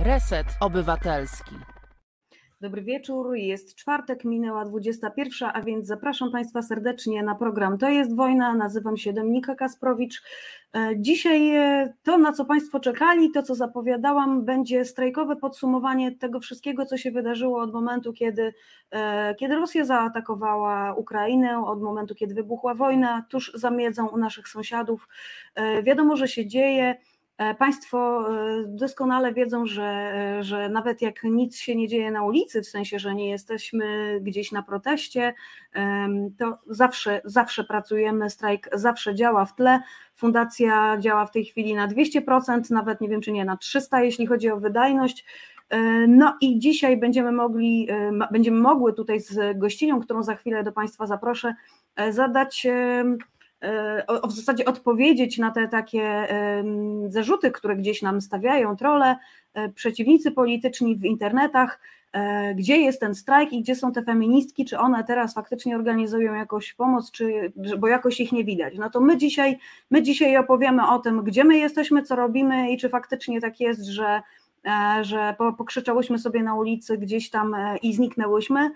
Reset Obywatelski. Dobry wieczór, jest czwartek, minęła 21, a więc zapraszam Państwa serdecznie na program To jest wojna. Nazywam się Dominika Kasprowicz. E, dzisiaj e, to, na co Państwo czekali, to co zapowiadałam, będzie strajkowe podsumowanie tego wszystkiego, co się wydarzyło od momentu, kiedy, e, kiedy Rosja zaatakowała Ukrainę, od momentu, kiedy wybuchła wojna, tuż za miedzą u naszych sąsiadów. Wiadomo, że się dzieje. E, państwo e, doskonale wiedzą, że, e, że nawet jak nic się nie dzieje na ulicy, w sensie, że nie jesteśmy gdzieś na proteście, to zawsze, zawsze pracujemy, strajk zawsze działa w tle. Fundacja działa w tej chwili na 200%, nawet nie wiem czy nie na 300%, jeśli chodzi o wydajność. No i dzisiaj będziemy mogli, będziemy mogły tutaj z gościnią, którą za chwilę do Państwa zaproszę, zadać w zasadzie odpowiedzieć na te takie zarzuty, które gdzieś nam stawiają trole, e, przeciwnicy polityczni w internetach, e, gdzie jest ten strajk i gdzie są te feministki, czy one teraz faktycznie organizują jakąś pomoc, czy, bo jakoś ich nie widać. No to my dzisiaj, my dzisiaj opowiemy o tym, gdzie my jesteśmy, co robimy i czy faktycznie tak jest, że, e, że pokrzyczałyśmy sobie na ulicy gdzieś tam i zniknęłyśmy.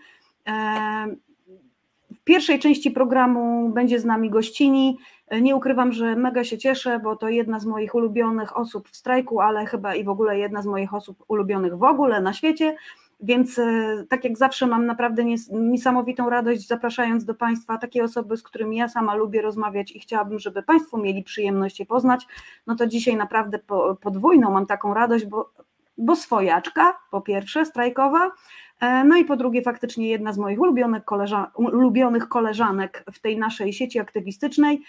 Pierwszej części programu będzie z nami gościni. Nie ukrywam, że mega się cieszę, bo to jedna z moich ulubionych osób w strajku, ale chyba i w ogóle jedna z moich osób ulubionych w ogóle na świecie. Więc e, tak jak zawsze mam naprawdę niesamowitą radość zapraszając do Państwa takie osoby, z którymi ja sama lubię rozmawiać i chciałabym, żeby Państwo mieli przyjemność je poznać. No to dzisiaj naprawdę podwójną mam taką radość, bo, bo swojaczka po pierwsze, strajkowa, no i po drugie, faktycznie jedna z moich ulubionych, koleża ulubionych koleżanek w tej naszej sieci aktywistycznej.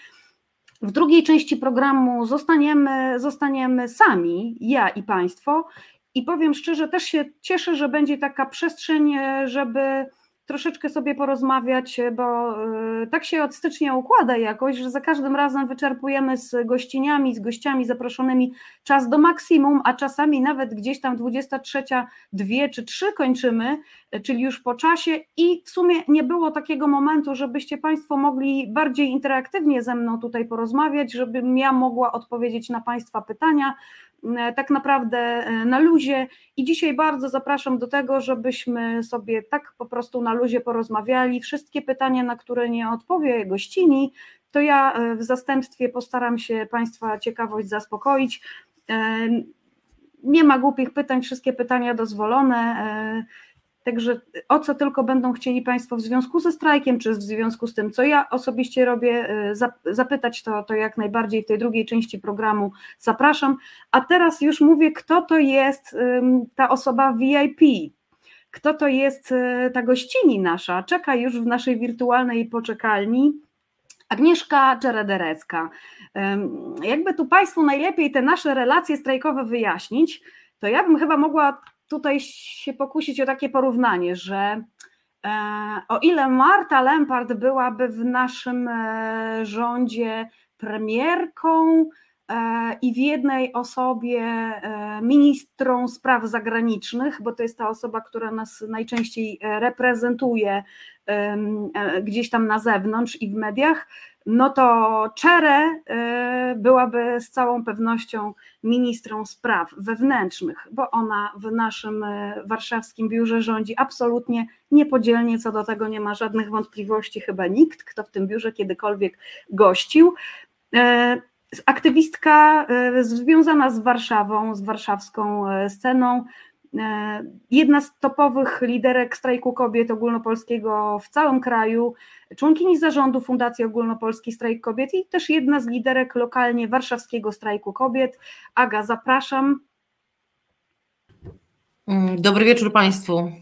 W drugiej części programu zostaniemy, zostaniemy sami, ja i Państwo. I powiem szczerze, też się cieszę, że będzie taka przestrzeń, e, żeby troszeczkę sobie porozmawiać, bo e, tak się od stycznia układa jakoś, że za każdym razem wyczerpujemy z gościniami, z gościami zaproszonymi czas do maksimum, a czasami nawet gdzieś tam 23, 2 czy 3 kończymy, e, czyli już po czasie. I w sumie nie było takiego momentu, żebyście Państwo mogli bardziej interaktywnie ze mną tutaj porozmawiać, żebym ja mogła odpowiedzieć na Państwa pytania, E, tak naprawdę e, na luzie i dzisiaj bardzo zapraszam do tego, żebyśmy sobie tak po prostu na luzie porozmawiali. Wszystkie pytania, na które nie odpowie gościni, to ja e, w zastępstwie postaram się Państwa ciekawość zaspokoić. Nie ma głupich pytań, wszystkie pytania dozwolone. Także o co tylko będą chcieli Państwo w związku ze strajkiem, czy w związku z tym, co ja osobiście robię, y, zapytać, to, to jak najbardziej w tej drugiej części programu zapraszam. A teraz już mówię, kto to jest ta osoba VIP, kto to jest y, ta gościni nasza, czeka już w naszej wirtualnej poczekalni. Agnieszka Czerederecka. Jakby tu Państwu najlepiej te nasze relacje strajkowe wyjaśnić, to ja bym chyba mogła tutaj się pokusić o takie porównanie, że e, o ile Marta Lempart byłaby w naszym e, rządzie premierką i w jednej osobie ministrą spraw zagranicznych, bo to jest ta osoba, która nas najczęściej reprezentuje gdzieś tam na zewnątrz i w mediach, no to Czere byłaby z całą pewnością ministrą spraw wewnętrznych, bo ona w naszym warszawskim biurze rządzi absolutnie niepodzielnie, co do tego nie ma żadnych wątpliwości, chyba nikt, kto w tym biurze kiedykolwiek gościł. Aktywistka związana z Warszawą, z warszawską sceną, E, jedna z topowych liderek strajku kobiet ogólnopolskiego w całym kraju, członkini zarządu Fundacji Ogólnopolski Strajk Kobiet i też jedna z liderek lokalnie warszawskiego strajku kobiet. Aga, zapraszam. Mm, dobry wieczór Państwu.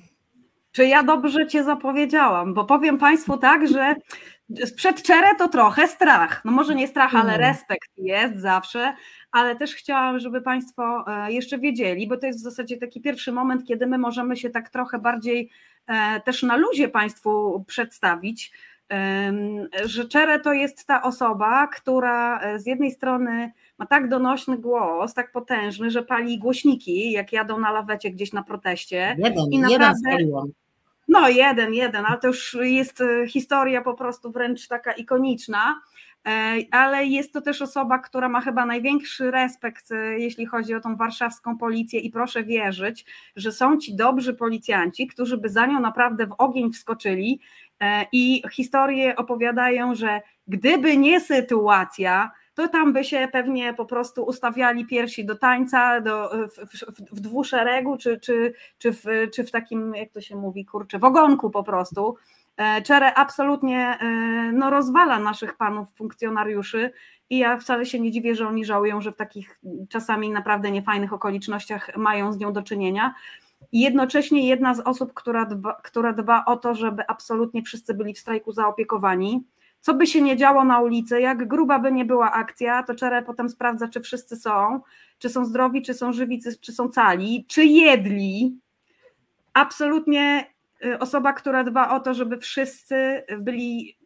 Czy ja dobrze Cię zapowiedziałam? Bo powiem Państwu tak, że przed czerę to trochę strach. No może nie strach, ale mm. respekt jest zawsze, ale też chciałam, żeby Państwo e, jeszcze wiedzieli, bo to jest w zasadzie taki pierwszy moment, kiedy my możemy się tak trochę bardziej e, też na luzie Państwu przedstawić, że Czere to jest ta osoba, która e, z jednej strony ma tak donośny głos, tak potężny, że pali głośniki, jak jadą na lawecie gdzieś na proteście. Jeden, i naprawdę, jeden No jeden, jeden, ale to już jest historia po prostu wręcz taka ikoniczna. Ale jest to też osoba, która ma chyba największy respekt, jeśli chodzi o tą warszawską policję i proszę wierzyć, że są ci dobrzy policjanci, którzy by za nią naprawdę w ogień wskoczyli i historie opowiadają, że gdyby nie sytuacja, to tam by się pewnie po prostu ustawiali piersi do tańca, do, w, w, w dwuszeregu, czy, czy, czy, w, czy w takim, jak to się mówi, kurczę, w ogonku po prostu. E, Czere absolutnie e, no, rozwala naszych panów funkcjonariuszy i ja wcale się nie dziwię, że oni żałują, że w takich czasami naprawdę niefajnych okolicznościach mają z nią do czynienia. I jednocześnie jedna z osób, która dba, która dba o to, żeby absolutnie wszyscy byli w strajku zaopiekowani, co by się nie działo na ulicy, jak gruba by nie była akcja, to Czere potem sprawdza, czy wszyscy są, czy są zdrowi, czy są żywi, czy są cali, czy jedli. Absolutnie y, osoba, która dba o to, żeby wszyscy byli,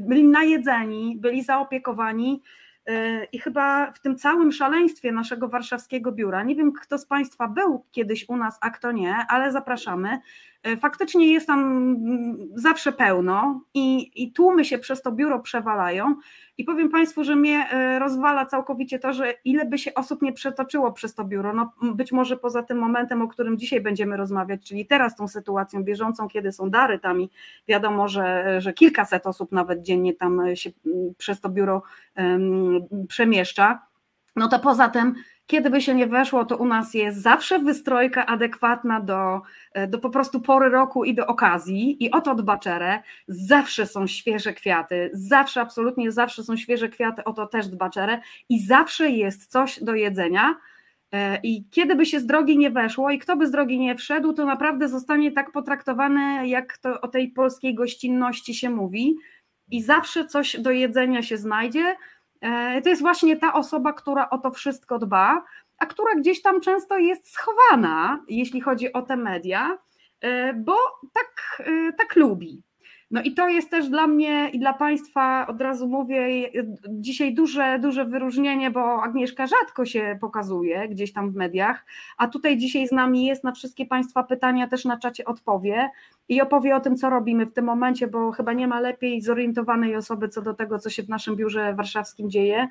byli najedzeni, byli zaopiekowani, Y, I chyba w tym całym szaleństwie naszego warszawskiego biura, nie wiem kto z Państwa był kiedyś u nas, a kto nie, ale zapraszamy. Y, faktycznie jest tam mm, zawsze pełno i, i tłumy się przez to biuro przewalają. I powiem Państwu, że mnie y, rozwala całkowicie to, że ile by się osób nie przetoczyło przez to biuro. No, być może poza tym momentem, o którym dzisiaj będziemy rozmawiać, czyli teraz tą sytuacją bieżącą, kiedy są dary tam i wiadomo, że, że kilkaset osób nawet dziennie tam się przez to biuro um, przemieszcza. No to poza tym kiedy by się nie weszło, to u nas jest zawsze wystrojka adekwatna do, e, do po prostu pory roku i do okazji. I oto dbaczere, zawsze są świeże kwiaty, zawsze, absolutnie zawsze są świeże kwiaty, oto też dbaczere i zawsze jest coś do jedzenia. E, I kiedy by się z drogi nie weszło i kto by z drogi nie wszedł, to naprawdę zostanie tak potraktowany, jak to o tej polskiej gościnności się mówi. I zawsze coś do jedzenia się znajdzie, to jest właśnie ta osoba, która o to wszystko dba, a która gdzieś tam często jest schowana, jeśli chodzi o te media, e, bo tak, e, tak lubi. No i to jest też dla mnie i dla Państwa, od razu mówię, dzisiaj duże, duże wyróżnienie, bo Agnieszka rzadko się pokazuje gdzieś tam w mediach, a tutaj dzisiaj z nami jest, na wszystkie Państwa pytania też na czacie odpowie i opowie o tym, co robimy w tym momencie, bo chyba nie ma lepiej zorientowanej osoby co do tego, co się w naszym biurze warszawskim dzieje.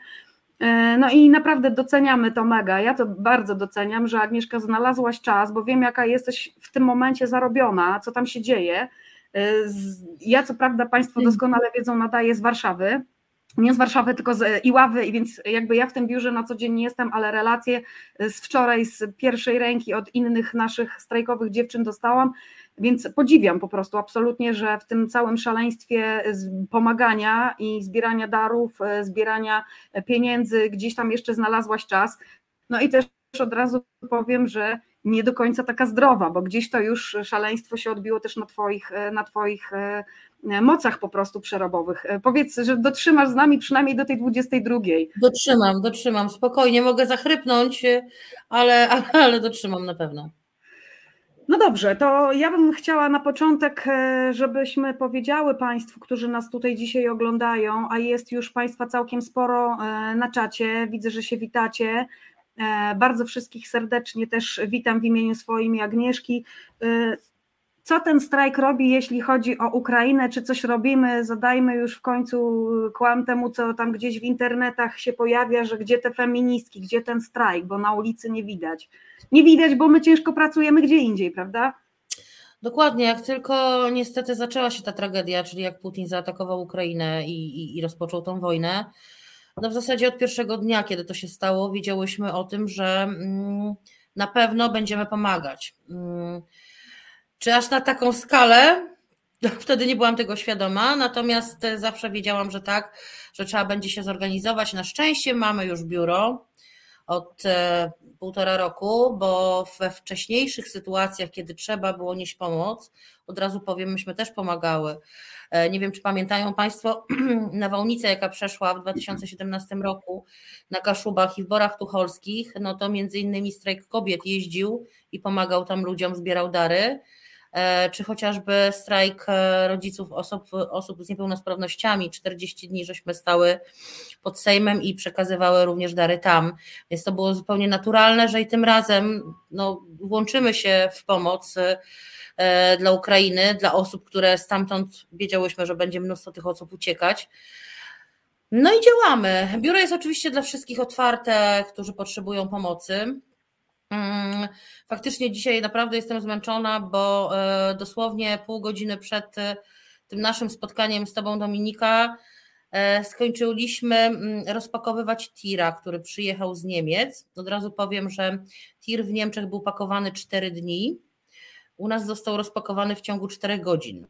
E, no i naprawdę doceniamy to mega. Ja to bardzo doceniam, że Agnieszka znalazłaś czas, bo wiem, jaka jesteś w tym momencie zarobiona, co tam się dzieje ja co prawda Państwo doskonale wiedzą, nadaję z Warszawy, nie z Warszawy, tylko z Iławy, i więc jakby ja w tym biurze na co dzień nie jestem, ale relacje z wczoraj z pierwszej ręki od innych naszych strajkowych dziewczyn dostałam, więc podziwiam po prostu absolutnie, że w tym całym szaleństwie pomagania i zbierania darów, zbierania pieniędzy, gdzieś tam jeszcze znalazłaś czas. No i też od razu powiem, że nie do końca taka zdrowa, bo gdzieś to już szaleństwo się odbiło też na Twoich, na twoich e, mocach po prostu przerobowych. E, powiedz, że dotrzymasz z nami przynajmniej do tej 22. Dotrzymam, dotrzymam, spokojnie, mogę zachrypnąć, ale, ale, ale dotrzymam na pewno. No dobrze, to ja bym chciała na początek, e, żebyśmy powiedziały Państwu, którzy nas tutaj dzisiaj oglądają, a jest już Państwa całkiem sporo na czacie, widzę, że się witacie, E, bardzo wszystkich serdecznie też witam w imieniu swoim Agnieszki. E, co ten strajk robi, jeśli chodzi o Ukrainę? Czy coś robimy? Zadajmy już w końcu kłam temu, co tam gdzieś w internetach się pojawia, że gdzie te feministki, gdzie ten strajk, bo na ulicy nie widać. Nie widać, bo my ciężko pracujemy gdzie indziej, prawda? Dokładnie, jak tylko niestety zaczęła się ta tragedia, czyli jak Putin zaatakował Ukrainę i, i, i rozpoczął tą wojnę, no w zasadzie od pierwszego dnia, kiedy to się stało, wiedziałyśmy o tym, że mm, na pewno będziemy pomagać. Mm, czy aż na taką skalę? Wtedy nie byłam tego świadoma, natomiast zawsze wiedziałam, że tak, że trzeba będzie się zorganizować. Na szczęście mamy już biuro od e, półtora roku, bo we wcześniejszych sytuacjach, kiedy trzeba było nieść pomoc, od razu powiem, myśmy też pomagały. E, nie wiem, czy pamiętają Państwo nawałnicę, jaka przeszła w 2017 roku na Kaszubach i w Borach Tucholskich, no to między innymi strajk kobiet jeździł i pomagał tam ludziom, zbierał dary czy chociażby strajk e, rodziców osób, osób z niepełnosprawnościami. 40 dni żeśmy stały pod Sejmem i przekazywały również dary tam. Więc to było zupełnie naturalne, że i tym razem no, włączymy się w pomoc E, dla Ukrainy, dla osób, które stamtąd wiedziałyśmy, że będzie mnóstwo tych osób uciekać. No i działamy. Biuro jest oczywiście dla wszystkich otwarte, którzy potrzebują pomocy. Mm, faktycznie dzisiaj naprawdę jestem zmęczona, bo e, dosłownie pół godziny przed e, tym naszym spotkaniem z Tobą, Dominika, e, skończyliśmy mm, rozpakowywać tira, który przyjechał z Niemiec. Od razu powiem, że tir w Niemczech był pakowany 4 dni. U nas został rozpakowany w ciągu 4 godzin.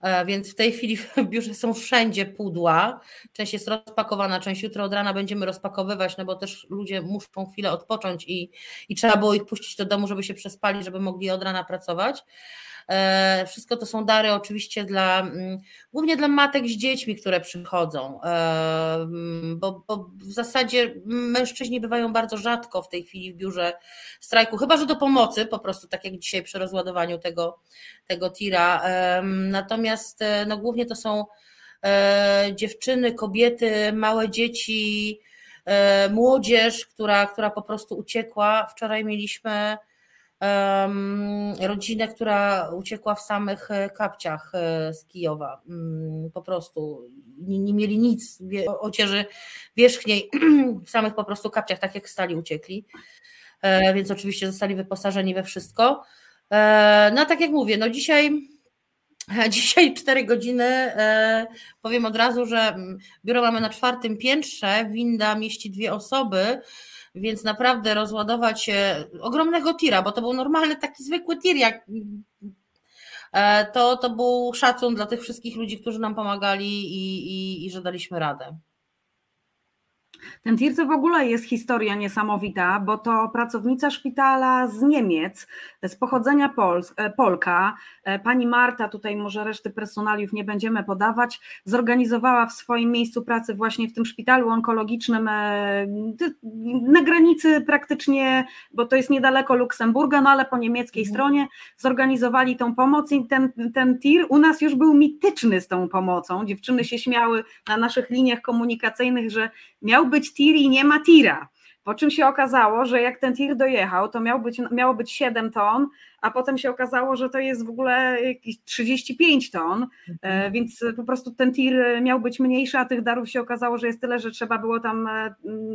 E, więc w tej chwili w biurze są wszędzie pudła. Część jest rozpakowana, część jutro od rana będziemy rozpakowywać, no bo też ludzie muszą chwilę odpocząć i, i trzeba było ich puścić do domu, żeby się przespali, żeby mogli od rana pracować. E, wszystko to są dary oczywiście dla, mm, głównie dla matek z dziećmi, które przychodzą, e, mm, bo, bo w zasadzie mężczyźni bywają bardzo rzadko w tej chwili w biurze strajku, chyba że do pomocy, po prostu tak jak dzisiaj przy rozładowaniu tego, tego tira. Natomiast e, no, głównie to są dziewczyny, kobiety, małe dzieci, młodzież, która, która po prostu uciekła. Wczoraj mieliśmy rodzinę, która uciekła w samych e, kapciach e, z Kijowa. Mm, po prostu nie, nie mieli nic, ocieży wierzchniej, w samych po prostu kapciach, tak jak stali uciekli. E, więc oczywiście zostali wyposażeni we wszystko. No tak jak mówię, no dzisiaj Dzisiaj 4 godziny. Powiem od razu, że mm, biuro mamy na czwartym piętrze, winda mieści dwie osoby więc naprawdę rozładować ogromnego tira, bo to był normalny taki zwykły tir, jak e, to, to był szacun dla tych wszystkich ludzi, którzy nam pomagali i, i, i że daliśmy radę. Ten Tir to w ogóle jest historia niesamowita, bo to pracownica szpitala z Niemiec, z pochodzenia Pols e, Polka, e, pani Marta, tutaj może reszty personaliów nie będziemy podawać, zorganizowała w swoim miejscu pracy właśnie w tym szpitalu onkologicznym e, na granicy praktycznie, bo to jest niedaleko Luksemburga, no ale po niemieckiej mhm. stronie zorganizowali tą pomoc i ten, ten tir u nas już był mityczny z tą pomocą. Dziewczyny się śmiały na naszych liniach komunikacyjnych, że miał być tir i nie ma tira. Po czym się okazało, że jak ten tir dojechał, to miał być, miało być 7 ton, a potem się okazało, że to jest w ogóle jakieś 35 ton, mhm. więc po prostu ten tir miał być mniejszy, a tych darów się okazało, że jest tyle, że trzeba było tam e,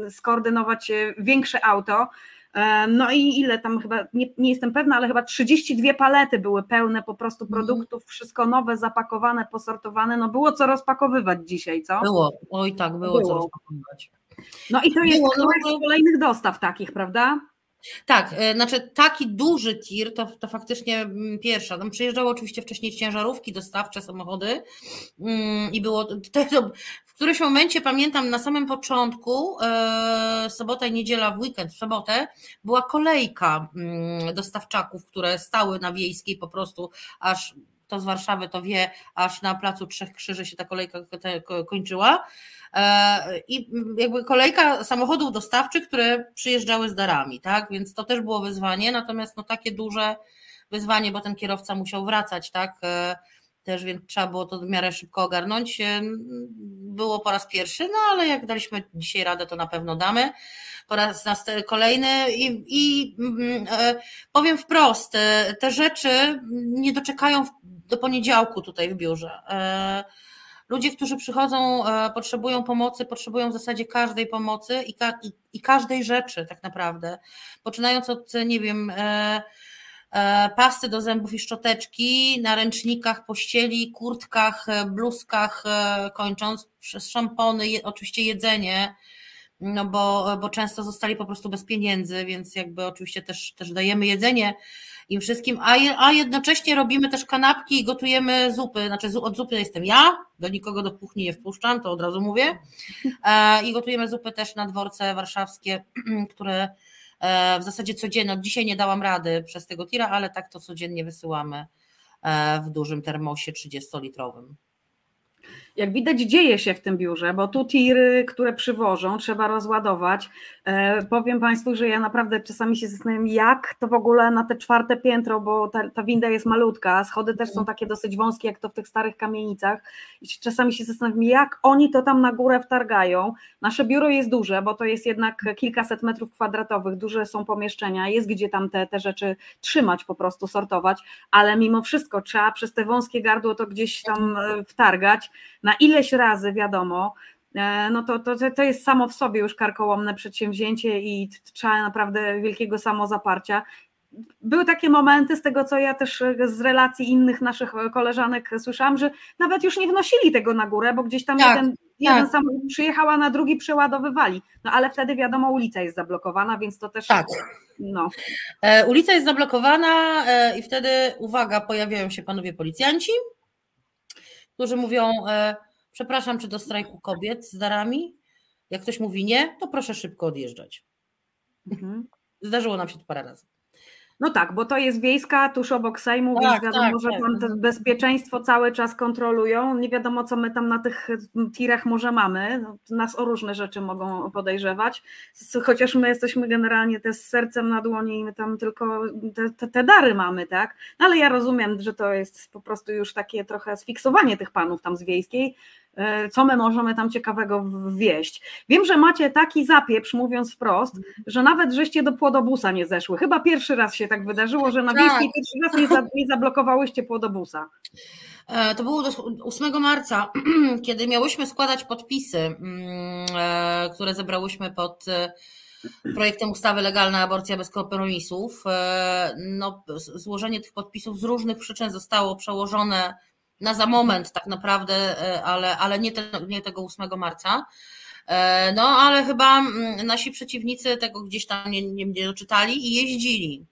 skoordynować e, większe auto. E, no i ile tam chyba, nie, nie, jestem pewna, ale chyba 32 palety były pełne po prostu mhm. produktów, wszystko nowe, zapakowane, posortowane. No było co rozpakowywać dzisiaj, co? Było, oj tak, było, było. co rozpakowywać. No i to jest było, no, kolejnych dostaw takich, prawda? Tak, e, znaczy taki duży tir to, to faktycznie mm, pierwsza. Tam przyjeżdżały oczywiście wcześniej ciężarówki dostawcze, samochody mm, i było w którymś momencie pamiętam na samym początku, e, sobota i niedziela w weekend, w sobotę, była kolejka mm, dostawczaków, które stały na wiejskiej po prostu aż kto z Warszawy to wie, aż na placu Trzech Krzyży się ta kolejka kończyła. E, I jakby kolejka samochodów dostawczych, które przyjeżdżały z darami, tak? Więc to też było wyzwanie, natomiast no takie duże wyzwanie, bo ten kierowca musiał wracać, tak? E, też więc trzeba było to w miarę szybko ogarnąć. E, było po raz pierwszy, no ale jak daliśmy dzisiaj radę, to na pewno damy. Po raz kolejny i, i mm, powiem wprost, te rzeczy nie doczekają do poniedziałku tutaj w biurze. Ludzie, którzy przychodzą, e, potrzebują pomocy, potrzebują w zasadzie każdej pomocy i, ka i, każdej rzeczy tak naprawdę. Poczynając od, nie wiem, e, e, pasty do zębów i szczoteczki, na ręcznikach, pościeli, kurtkach, bluzkach, kończąc przez szampony, je, oczywiście jedzenie, no bo, bo często zostali po prostu bez pieniędzy, więc jakby oczywiście też, też dajemy jedzenie im wszystkim, a, a jednocześnie robimy też kanapki i gotujemy zupy, znaczy od zupy jestem ja, do nikogo do kuchni nie wpuszczam, to od razu mówię, e, i gotujemy zupy też na dworce warszawskie, które e, w zasadzie codziennie, od dzisiaj nie dałam rady przez tego tira, ale tak to codziennie wysyłamy e, w dużym termosie 30-litrowym. Jak widać, dzieje się w tym biurze, bo tu tiry, które przywożą, trzeba rozładować. E, powiem Państwu, że ja naprawdę czasami się zastanawiam, jak to w ogóle na te czwarte piętro, bo ta, ta winda jest malutka, schody też są takie dosyć wąskie, jak to w tych starych kamienicach. I czasami się zastanawiam, jak oni to tam na górę wtargają. Nasze biuro jest duże, bo to jest jednak kilkaset metrów kwadratowych, duże są pomieszczenia, jest gdzie tam te, te rzeczy trzymać, po prostu sortować, ale mimo wszystko trzeba przez te wąskie gardło to gdzieś tam e, wtargać na ileś razy, wiadomo, no to, to, to jest samo w sobie już karkołomne przedsięwzięcie i trzeba naprawdę wielkiego samozaparcia były takie momenty, z tego co ja też e, z relacji innych naszych e, koleżanek słyszałam, że nawet już nie wnosili tego na górę, bo gdzieś tam tak, jeden, tak. jeden samochód przyjechał, a na drugi przeładowywali. No ale wtedy wiadomo, ulica jest zablokowana, więc to też. Tak. No. E, ulica jest zablokowana e, i wtedy, uwaga, pojawiają się panowie policjanci, którzy mówią: e, Przepraszam, czy do strajku kobiet z darami? Jak ktoś mówi nie, to proszę szybko odjeżdżać. Mhm. Zdarzyło nam się to parę razy. No tak, bo to jest wiejska tuż obok Sejmu, tak, więc wiadomo, tak, że tam tak. bezpieczeństwo cały czas kontrolują. Nie wiadomo, co my tam na tych tirach może mamy. No, nas o różne rzeczy mogą podejrzewać. Chociaż my jesteśmy generalnie też z sercem na dłoni i my tam tylko te, te, te dary mamy, tak? No ale ja rozumiem, że to jest po prostu już takie trochę sfiksowanie tych panów tam z wiejskiej, co my możemy tam ciekawego wwieść. Wiem, że macie taki zapieprz, mówiąc wprost, że nawet żeście do płodobusa nie zeszły. Chyba pierwszy raz się tak wydarzyło, że na tak. wiejskiej pierwszy raz nie, za, nie zablokowałyście płodobusa. E, to było 8 marca, kiedy miałyśmy składać podpisy, mm, e, które zebrałyśmy pod projektem ustawy Legalna aborcja bez kompromisów. No, złożenie tych podpisów z różnych przyczyn zostało przełożone na za moment tak naprawdę, e, ale, ale nie, te, nie tego 8 marca. E, no, ale chyba mm, nasi przeciwnicy tego gdzieś tam nie, nie, nie doczytali i jeździli.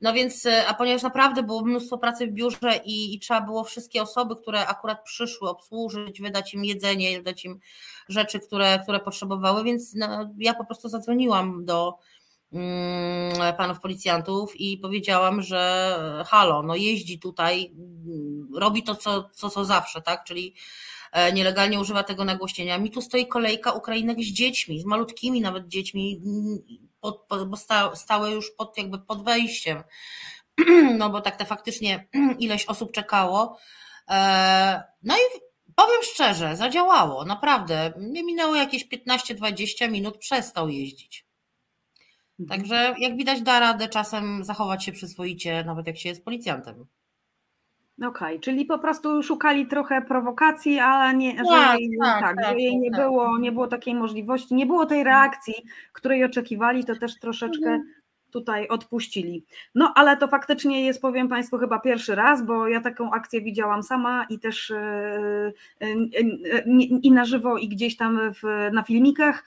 No więc, e, a ponieważ naprawdę było mnóstwo pracy w biurze i, i, trzeba było wszystkie osoby, które akurat przyszły, obsłużyć, wydać im jedzenie, wydać im rzeczy, które, które potrzebowały, więc no, ja po prostu zadzwoniłam do, panów policjantów i powiedziałam, że halo, no jeździ tutaj, mm, robi to, co, co, co zawsze, tak? Czyli e, nielegalnie używa tego nagłośnienia. Mi tu stoi kolejka Ukrainek z dziećmi, z malutkimi nawet dziećmi, mm, pod, pod, bo sta, stałe już pod, jakby pod wejściem. No bo tak to faktycznie ileś osób czekało. E, no i powiem szczerze, zadziałało, naprawdę. Minęło jakieś 15-20 minut, przestał jeździć. Mhm. Także jak widać, da radę czasem zachować się przyzwoicie, nawet jak się jest policjantem. Okej, okay, czyli po prostu szukali trochę prowokacji, ale nie, tak, że jej, tak, tak, tak, że jej nie, tak. było, nie było takiej możliwości, nie było tej reakcji, której oczekiwali, to też troszeczkę mhm. tutaj odpuścili. No ale to faktycznie jest, powiem Państwu, chyba pierwszy raz, bo ja taką akcję widziałam sama i też yy, i na żywo, i gdzieś tam w, na filmikach.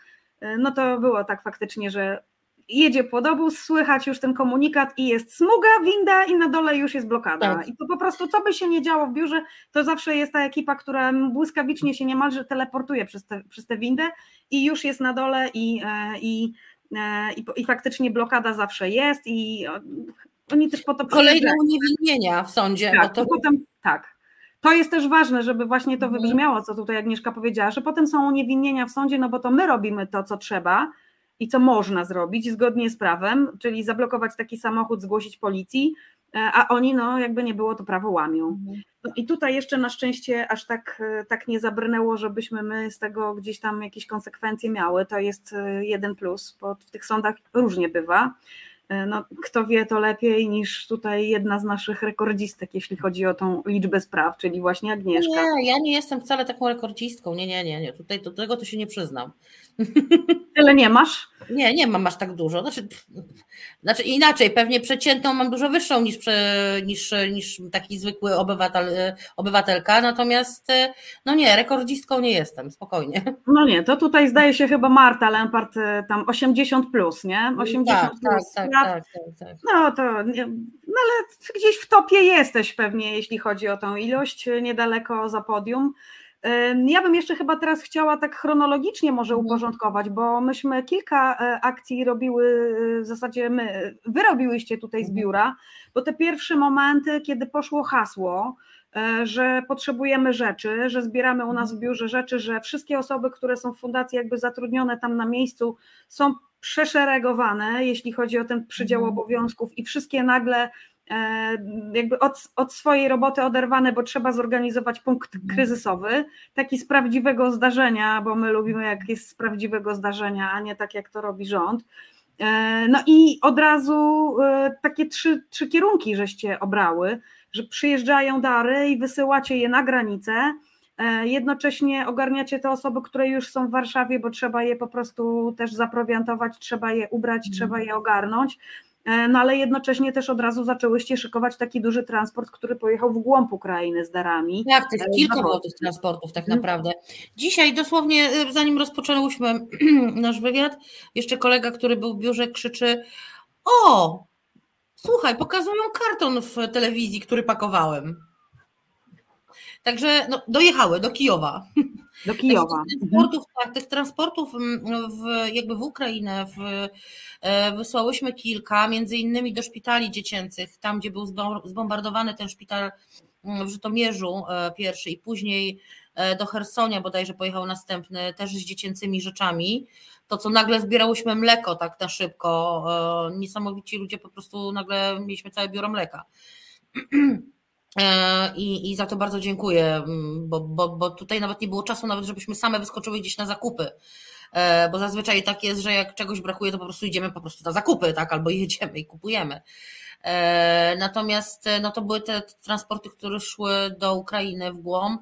No to było tak faktycznie, że jedzie podobus, słychać już ten komunikat i jest smuga, winda i na dole już jest blokada. Tak. I to po prostu, co by się nie działo w biurze, to zawsze jest ta ekipa, która błyskawicznie się niemalże teleportuje przez, te, przez tę windę i już jest na dole i, e, i, e, i, i faktycznie blokada zawsze jest i oni też po to Kolejne uniewinnienia w sądzie. Tak, to... potem, tak. To jest też ważne, żeby właśnie to mhm. wybrzmiało, co tutaj Agnieszka powiedziała, że potem są uniewinnienia w sądzie, no bo to my robimy to, co trzeba, i co można zrobić zgodnie z prawem, czyli zablokować taki samochód, zgłosić policji, e, a oni, no jakby nie było, to prawo łamią. Mhm. No I tutaj jeszcze na szczęście aż tak, e, tak nie zabrnęło, żebyśmy my z tego gdzieś tam jakieś konsekwencje miały. To jest e, jeden plus, bo w tych sądach różnie bywa. No, kto wie to lepiej niż tutaj jedna z naszych rekordzistek, jeśli chodzi o tą liczbę spraw, czyli właśnie Agnieszka. Nie, ja nie jestem wcale taką rekordzistką. Nie, nie, nie, nie. Tutaj do tego to się nie przyznam. Tyle nie masz? Nie, nie mam aż tak dużo. Znaczy, znaczy inaczej, pewnie przeciętną mam dużo wyższą niż, niż, niż taki zwykły obywatel, obywatelka, natomiast no nie, rekordzistką nie jestem, spokojnie. No nie, to tutaj zdaje się chyba Marta Lempart tam 80 plus, nie? 80 tak, plus. Tak, tak, tak, tak, tak. No to, no ale gdzieś w topie jesteś pewnie, jeśli chodzi o tą ilość, niedaleko za podium. Ja bym jeszcze chyba teraz chciała tak chronologicznie może mhm. uporządkować, bo myśmy kilka e, akcji robiły, w zasadzie my, wy robiłyście tutaj z mhm. biura, bo te pierwsze momenty, kiedy poszło hasło, e, że potrzebujemy rzeczy, że zbieramy u nas w mhm. biurze rzeczy, że wszystkie osoby, które są w fundacji jakby zatrudnione tam na miejscu są przeszeregowane, jeśli chodzi o ten przydział obowiązków i wszystkie nagle jakby od, od, swojej roboty oderwane, bo trzeba zorganizować punkt mhm. kryzysowy, taki z prawdziwego zdarzenia, bo my lubimy jak jest z prawdziwego zdarzenia, a nie tak jak to robi rząd. E, no i od razu e, takie trzy, trzy kierunki żeście obrały, że przyjeżdżają dary i wysyłacie je na granicę, E, jednocześnie ogarniacie te osoby, które już są w Warszawie, bo trzeba je po prostu też zaprowiantować, trzeba je ubrać, mm. trzeba je ogarnąć. E, no ale jednocześnie też od razu zaczęłyście szykować taki duży transport, który pojechał w głąb Ukrainy z darami. Tak, tych kilka było tych transportów tak mhm. naprawdę. Dzisiaj dosłownie, zanim rozpoczęłyśmy nasz wywiad, jeszcze kolega, który był w biurze krzyczy o, słuchaj, pokazują karton w telewizji, który pakowałem. Także no, dojechały do Kijowa. Do Kijowa. Tych transportów, tak, tych transportów w, jakby w Ukrainę w, e, wysłałyśmy kilka, między innymi do szpitali dziecięcych, tam gdzie był zbombardowany ten szpital w Żytomierzu e, pierwszy i później e, do Hersonia bodajże pojechał następny, też z dziecięcymi rzeczami. To, co nagle zbierałyśmy mleko tak na szybko, niesamowici ludzie po prostu nagle mieliśmy całe biuro mleka. E, I, I za to bardzo dziękuję, mm, bo, bo, bo tutaj nawet nie było czasu, nawet żebyśmy same wyskoczyły gdzieś na zakupy. E, bo zazwyczaj tak jest, że jak czegoś brakuje, to po prostu idziemy po prostu na zakupy, tak, albo jedziemy i kupujemy. E, natomiast no to były te transporty, które szły do Ukrainy w głąb.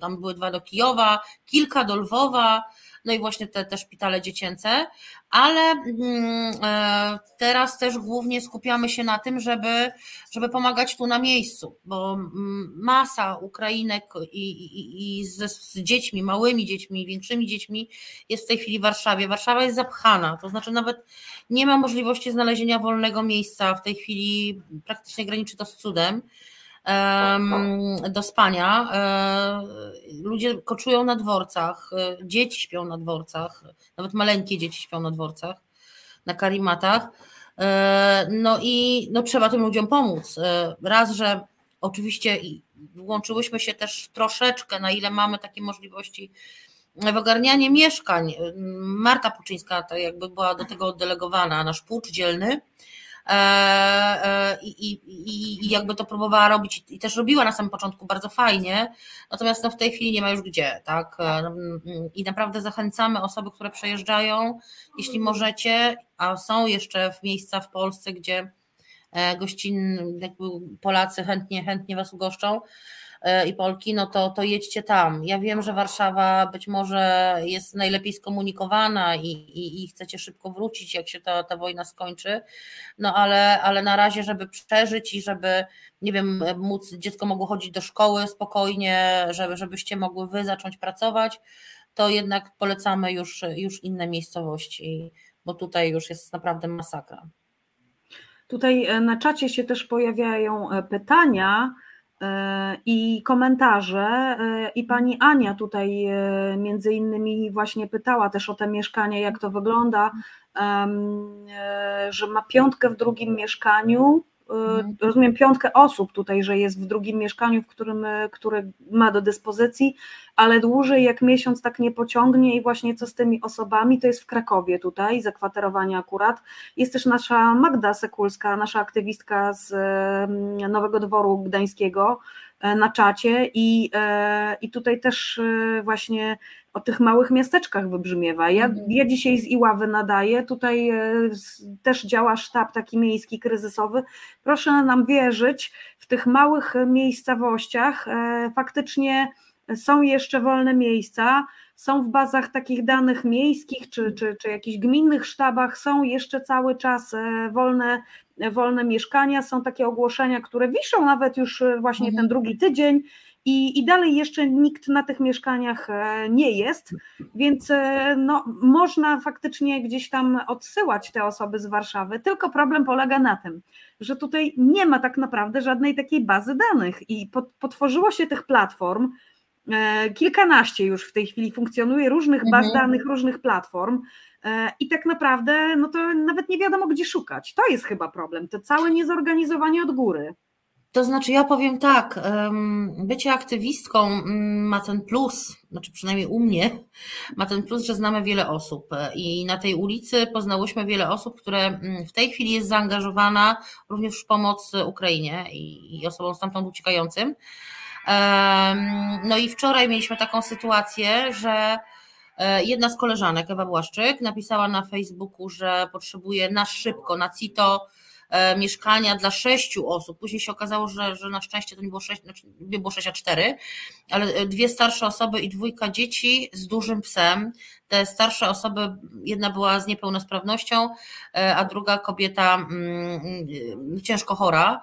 Tam były dwa do Kijowa, kilka do Lwowa, no i właśnie te, te szpitale dziecięce, ale mm, e, teraz też głównie skupiamy się na tym, żeby, żeby pomagać tu na miejscu, bo mm, masa Ukrainek i, i, i z, z dziećmi, małymi dziećmi, większymi dziećmi jest w tej chwili w Warszawie. Warszawa jest zapchana, to znaczy nawet nie ma możliwości znalezienia wolnego miejsca. W tej chwili praktycznie graniczy to z cudem do spania. E, ludzie koczują na dworcach, e, dzieci śpią na dworcach, nawet maleńkie dzieci śpią na dworcach, na karimatach. E, no i no, trzeba tym ludziom pomóc. Raz, że oczywiście włączyłyśmy się też troszeczkę, na ile mamy takie możliwości w ogarnianie mieszkań. Marta Puczyńska to jakby była do tego oddelegowana, nasz płucz dzielny i, i, i jakby to próbowała robić i też robiła na samym początku bardzo fajnie, natomiast no w tej chwili nie ma już gdzie, tak? E, no, I naprawdę zachęcamy osoby, które przejeżdżają, jeśli możecie, a są jeszcze miejsca w Polsce, gdzie gościn, jakby Polacy chętnie, chętnie Was ugoszczą, E, i Polki, no to, to jedźcie tam. Ja wiem, że Warszawa być może jest najlepiej skomunikowana i, i, i chcecie szybko wrócić, jak się ta, ta wojna skończy, no ale, ale na razie, żeby przeżyć i żeby, nie wiem, móc, dziecko mogło chodzić do szkoły spokojnie, żeby, żebyście mogły wy zacząć pracować, to jednak polecamy już, już inne miejscowości, bo tutaj już jest naprawdę masakra. Tutaj e, na czacie się też pojawiają e, pytania. E, i komentarze. E, I pani Ania tutaj e, między innymi właśnie pytała też o te mieszkania, jak to wygląda, że ma piątkę w drugim mieszkaniu, Mhm. rozumiem piątkę osób tutaj, że jest w drugim mieszkaniu, w którym, które ma do dyspozycji, ale dłużej jak miesiąc tak nie pociągnie i właśnie co z tymi osobami, to jest w Krakowie tutaj, zakwaterowanie akurat. Jest też nasza Magda Sekulska, nasza aktywistka z Nowego Dworu Gdańskiego, E, na czacie i, i tutaj też właśnie o tych małych miasteczkach wybrzmiewa. Ja, mhm. ja dzisiaj z Iławy nadaję, tutaj też działa sztab taki miejski, kryzysowy. Proszę nam wierzyć, w tych małych miejscowościach faktycznie są jeszcze wolne miejsca, są w bazach takich danych miejskich czy, czy, czy jakichś gminnych sztabach, są jeszcze cały czas wolne wolne mieszkania, są takie ogłoszenia, które wiszą nawet już e, właśnie mhm. ten drugi tydzień i, i dalej jeszcze nikt na tych mieszkaniach e, nie jest, więc e, no, można faktycznie gdzieś tam odsyłać te osoby z Warszawy, tylko problem polega na tym, że tutaj nie ma tak naprawdę żadnej takiej bazy danych i potworzyło się tych platform, kilkanaście już w tej chwili funkcjonuje różnych baz mhm. danych, różnych platform, E, I tak naprawdę, no to nawet nie wiadomo, gdzie szukać. To jest chyba problem, to całe niezorganizowanie od góry. To znaczy, ja powiem tak, bycie aktywistką mm, ma ten plus, znaczy przynajmniej u mnie, ma ten plus, że znamy wiele osób i na tej ulicy poznałyśmy wiele osób, które mm, w tej chwili jest zaangażowana również w pomoc Ukrainie i osobom stamtąd uciekającym. No i wczoraj mieliśmy taką sytuację, że E, jedna z koleżanek, Ewa Błaszczyk, napisała na Facebooku, że potrzebuje na szybko, na CITO mieszkania dla sześciu osób. Później się okazało, że, że na szczęście to nie było sześć, znaczy nie było sześć, a cztery, ale dwie starsze osoby i dwójka dzieci z dużym psem. Te starsze osoby, jedna była z niepełnosprawnością, a druga kobieta mm, mm, ciężko chora.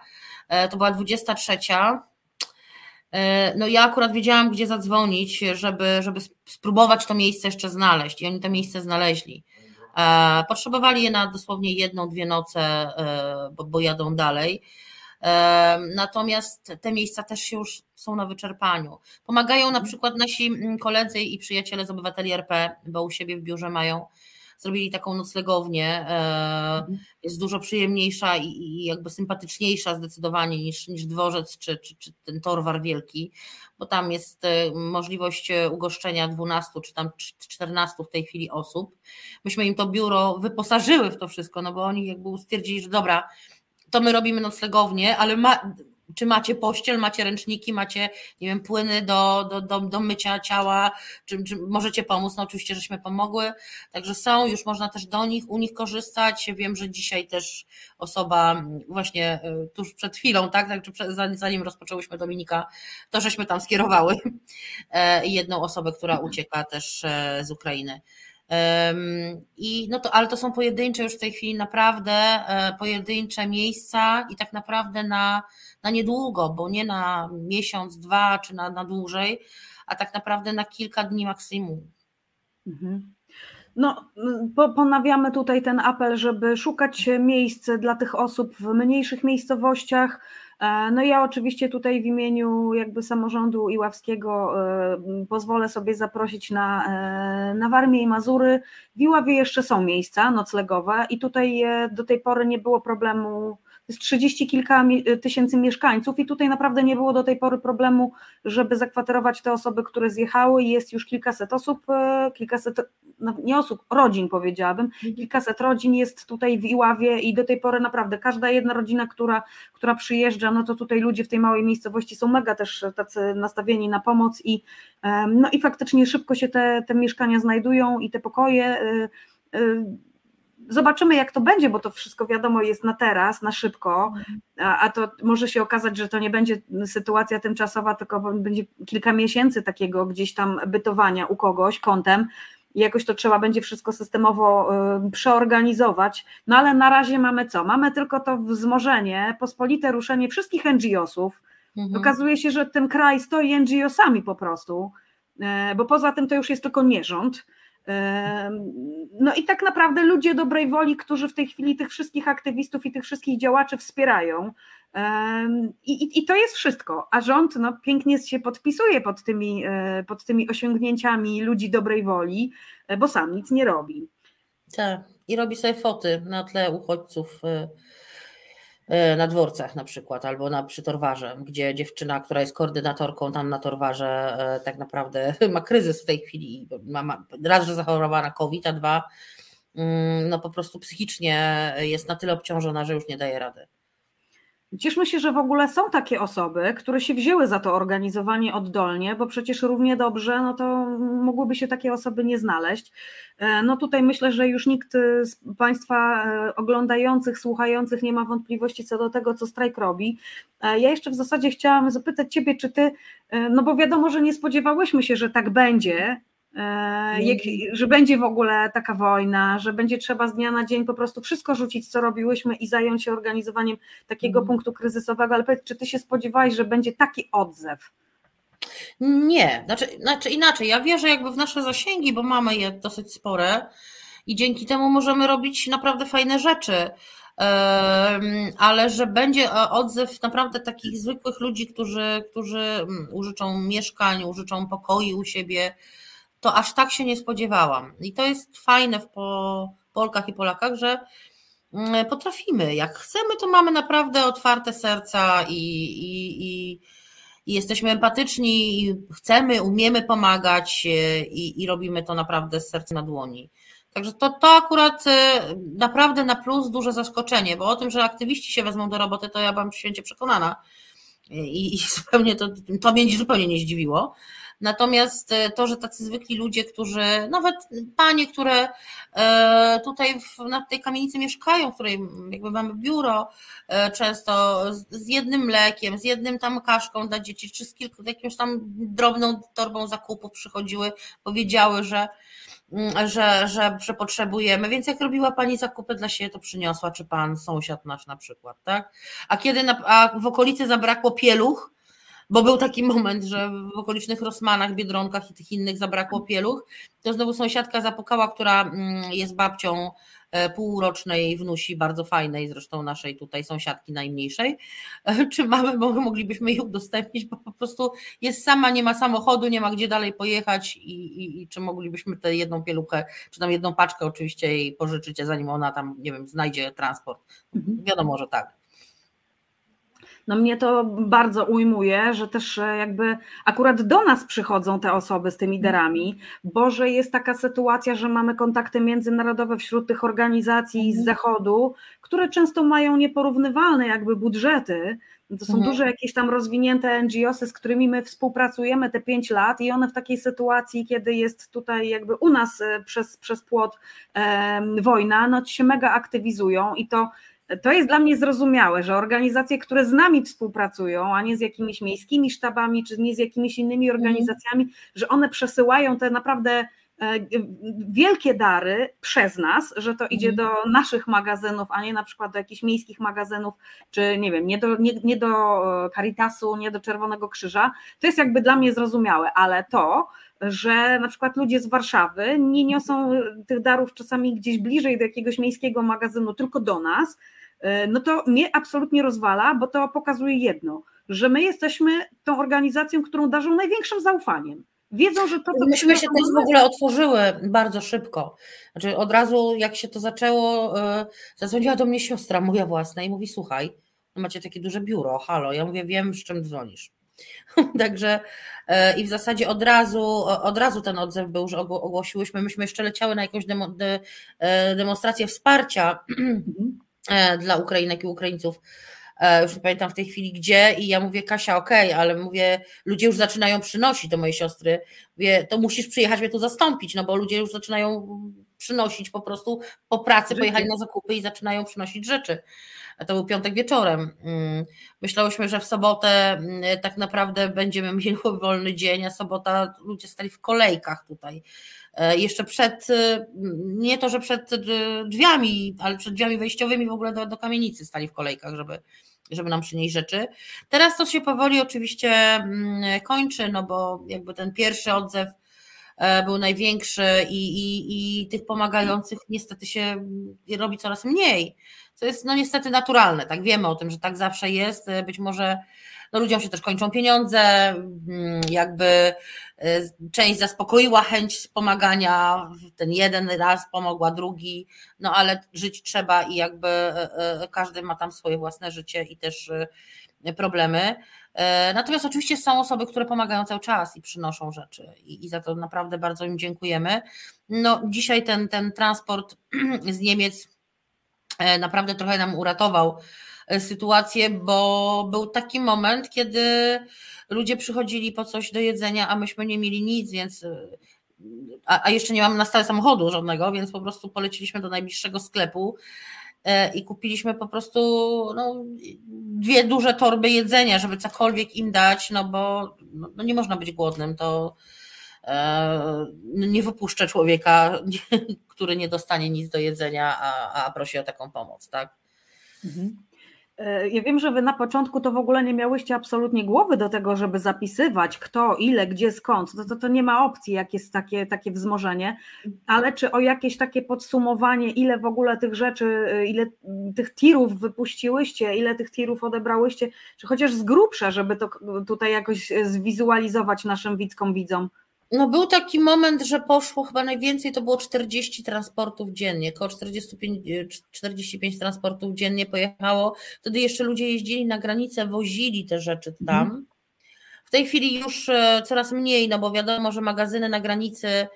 To była 23 E, no ja akurat wiedziałam, gdzie zadzwonić, żeby, żeby spróbować to miejsce jeszcze znaleźć i oni to miejsce znaleźli. E, potrzebowali je na dosłownie jedną, dwie noce, e, bo, bo jadą dalej. Natomiast te miejsca też się już są na wyczerpaniu. Pomagają na przykład nasi mm, koledzy i przyjaciele z obywateli RP, bo u siebie w biurze mają zrobili taką noclegownię. Mhm. Jest dużo przyjemniejsza i jakby sympatyczniejsza zdecydowanie niż, niż dworzec czy, czy, czy ten torwar wielki, bo tam jest e, możliwość e, ugoszczenia 12 czy tam 14 w tej chwili osób. Myśmy im to biuro wyposażyły w to wszystko, no bo oni jakby stwierdzili, że dobra, to my robimy noclegownię, ale ma, czy macie pościel, macie ręczniki, macie, nie wiem, płyny do, do, do, do mycia ciała, czy, czy możecie pomóc? No oczywiście, żeśmy pomogły, także są, już można też do nich, u nich korzystać. Wiem, że dzisiaj też osoba właśnie e, tuż przed chwilą, tak, tak zanim rozpoczęłyśmy Dominika, to żeśmy tam skierowały e, jedną osobę, która ucieka też e, z Ukrainy. I no to, ale to są pojedyncze już w tej chwili naprawdę pojedyncze miejsca i tak naprawdę na na niedługo, bo nie na miesiąc, dwa czy na, na dłużej, a tak naprawdę na kilka dni maksimum. Mhm. No, ponawiamy tutaj ten apel, żeby szukać miejsc dla tych osób w mniejszych miejscowościach. E, no ja oczywiście tutaj w imieniu jakby samorządu Iławskiego e, pozwolę sobie zaprosić na, e, na Warmię i Mazury. W Iławie jeszcze są miejsca noclegowe i tutaj do tej pory nie było problemu jest 30 kilka tysięcy mieszkańców i tutaj naprawdę nie było do tej pory problemu, żeby zakwaterować te osoby, które zjechały. Jest już kilkaset osób, e, kilkaset, no, nie osób, rodzin powiedziałabym, mhm. kilkaset rodzin jest tutaj w Iławie i do tej pory naprawdę każda jedna rodzina, która, która przyjeżdża, no to tutaj ludzie w tej małej miejscowości są mega też tacy nastawieni na pomoc i no i faktycznie szybko się te, te mieszkania znajdują i te pokoje e, e, Zobaczymy, jak to będzie, bo to wszystko wiadomo jest na teraz, na szybko, a, a, to może się okazać, że to nie będzie sytuacja tymczasowa, tylko będzie kilka miesięcy takiego gdzieś tam bytowania u kogoś kątem. I jakoś to trzeba będzie wszystko systemowo y, przeorganizować. No ale na razie mamy co? Mamy tylko to wzmożenie, pospolite ruszenie wszystkich NGO-sów. Mhm. Okazuje się, że ten kraj stoi NGO-sami po prostu, y, bo poza tym to już jest tylko nierząd. No i tak naprawdę ludzie dobrej woli, którzy w tej chwili tych wszystkich aktywistów i tych wszystkich działaczy wspierają. I, i, i to jest wszystko. A rząd no, pięknie się podpisuje pod tymi, e, pod tymi osiągnięciami ludzi dobrej woli, e, bo sam nic nie robi. Tak, i robi sobie foty na tle uchodźców e, na dworcach na przykład, albo na, przy Torwarze, gdzie dziewczyna, która jest koordynatorką tam na Torwarze, e, tak naprawdę ma kryzys w tej chwili. Ma, ma, raz, że zachorowała na COVID, a dwa, mm, no po prostu psychicznie jest na tyle obciążona, że już nie daje rady. Cieszmy się, że w ogóle są takie osoby, które się wzięły za to organizowanie oddolnie, bo przecież równie dobrze, no to mogłyby się takie osoby nie znaleźć. E, no tutaj myślę, że już nikt z Państwa e, oglądających, słuchających nie ma wątpliwości co do tego, co strajk robi. E, ja jeszcze w zasadzie chciałam zapytać Ciebie, czy Ty, no bo wiadomo, że nie spodziewałyśmy się, że tak będzie, jak, że będzie w ogóle taka wojna, że będzie trzeba z dnia na dzień po prostu wszystko rzucić, co robiłyśmy i zająć się organizowaniem takiego mm. punktu kryzysowego, ale powiedz, czy ty się spodziewałeś, że będzie taki odzew? Nie, znaczy, znaczy inaczej, ja wierzę jakby w nasze zasięgi, bo mamy je dosyć spore i dzięki temu możemy robić naprawdę fajne rzeczy, ale że będzie odzew naprawdę takich zwykłych ludzi, którzy, którzy mm, użyczą mieszkań, użyczą pokoi u siebie, to aż tak się nie spodziewałam. I to jest fajne w Polkach i Polakach, że mm, potrafimy. Jak chcemy, to mamy naprawdę otwarte serca i, i, i, i jesteśmy empatyczni, i chcemy, umiemy pomagać e, i, i robimy to naprawdę z serca na dłoni. Także to, to akurat e, naprawdę na plus duże zaskoczenie, bo o tym, że aktywiści się wezmą do roboty, to ja byłam święcie przekonana i, i zupełnie to, to mnie zupełnie nie zdziwiło. Natomiast e, to, że tacy zwykli ludzie, którzy, nawet panie, które e, tutaj w, na tej kamienicy mieszkają, w której jakby mamy biuro, e, często z jednym mlekiem, z jednym tam kaszką dla dzieci, czy z kilku, jakąś tam drobną torbą zakupów przychodziły, powiedziały, że Mm, że, że, że potrzebujemy. Więc jak robiła pani zakupy dla siebie, to przyniosła, czy pan sąsiad nasz na przykład, tak? A kiedy na, a w okolicy zabrakło pieluch, bo był taki moment, że w okolicznych Rosmanach, Biedronkach i tych innych zabrakło pieluch, to znowu sąsiadka zapukała, która mm, jest babcią E, półrocznej wnusi, bardzo fajnej, zresztą naszej tutaj sąsiadki najmniejszej. Czy mamy, moglibyśmy jej udostępnić, bo po prostu jest sama, nie ma samochodu, nie ma gdzie dalej pojechać i, i, i czy moglibyśmy tę jedną pieluchę, czy tam jedną paczkę oczywiście jej pożyczyć, zanim ona tam, nie wiem, znajdzie transport. Mhm. Wiadomo, że tak no mnie to bardzo ujmuje, że też e, jakby akurat do nas przychodzą te osoby z tymi derami, bo że jest taka sytuacja, że mamy kontakty międzynarodowe wśród tych organizacji z mhm. zachodu, które często mają nieporównywalne jakby budżety, to są mhm. duże jakieś tam rozwinięte NGOsy, z którymi my współpracujemy te pięć lat i one w takiej sytuacji, kiedy jest tutaj jakby u nas e, przez, przez płot e, wojna, no się mega aktywizują i to to jest dla mnie zrozumiałe, że organizacje, które z nami współpracują, a nie z jakimiś miejskimi sztabami, czy nie z jakimiś innymi mhm. organizacjami, że one przesyłają te naprawdę e, wielkie dary przez nas, że to idzie mhm. do naszych magazynów, a nie na przykład do jakichś miejskich magazynów, czy nie wiem, nie do, nie, nie do Caritasu, nie do Czerwonego Krzyża, to jest jakby dla mnie zrozumiałe, ale to, że na przykład ludzie z Warszawy nie niosą tych darów czasami gdzieś bliżej do jakiegoś miejskiego magazynu, tylko do nas, e, no to mnie absolutnie rozwala, bo to pokazuje jedno, że my jesteśmy tą organizacją, którą darzą największym zaufaniem. Wiedzą, że to, co Myśmy się też w ogóle otworzyły bardzo szybko. Znaczy od razu, jak się to zaczęło, e, zadzwoniła do mnie siostra moja własna i mówi: Słuchaj, macie takie duże biuro, halo. Ja mówię: Wiem, z czym dzwonisz. Także e, i w zasadzie od razu, od razu ten odzew był, że ogłosiłyśmy, myśmy jeszcze leciały na jakąś demo, de, e, demonstrację wsparcia e, dla Ukrainek i Ukraińców. Już nie pamiętam w tej chwili gdzie, i ja mówię, Kasia, okej, okay, ale mówię, ludzie już zaczynają przynosić do mojej siostry. Mówię, to musisz przyjechać mnie tu zastąpić, no bo ludzie już zaczynają przynosić po prostu po pracy, pojechali na zakupy i zaczynają przynosić rzeczy to był piątek wieczorem. Mm, myślałyśmy, że w sobotę mm, tak naprawdę będziemy mieli wolny dzień, a sobota ludzie stali w kolejkach tutaj. E, jeszcze przed, y, nie to, że przed drzwiami, ale przed drzwiami wejściowymi w ogóle do, do kamienicy stali w kolejkach, żeby, żeby nam przynieść rzeczy. Teraz to się powoli oczywiście mm, kończy, no bo jakby ten pierwszy odzew e, był największy i, i, i tych pomagających niestety się robi coraz mniej co jest no niestety naturalne, tak wiemy o tym, że tak zawsze jest, być może no ludziom się też kończą pieniądze, mm, jakby e, część zaspokoiła chęć pomagania, ten jeden raz pomogła drugi, no ale żyć trzeba i jakby e, e, każdy ma tam swoje własne życie i też problemy. Natomiast oczywiście są osoby, które pomagają cały czas i przynoszą rzeczy i, i za to naprawdę bardzo im dziękujemy. No, dzisiaj ten, ten transport z Niemiec naprawdę trochę nam uratował sytuację, bo był taki moment, kiedy ludzie przychodzili po coś do jedzenia, a myśmy nie mieli nic, więc e, a, jeszcze nie mamy na stałe samochodu żadnego, więc po prostu poleciliśmy do najbliższego sklepu i kupiliśmy po prostu no, dwie duże torby jedzenia, żeby cokolwiek im dać, no bo no, no nie można być głodnym, to E, nie wypuszczę człowieka, który nie dostanie nic do jedzenia, a, a prosi o taką pomoc, tak? Mhm. E, ja wiem, że wy na początku to w ogóle nie miałyście absolutnie głowy do tego, żeby zapisywać kto, ile, gdzie, skąd. To, to, to nie ma opcji, jak jest takie, takie wzmożenie, ale czy o jakieś takie podsumowanie, ile w ogóle tych rzeczy, e, ile tych tirów wypuściłyście, ile tych tirów odebrałyście, czy chociaż z grubsza, żeby to tutaj jakoś zwizualizować naszym widzkom, widzom? No był taki moment, że poszło chyba najwięcej, to było 40 transportów dziennie, około 45, 45 transportów dziennie pojechało. Wtedy jeszcze ludzie jeździli na granicę, wozili te rzeczy tam. Mhm. W tej chwili już e, coraz mniej, no bo wiadomo, że magazyny na granicy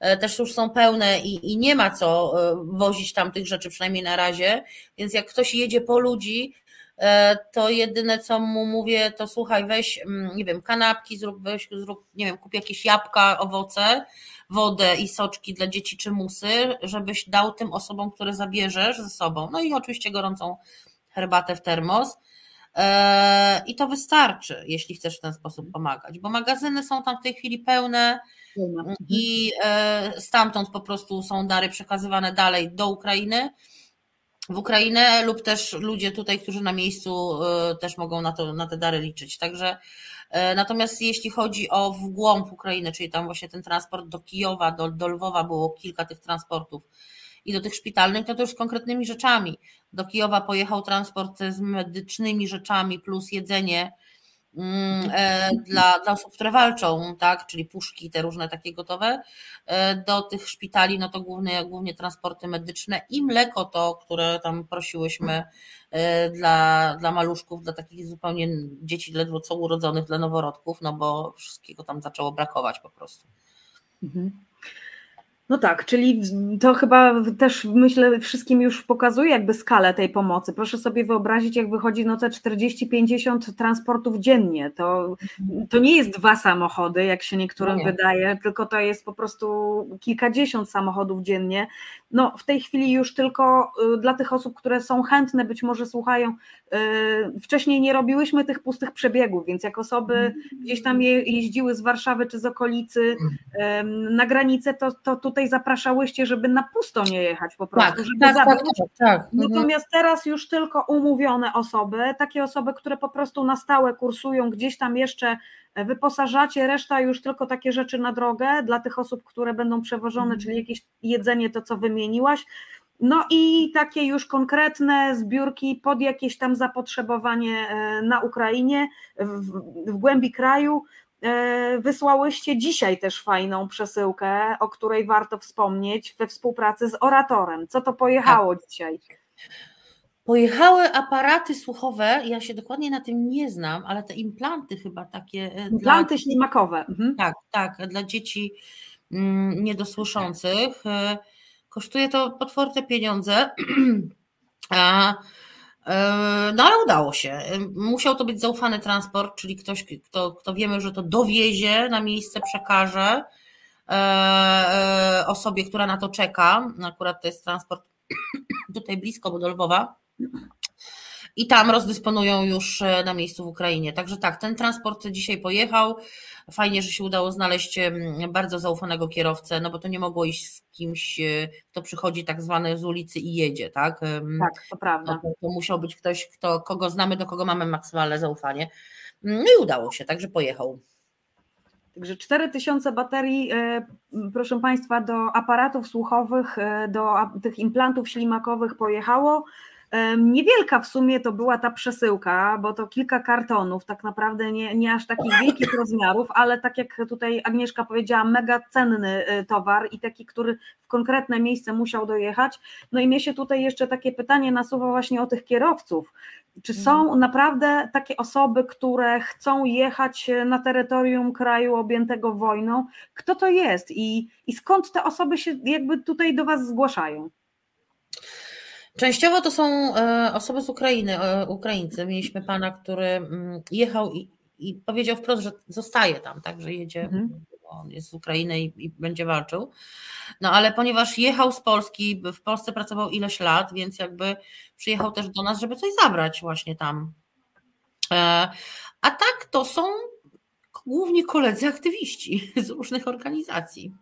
e, też już są pełne i, i nie ma co e, wozić tam tych rzeczy, przynajmniej na razie. Więc jak ktoś jedzie po ludzi, to jedyne co mu mówię, to słuchaj, weź, mm, nie wiem, kanapki, zrób, weź, zrób, nie wiem, kup jakieś jabłka, owoce, wodę i soczki dla dzieci czy musy, żebyś dał tym osobom, które zabierzesz ze sobą. No i oczywiście gorącą herbatę w termos. E, I to wystarczy, jeśli chcesz w ten sposób pomagać, bo magazyny są tam w tej chwili pełne i e, stamtąd po prostu są dary przekazywane dalej do Ukrainy w Ukrainę lub też ludzie tutaj, którzy na miejscu e, też mogą na, to, na te dary liczyć. Także natomiast jeśli chodzi o w głąb Ukrainy, czyli tam właśnie ten transport do Kijowa, do, do Lwowa było kilka tych transportów i do tych szpitalnych, no to już z konkretnymi rzeczami. Do Kijowa pojechał transport z medycznymi rzeczami plus jedzenie e, dla, dla osób, które walczą, tak, czyli puszki, te różne takie gotowe. E, do tych szpitali, no to głównie, głównie transporty medyczne i mleko to, które tam prosiłyśmy e, dla, dla maluszków, dla takich zupełnie dzieci ledwo co urodzonych, dla noworodków, no bo wszystkiego tam zaczęło brakować po prostu. Mhm. No tak, czyli to chyba też myślę wszystkim już pokazuje jakby skalę tej pomocy. Proszę sobie wyobrazić, jak wychodzi no te 40-50 transportów dziennie. To, to nie jest dwa samochody, jak się niektórym no wydaje, tylko to jest po prostu kilkadziesiąt samochodów dziennie. No w tej chwili już tylko y, dla tych osób, które są chętne, być może słuchają, y, wcześniej nie robiłyśmy tych pustych przebiegów, więc jak osoby gdzieś tam jeździły z Warszawy czy z okolicy na granicę, to, to tutaj zapraszałyście, żeby na pusto nie jechać po prostu, tak, żeby tak, tak, tak, tak. Mhm. Natomiast teraz już tylko umówione osoby, takie osoby, które po prostu na stałe kursują, gdzieś tam jeszcze wyposażacie, reszta już tylko takie rzeczy na drogę dla tych osób, które będą przewożone, mhm. czyli jakieś jedzenie, to co wymieniłaś. No i takie już konkretne zbiórki pod jakieś tam zapotrzebowanie e, na Ukrainie, w, w głębi kraju. E, wysłałyście dzisiaj też fajną przesyłkę, o której warto wspomnieć, we współpracy z oratorem. Co to pojechało tak. dzisiaj? Pojechały aparaty słuchowe, ja się dokładnie na tym nie znam, ale te implanty chyba takie. E, implanty dla, ślimakowe. Mhm. Tak, tak, dla dzieci mm, niedosłyszących. E, kosztuje to potworne pieniądze. A E, no ale udało się. E, musiał to być zaufany transport, czyli ktoś, kto, kto wiemy, że to dowiezie na miejsce, przekaże e, osobie, która na to czeka. Akurat to jest transport tutaj blisko, bo do Lwowa i tam rozdysponują już e, na miejscu w Ukrainie. Także tak, ten transport dzisiaj pojechał. Fajnie, że się udało znaleźć bardzo zaufanego kierowcę, no bo to nie mogło iść z kimś, e, kto przychodzi tak zwany z ulicy i jedzie, tak? Tak, to prawda. No to, to musiał być ktoś, kto, kogo znamy, do kogo mamy maksymalne zaufanie. No i udało się, także pojechał. Także 4000 baterii, e, proszę Państwa, do aparatów słuchowych, do tych implantów ślimakowych pojechało. Niewielka w sumie to była ta przesyłka, bo to kilka kartonów, tak naprawdę nie, nie aż takich wielkich rozmiarów, ale tak jak tutaj Agnieszka powiedziała, mega cenny y, towar i taki, który w konkretne miejsce musiał dojechać. No i mnie się tutaj jeszcze takie pytanie nasuwa właśnie o tych kierowców. Czy są mhm. naprawdę takie osoby, które chcą jechać na terytorium kraju objętego wojną? Kto to jest i, i skąd te osoby się jakby tutaj do Was zgłaszają? Częściowo to są e, osoby z Ukrainy, e, Ukraińcy. Mieliśmy pana, który mm, jechał i, i powiedział wprost, że zostaje tam, tak, że jedzie, mhm. on jest z Ukrainy i, i, będzie walczył. No ale ponieważ jechał z Polski, w Polsce pracował ileś lat, więc jakby przyjechał też do nas, żeby coś zabrać właśnie tam. E, a tak to są głównie koledzy aktywiści z różnych organizacji.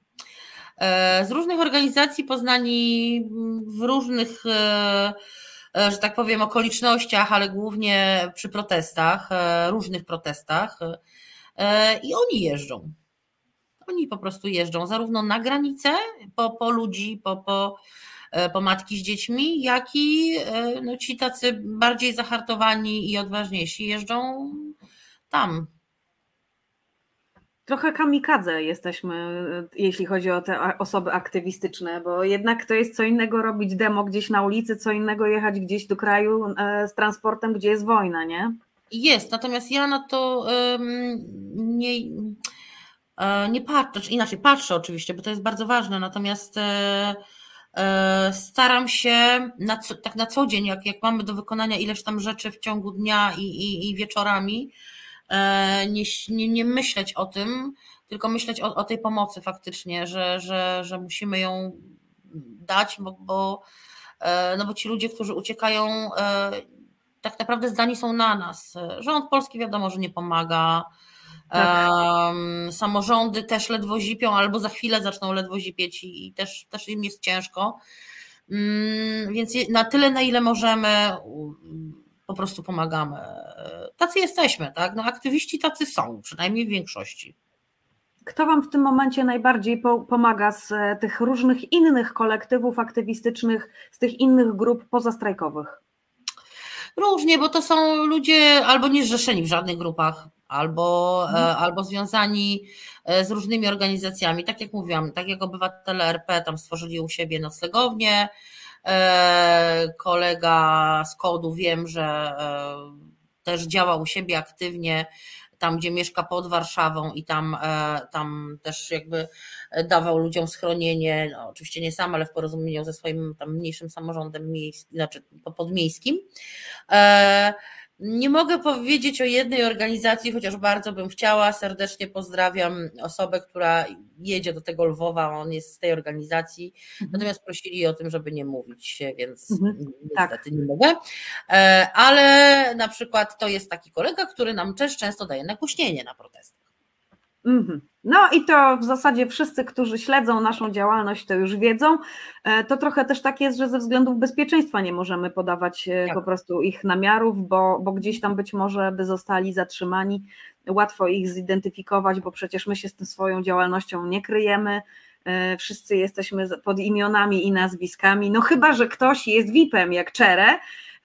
E, z różnych organizacji poznani w różnych, e, e, że tak powiem, okolicznościach, ale głównie przy protestach, różnych protestach. I oni jeżdżą. Oni po prostu jeżdżą zarówno na granicę po, po ludzi, po, po, po matki z dziećmi, jak i no, ci tacy bardziej zahartowani i odważniejsi jeżdżą tam, Trochę kamikadze jesteśmy, jeśli chodzi o te osoby aktywistyczne, bo jednak to jest co innego robić demo gdzieś na ulicy, co innego jechać gdzieś do kraju e, z transportem, gdzie jest wojna, nie? Jest, natomiast ja na to nie, e, nie patrzę, znaczy inaczej patrzę oczywiście, bo to jest bardzo ważne, natomiast e, Staram się na, tak na co dzień, jak, jak mamy do wykonania ileś tam rzeczy w ciągu dnia i, i, i wieczorami, nie, nie, nie myśleć o tym, tylko myśleć o, o tej pomocy faktycznie, że, że, że musimy ją dać, bo, bo, e, no bo ci ludzie, którzy uciekają, e, tak naprawdę zdani są na nas. Rząd polski wiadomo, że nie pomaga. Tak. samorządy też ledwo zipią, albo za chwilę zaczną ledwo zipieć i też, też im jest ciężko. Mm, więc na tyle, na ile możemy, po prostu pomagamy. Tacy jesteśmy, tak? No, aktywiści tacy są, przynajmniej w większości. Kto Wam w tym momencie najbardziej po, pomaga z e, tych różnych innych kolektywów aktywistycznych, z tych innych grup pozastrajkowych? Różnie, bo to są ludzie albo nie zrzeszeni w żadnych grupach, albo, e, mhm. albo związani e, z różnymi organizacjami. Tak jak mówiłam, tak jak obywatele RP tam stworzyli u siebie noclegownię. Kolega z kodu wiem, że też działa u siebie aktywnie tam gdzie mieszka pod Warszawą i tam, e, tam też jakby dawał ludziom schronienie, no, oczywiście nie sam, ale w porozumieniu ze swoim tam mniejszym samorządem miejskim, znaczy podmiejskim. E, nie mogę powiedzieć o jednej organizacji, chociaż bardzo bym chciała. Serdecznie pozdrawiam osobę, która jedzie do tego Lwowa, on jest z tej organizacji. Mhm. Natomiast prosili o tym, żeby nie mówić, więc mhm. niestety tak. nie mogę. E, ale na przykład to jest taki kolega, który nam też często daje nagłośnienie na protestach. Mhm. No i to w zasadzie wszyscy, którzy śledzą naszą działalność, to już wiedzą. E, to trochę też tak jest, że ze względów bezpieczeństwa nie możemy podawać e, tak. po prostu ich namiarów, bo, bo gdzieś tam być może by zostali zatrzymani. Łatwo ich zidentyfikować, bo przecież my się z tą swoją działalnością nie kryjemy. E, wszyscy jesteśmy pod imionami i nazwiskami. No chyba, że ktoś jest VIP-em jak Czere,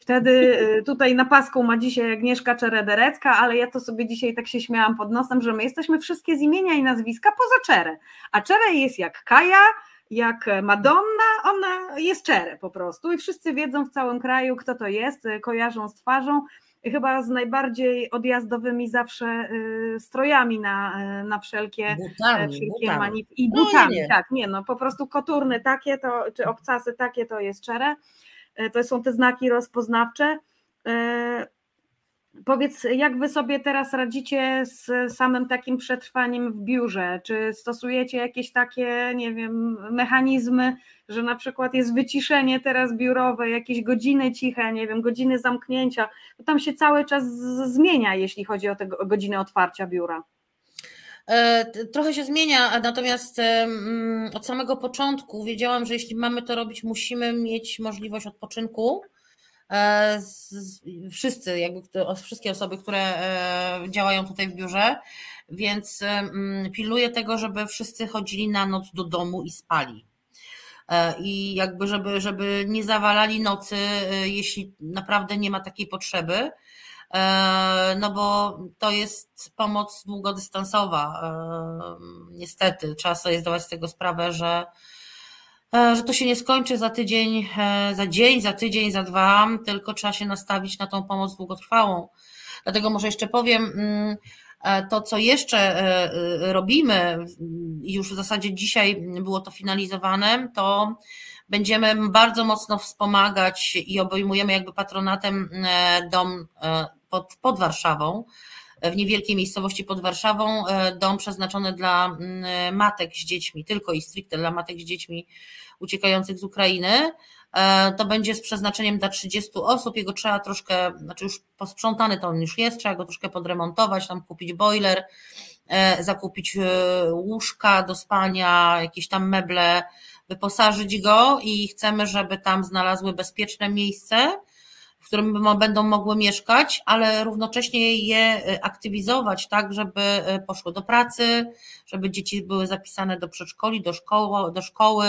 Wtedy y, tutaj na pasku ma dzisiaj Agnieszka Czerederecka, ale ja to sobie dzisiaj tak się śmiałam pod nosem, że my jesteśmy wszystkie z imienia i nazwiska poza Czerę. A Czerę jest jak Kaja, jak Madonna, ona jest Czerę po prostu i wszyscy wiedzą w całym kraju, kto to jest, y, kojarzą z twarzą. Chyba z najbardziej odjazdowymi zawsze y, strojami na, na wszelkie, butami, wszelkie butami. Manip- i no butami, no, tak, nie no, po prostu koturny takie to, czy obcasy takie to jest Czerę. E, to są te znaki rozpoznawcze. E, powiedz, jak wy sobie teraz radzicie z samym takim przetrwaniem w biurze? Czy stosujecie jakieś takie, nie wiem, mechanizmy, że na przykład jest wyciszenie teraz biurowe, jakieś godziny ciche, nie wiem, godziny zamknięcia, bo tam się cały czas zmienia, jeśli chodzi o te godziny otwarcia biura. E, trochę się zmienia, natomiast od samego początku wiedziałam, że jeśli mamy to robić, musimy mieć możliwość odpoczynku. E, wszyscy, jakby wszystkie osoby, które e, działają tutaj w biurze, więc pilnuję tego, żeby wszyscy chodzili na noc do domu i spali. I jakby, żeby, żeby nie zawalali nocy, jeśli naprawdę nie ma takiej potrzeby no bo to jest pomoc długodystansowa. E, niestety, trzeba sobie zdawać z tego sprawę, że, e, że to się nie skończy za tydzień, za dzień, za tydzień, za dwa, tylko trzeba się nastawić na tą pomoc długotrwałą. Dlatego może jeszcze powiem, mm, to, co jeszcze robimy, już w zasadzie dzisiaj było to finalizowane, to będziemy bardzo mocno wspomagać i obejmujemy jakby patronatem dom pod, pod Warszawą, w niewielkiej miejscowości pod Warszawą, e, dom przeznaczony dla mm, matek z dziećmi, tylko i stricte dla matek z dziećmi uciekających z Ukrainy. E, to będzie z przeznaczeniem dla 30 osób. Jego trzeba troszkę, znaczy już posprzątany to on już jest, trzeba go troszkę podremontować, tam kupić boiler, e, zakupić łóżka do spania, jakieś tam meble, wyposażyć go i chcemy, żeby tam znalazły bezpieczne miejsce w którym będą mogły mieszkać, ale równocześnie je y, aktywizować tak, żeby y, poszły do pracy, żeby dzieci były zapisane do przedszkoli, do szkoły, do szkoły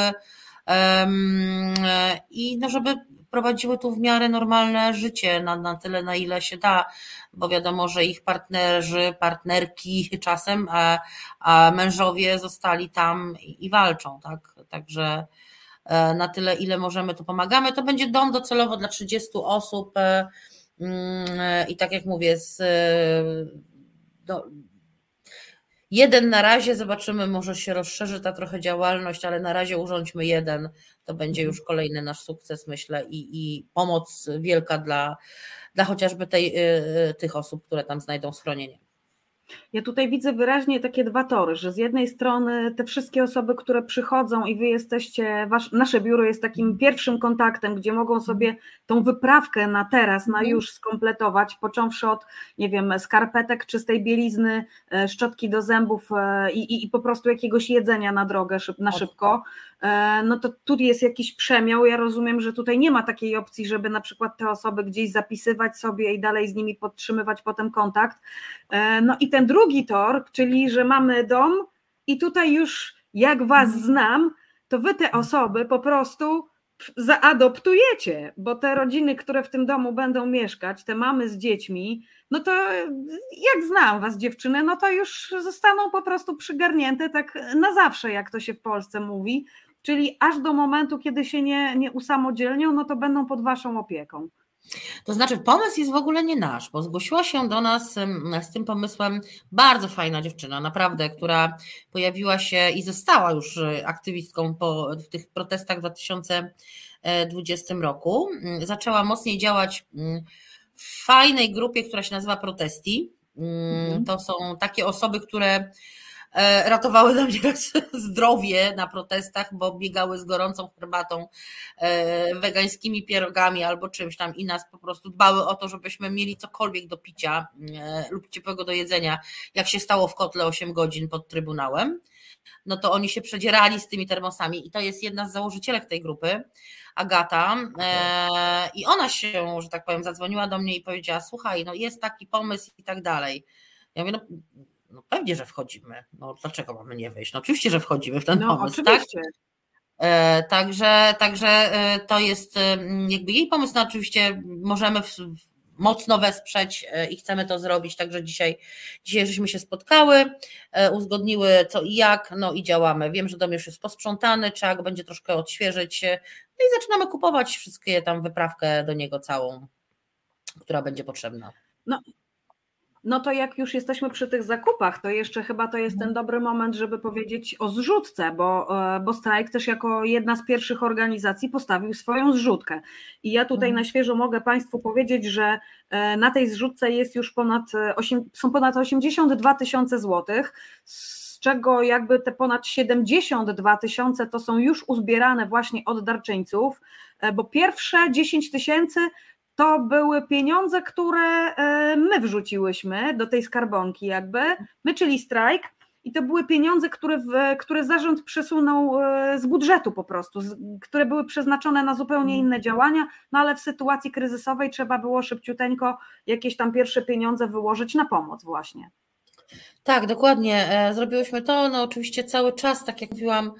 i no, żeby prowadziły tu w miarę normalne życie na, na tyle, na ile się da, bo wiadomo, że ich partnerzy, partnerki czasem, a, a mężowie zostali tam i, i walczą, tak, także na tyle, ile możemy, to pomagamy. To będzie dom docelowo dla 30 osób e, mm, i tak jak mówię, z, do, jeden na razie, zobaczymy, może się rozszerzy ta trochę działalność, ale na razie urządźmy jeden, to będzie już kolejny nasz sukces, myślę, i, i pomoc wielka dla, dla chociażby tej, tych osób, które tam znajdą schronienie. Ja tutaj widzę wyraźnie takie dwa tory, że z jednej strony te wszystkie osoby, które przychodzą i wy jesteście, wasz, nasze biuro jest takim pierwszym kontaktem, gdzie mogą sobie tą wyprawkę na teraz, na mhm. już skompletować, począwszy od, nie wiem, skarpetek, czystej bielizny, e, szczotki do zębów e, i, i, i po prostu jakiegoś jedzenia na drogę, na szybko, no to tu jest jakiś przemiał. Ja rozumiem, że tutaj nie ma takiej opcji, żeby na przykład te osoby gdzieś zapisywać sobie i dalej z nimi podtrzymywać potem kontakt. No i ten drugi tor, czyli że mamy dom i tutaj już jak was mhm. znam, to wy te osoby po prostu zaadoptujecie, bo te rodziny, które w tym domu będą mieszkać, te mamy z dziećmi, no to jak znam was dziewczyny, no to już zostaną po prostu przygarnięte tak na zawsze, jak to się w Polsce mówi, czyli aż do momentu, kiedy się nie, nie usamodzielnią, no to będą pod waszą opieką. To znaczy, pomysł jest w ogóle nie nasz, bo zgłosiła się do nas z tym pomysłem bardzo fajna dziewczyna, naprawdę, która pojawiła się i została już e, aktywistką po, w tych protestach w 2020 roku. Mm, zaczęła mocniej działać mm, w fajnej grupie, która się nazywa Protesti. Mm, mhm. To są takie osoby, które ratowały dla mnie zdrowie na protestach, bo biegały z gorącą herbatą, e, wegańskimi pierogami albo czymś tam i nas po prostu dbały o to, żebyśmy mieli cokolwiek do picia e, lub ciepłego do jedzenia, jak się stało w kotle 8 godzin pod Trybunałem. No to oni się przedzierali z tymi termosami i to jest jedna z założycielek tej grupy, Agata. I ona się, że tak powiem, zadzwoniła do mnie i powiedziała: Słuchaj, no jest taki pomysł i tak dalej. Ja mówię, no no pewnie, że wchodzimy. No dlaczego mamy nie wejść? No oczywiście, że wchodzimy w ten no, pomysł, tak? oczywiście. tak? Także, także e, to jest e, jakby jej pomysł, no oczywiście możemy w, mocno wesprzeć i chcemy to zrobić, także dzisiaj, dzisiaj żeśmy się spotkały, uzgodniły co i jak, no i działamy. Wiem, że dom już jest posprzątany, trzeba go będzie troszkę odświeżyć, no i zaczynamy kupować wszystkie tam wyprawkę do niego całą, która będzie potrzebna. No no to jak już jesteśmy przy tych zakupach, to jeszcze chyba to jest ten mhm. dobry moment, żeby powiedzieć o zrzutce, bo, e, bo strajk też jako jedna z pierwszych organizacji postawił swoją zrzutkę. I ja tutaj mhm. na świeżo mogę Państwu powiedzieć, że e, na tej zrzutce jest już ponad, 8, e, są ponad 82 tysiące złotych, z czego jakby te ponad 72 tysiące to są już uzbierane właśnie od darczyńców, bo pierwsze 10 tysięcy to były pieniądze, które e, my wrzuciłyśmy do tej skarbonki jakby, my czyli strajk i to były pieniądze, które, w, które zarząd przesunął e, z budżetu po prostu, z, które były przeznaczone na zupełnie inne działania, no ale w sytuacji kryzysowej trzeba było szybciuteńko jakieś tam pierwsze pieniądze wyłożyć na pomoc właśnie. Tak, dokładnie. E, zrobiłyśmy to, no oczywiście cały czas, tak jak mówiłam,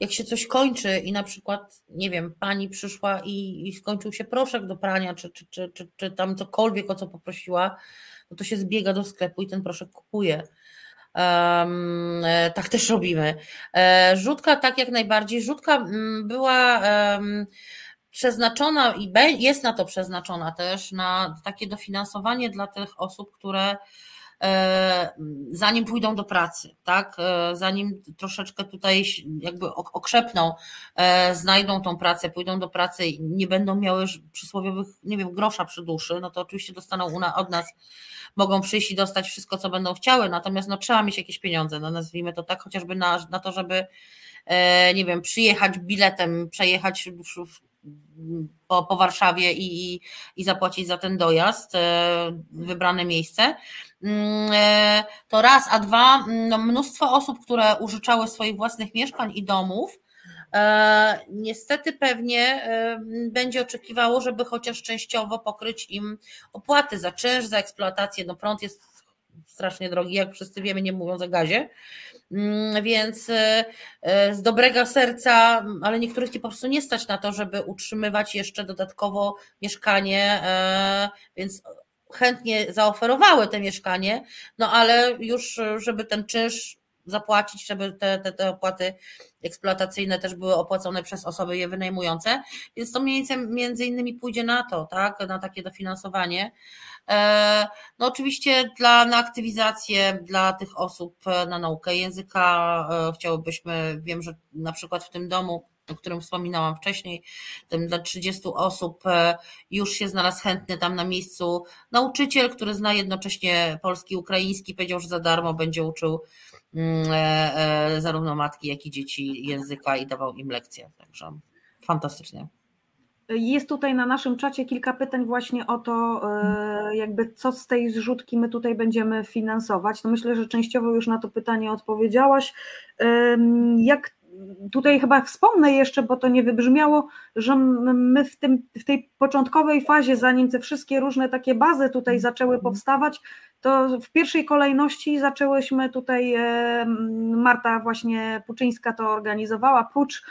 jak się coś kończy i na przykład, nie wiem, pani przyszła i, i skończył się proszek do prania, czy, czy, czy, czy, czy tam cokolwiek, o co poprosiła, no to się zbiega do sklepu i ten proszek kupuje. Um, tak też robimy. E, rzutka tak jak najbardziej. Rzutka mm, była um, przeznaczona i jest na to przeznaczona też na takie dofinansowanie dla tych osób, które zanim pójdą do pracy, tak? E, zanim troszeczkę tutaj jakby okrzepną, e, znajdą tą pracę, pójdą do pracy i nie będą miały przysłowiowych, nie wiem, grosza przy duszy, no to oczywiście dostaną od nas, mogą przyjść i dostać wszystko, co będą chciały, natomiast no trzeba mieć jakieś pieniądze, no nazwijmy to tak, chociażby na, na to, żeby nie wiem, przyjechać biletem, przejechać po, po Warszawie i, i zapłacić za ten dojazd, wybrane miejsce. Mm, e, to raz, a dwa, no mnóstwo osób, które użyczały swoich własnych mieszkań i domów, e, niestety pewnie e, będzie oczekiwało, żeby chociaż częściowo pokryć im opłaty za czynsz, za eksploatację. No prąd jest strasznie drogi, jak wszyscy wiemy, nie mówiąc o gazie. Mm, więc z dobrego serca, ale niektórych ci po prostu nie stać na to, żeby utrzymywać jeszcze dodatkowo mieszkanie, więc chętnie zaoferowały te mieszkanie, no ale już, żeby ten czynsz zapłacić, żeby te, te, te opłaty eksploatacyjne też były opłacone przez osoby je wynajmujące, więc to między innymi pójdzie na to, tak, na takie dofinansowanie. E, no oczywiście dla, na aktywizację dla tych osób e, na naukę języka e, chciałybyśmy, wiem, że na przykład w tym domu o którym wspominałam wcześniej, tym dla 30 osób już się znalazł chętny tam na miejscu nauczyciel, który zna jednocześnie polski, ukraiński, powiedział, że za darmo będzie uczył zarówno matki, jak i dzieci języka i dawał im lekcje. Także fantastycznie. Jest tutaj na naszym czacie kilka pytań właśnie o to, e, jakby co z tej zrzutki my tutaj będziemy finansować. No myślę, że częściowo już na to pytanie odpowiedziałaś. Jak tutaj chyba wspomnę jeszcze, bo to nie wybrzmiało, że my w, tym, w tej początkowej fazie, zanim te wszystkie różne takie bazy tutaj zaczęły mhm. powstawać, to w pierwszej kolejności zaczęłyśmy tutaj, Marta właśnie Puczyńska to organizowała, Pucz,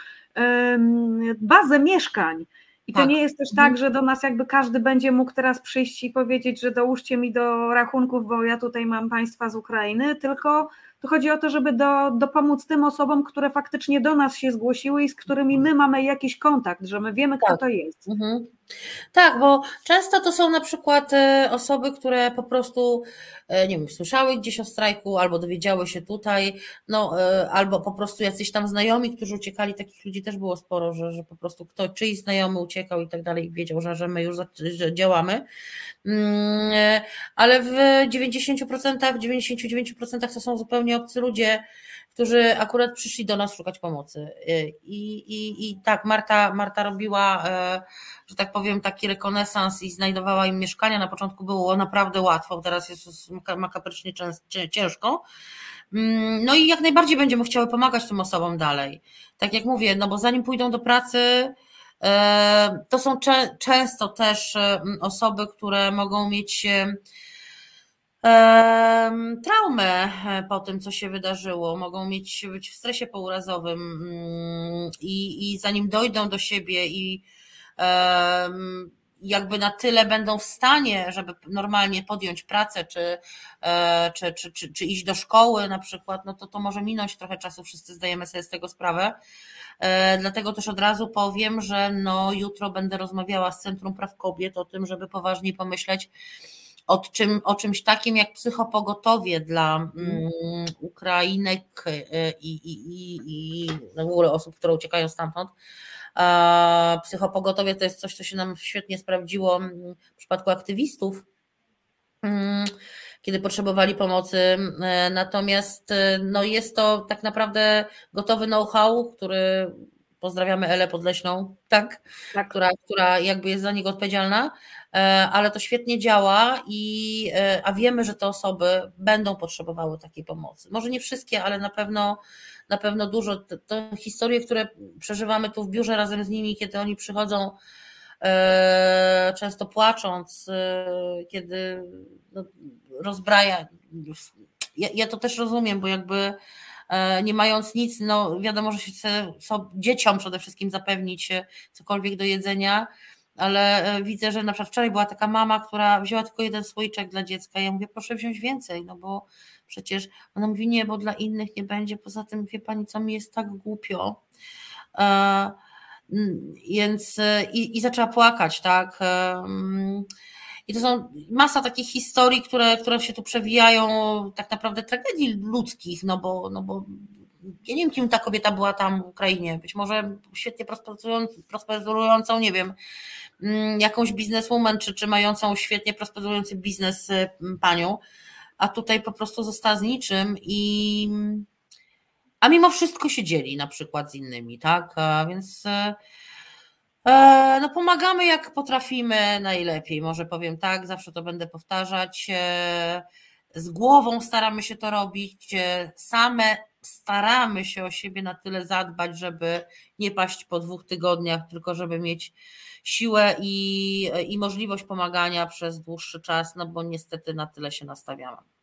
bazę mieszkań i to tak. nie jest też tak, mhm. że do nas jakby każdy będzie mógł teraz przyjść i powiedzieć, że dołóżcie mi do rachunków, bo ja tutaj mam państwa z Ukrainy, tylko to chodzi o to, żeby do, dopomóc tym osobom, które faktycznie do nas się zgłosiły i z którymi my mamy jakiś kontakt, że my wiemy, kto tak. to jest. Mhm. Tak, bo często to są na przykład e, osoby, które po prostu, e, nie wiem, słyszały gdzieś o strajku, albo dowiedziały się tutaj, no, e, albo po prostu jacyś tam znajomi, którzy uciekali, takich ludzi też było sporo, że, że po prostu ktoś, czyjś znajomy uciekał i tak dalej, wiedział, że, że my już działamy. Mm, ale w 90%, 99% to są zupełnie obcy ludzie, którzy akurat przyszli do nas szukać pomocy. I, i, i tak, Marta, Marta robiła że tak powiem, taki rekonesans i znajdowała im mieszkania. Na początku było naprawdę łatwo, teraz jest makabrycznie ciężko. Mm, no i jak najbardziej będziemy chciały pomagać tym osobom dalej. Tak jak mówię, no bo zanim pójdą do pracy, e, to są często też e, osoby, które mogą mieć e, traumę po tym, co się wydarzyło, mogą mieć być w stresie pourazowym mm, i, i zanim dojdą do siebie i jakby na tyle będą w stanie, żeby normalnie podjąć pracę, czy, e, czy, czy, czy, czy iść do szkoły na przykład, no to to może minąć trochę czasu, wszyscy zdajemy sobie z tego sprawę. E, dlatego też od razu powiem, że no jutro będę rozmawiała z Centrum Praw Kobiet o tym, żeby poważniej pomyśleć o, czym, o czymś takim jak psychopogotowie dla mm, Ukrainek e, i, i, i, i w ogóle osób, które uciekają stamtąd, Psychopogotowie to jest coś, co się nam świetnie sprawdziło w przypadku aktywistów, mm, kiedy potrzebowali pomocy. E, natomiast e, no jest to tak naprawdę gotowy know-how, który pozdrawiamy Elę Podleśną, tak, tak. Która, która jakby jest za niego odpowiedzialna, e, ale to świetnie działa i a wiemy, że te osoby będą potrzebowały takiej pomocy. Może nie wszystkie, ale na pewno na pewno dużo. To, historie, które przeżywamy tu w biurze razem z nimi, kiedy oni przychodzą, e, często płacząc, e, kiedy no, rozbraja. Ja, ja to też rozumiem, bo jakby e, nie mając nic, no wiadomo, że się chce dzieciom przede wszystkim zapewnić cokolwiek do jedzenia, ale widzę, że na przykład wczoraj była taka mama, która wzięła tylko jeden słoiczek dla dziecka. Ja mówię, proszę wziąć więcej, no bo przecież ona mówi, nie, bo dla innych nie będzie, poza tym wie pani, co mi jest tak głupio. E, więc e, i, i zaczęła płakać, tak. I to są masa takich historii, które, które się tu przewijają, tak naprawdę tragedii ludzkich, no bo, no bo ja nie wiem, kim ta kobieta była tam w Ukrainie. Być może świetnie prosperującą, nie wiem, mm, jakąś bizneswoman, czy, czy mającą świetnie prosperujący biznes panią a tutaj po prostu została z niczym i a mimo wszystko się dzieli na przykład z innymi, tak? A więc e, no pomagamy jak potrafimy najlepiej, może powiem tak, zawsze to będę powtarzać. E, z głową staramy się to robić, same staramy się o siebie na tyle zadbać, żeby nie paść po dwóch tygodniach, tylko żeby mieć siłę i, i możliwość pomagania przez dłuższy czas, no bo niestety na tyle się nastawiamy.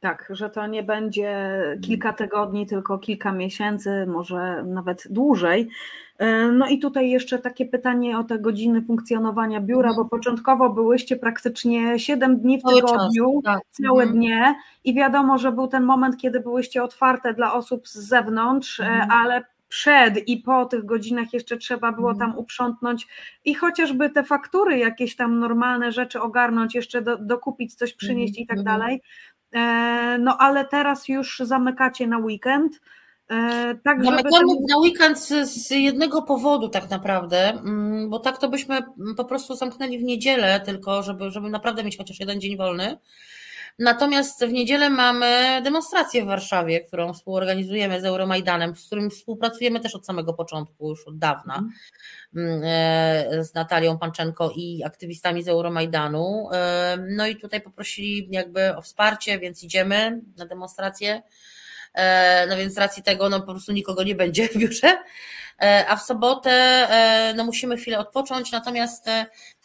Tak, że to nie będzie kilka tygodni, tylko kilka miesięcy, może nawet dłużej. E, no i tutaj jeszcze takie pytanie o te godziny funkcjonowania biura, bo początkowo byłyście praktycznie 7 dni w tygodniu, tak. całe Mhm. dnie i wiadomo, że był ten moment, kiedy byłyście otwarte dla osób z zewnątrz, e, Mhm. ale przed i po tych godzinach jeszcze trzeba było Mhm. tam uprzątnąć i chociażby te faktury, jakieś tam normalne rzeczy ogarnąć, jeszcze do, dokupić coś, przynieść i tak Mhm. dalej. E, No ale teraz już zamykacie na weekend. e, Tak, Zamykamy ten- na weekend z, z jednego powodu tak naprawdę, mm, bo tak to byśmy po prostu zamknęli w niedzielę tylko, żeby, żeby naprawdę mieć chociaż jeden dzień wolny. Natomiast w niedzielę mamy demonstrację w Warszawie, którą współorganizujemy z Euromajdanem, z którym współpracujemy też od samego początku, już od dawna, mm, e, z Natalią Panczenko i aktywistami z Euromajdanu. E, No i tutaj poprosili jakby o wsparcie, więc idziemy na demonstrację. E, No więc z racji tego no po prostu nikogo nie będzie w biurze. A w sobotę no musimy chwilę odpocząć, natomiast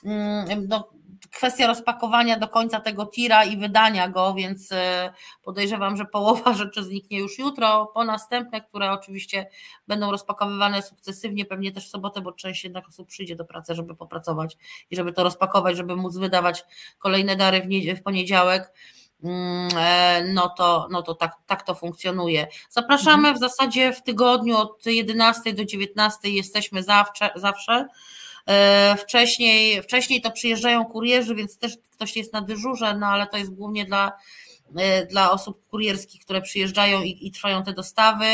mm, no, kwestia rozpakowania do końca tego tira i wydania go, więc e, podejrzewam, że połowa rzeczy zniknie już jutro, po następne, które oczywiście będą rozpakowywane sukcesywnie, pewnie też w sobotę, bo część jednak osób przyjdzie do pracy, żeby popracować i żeby to rozpakować, żeby móc wydawać kolejne dary w, nie, w poniedziałek mm, e, no to, no to tak, tak to funkcjonuje. Zapraszamy w zasadzie w tygodniu od 11 do 19 jesteśmy zawsze, zawsze. E, Wcześniej, wcześniej to przyjeżdżają kurierzy, więc też ktoś jest na dyżurze, no ale to jest głównie dla, e, dla osób kurierskich, które przyjeżdżają i, i trwają te dostawy,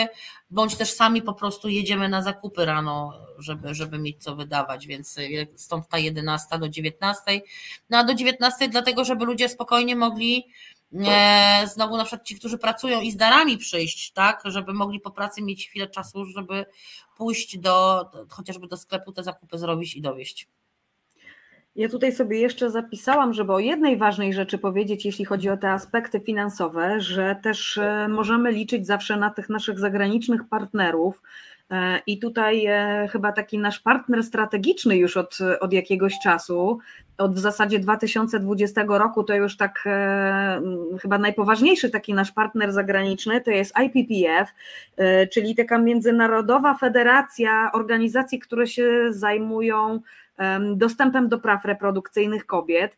bądź też sami po prostu jedziemy na zakupy rano, żeby, żeby mieć co wydawać, więc e, stąd ta 11 do 19. No a do 19 dlatego, żeby ludzie spokojnie mogli znowu na przykład ci, którzy pracują i z darami przyjść, tak, żeby mogli po pracy mieć chwilę czasu, żeby pójść do, chociażby do sklepu, te zakupy zrobić i dowieść. Ja tutaj sobie jeszcze zapisałam, żeby o jednej ważnej rzeczy powiedzieć, jeśli chodzi o te aspekty finansowe, że też e, możemy liczyć zawsze na tych naszych zagranicznych partnerów. E, I tutaj e, chyba taki nasz partner strategiczny już od, od jakiegoś czasu, od w zasadzie 2020 roku, to już tak e, chyba najpoważniejszy taki nasz partner zagraniczny to jest IPPF, e, czyli taka międzynarodowa federacja organizacji, które się zajmują em, dostępem do praw reprodukcyjnych kobiet.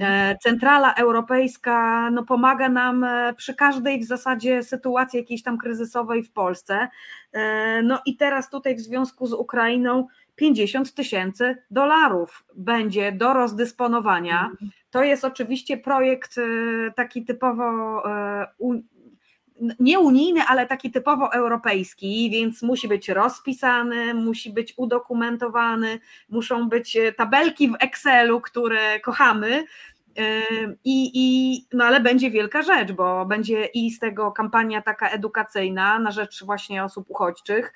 E, Centrala Europejska no, pomaga nam e, przy każdej w zasadzie sytuacji jakiejś tam kryzysowej w Polsce. E, No i teraz tutaj w związku z Ukrainą 50 tysięcy dolarów będzie do rozdysponowania. To jest oczywiście projekt e, taki typowo u- nie unijny, ale taki typowo europejski, więc musi być rozpisany, musi być udokumentowany, muszą być e, tabelki w Excelu, które kochamy. I, i, no ale będzie wielka rzecz, bo będzie i z tego kampania taka edukacyjna na rzecz właśnie osób uchodźczych,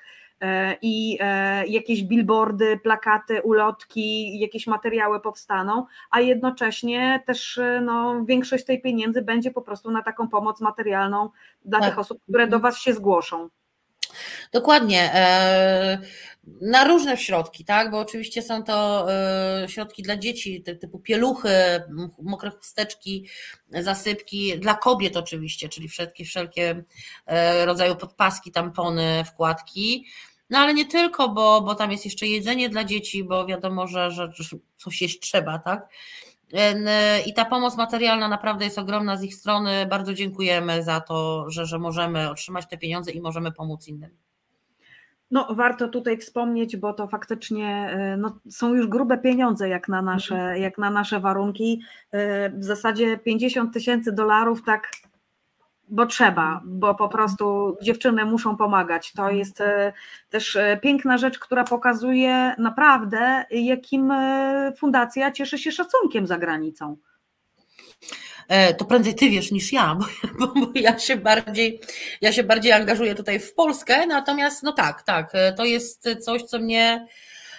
i e, jakieś billboardy, plakaty, ulotki, jakieś materiały powstaną, a jednocześnie też e, no, większość tej pieniędzy będzie po prostu na taką pomoc materialną dla Tak. tych osób, które do Was się zgłoszą. Dokładnie. Na różne środki, tak? Bo oczywiście są to e, środki dla dzieci, ty- typu pieluchy, mokre chusteczki, zasypki, dla kobiet oczywiście, czyli wszelkie, wszelkie e, rodzaju podpaski, tampony, wkładki. No ale nie tylko, bo, bo tam jest jeszcze jedzenie dla dzieci, bo wiadomo, że, że coś jeść trzeba, tak? I ta pomoc materialna naprawdę jest ogromna z ich strony. Bardzo dziękujemy za to, że, że możemy otrzymać te pieniądze i możemy pomóc innym. No, warto tutaj wspomnieć, bo to faktycznie e, no, są już grube pieniądze jak na nasze, jak na nasze warunki. E, W zasadzie 50 tysięcy dolarów, tak, bo trzeba, bo po prostu dziewczyny muszą pomagać. To jest e, też piękna rzecz, która pokazuje naprawdę, jakim fundacja cieszy się szacunkiem za granicą. E, To prędzej ty wiesz niż ja, bo, bo, ja się bardziej, ja się bardziej angażuję tutaj w Polskę, natomiast no tak, tak, e, to jest coś, co mnie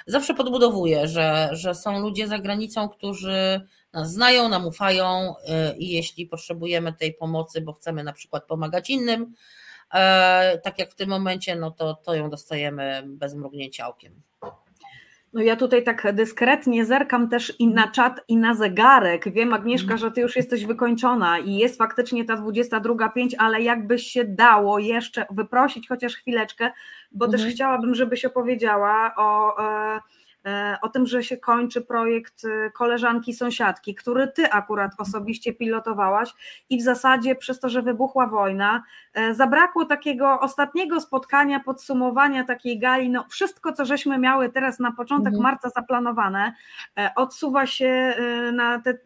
zawsze podbudowuje, że, że są ludzie za granicą, którzy nas znają, nam ufają e, i jeśli potrzebujemy tej pomocy, bo chcemy na przykład pomagać innym, tak jak w tym momencie, no to, to ją dostajemy bez mrugnięcia okiem. No ja tutaj tak dyskretnie zerkam też i na czat, i na zegarek. Wiem, Agnieszka, że ty już jesteś wykończona i jest faktycznie ta 22.05, ale jakby się dało jeszcze wyprosić chociaż chwileczkę, bo mhm. też chciałabym, żebyś opowiedziała o. E, E, o tym, że się kończy projekt e, koleżanki sąsiadki, który ty akurat osobiście pilotowałaś i w zasadzie przez to, że wybuchła wojna, e, zabrakło takiego ostatniego spotkania, podsumowania takiej gali, no wszystko, co żeśmy miały teraz na początek mhm. marca zaplanowane, odsuwa się na te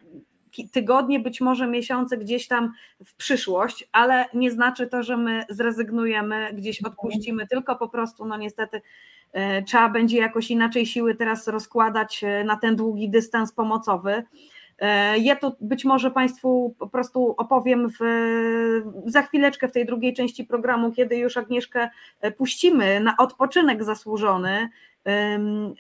tygodnie, być może miesiące gdzieś tam w przyszłość, ale nie znaczy to, że my zrezygnujemy, gdzieś mhm. odpuścimy, tylko po prostu, no niestety E, trzeba będzie jakoś inaczej siły teraz rozkładać e, na ten długi dystans pomocowy. E, ja tu być może Państwu po prostu opowiem w, za chwileczkę w tej drugiej części programu, kiedy już Agnieszkę puścimy na odpoczynek zasłużony,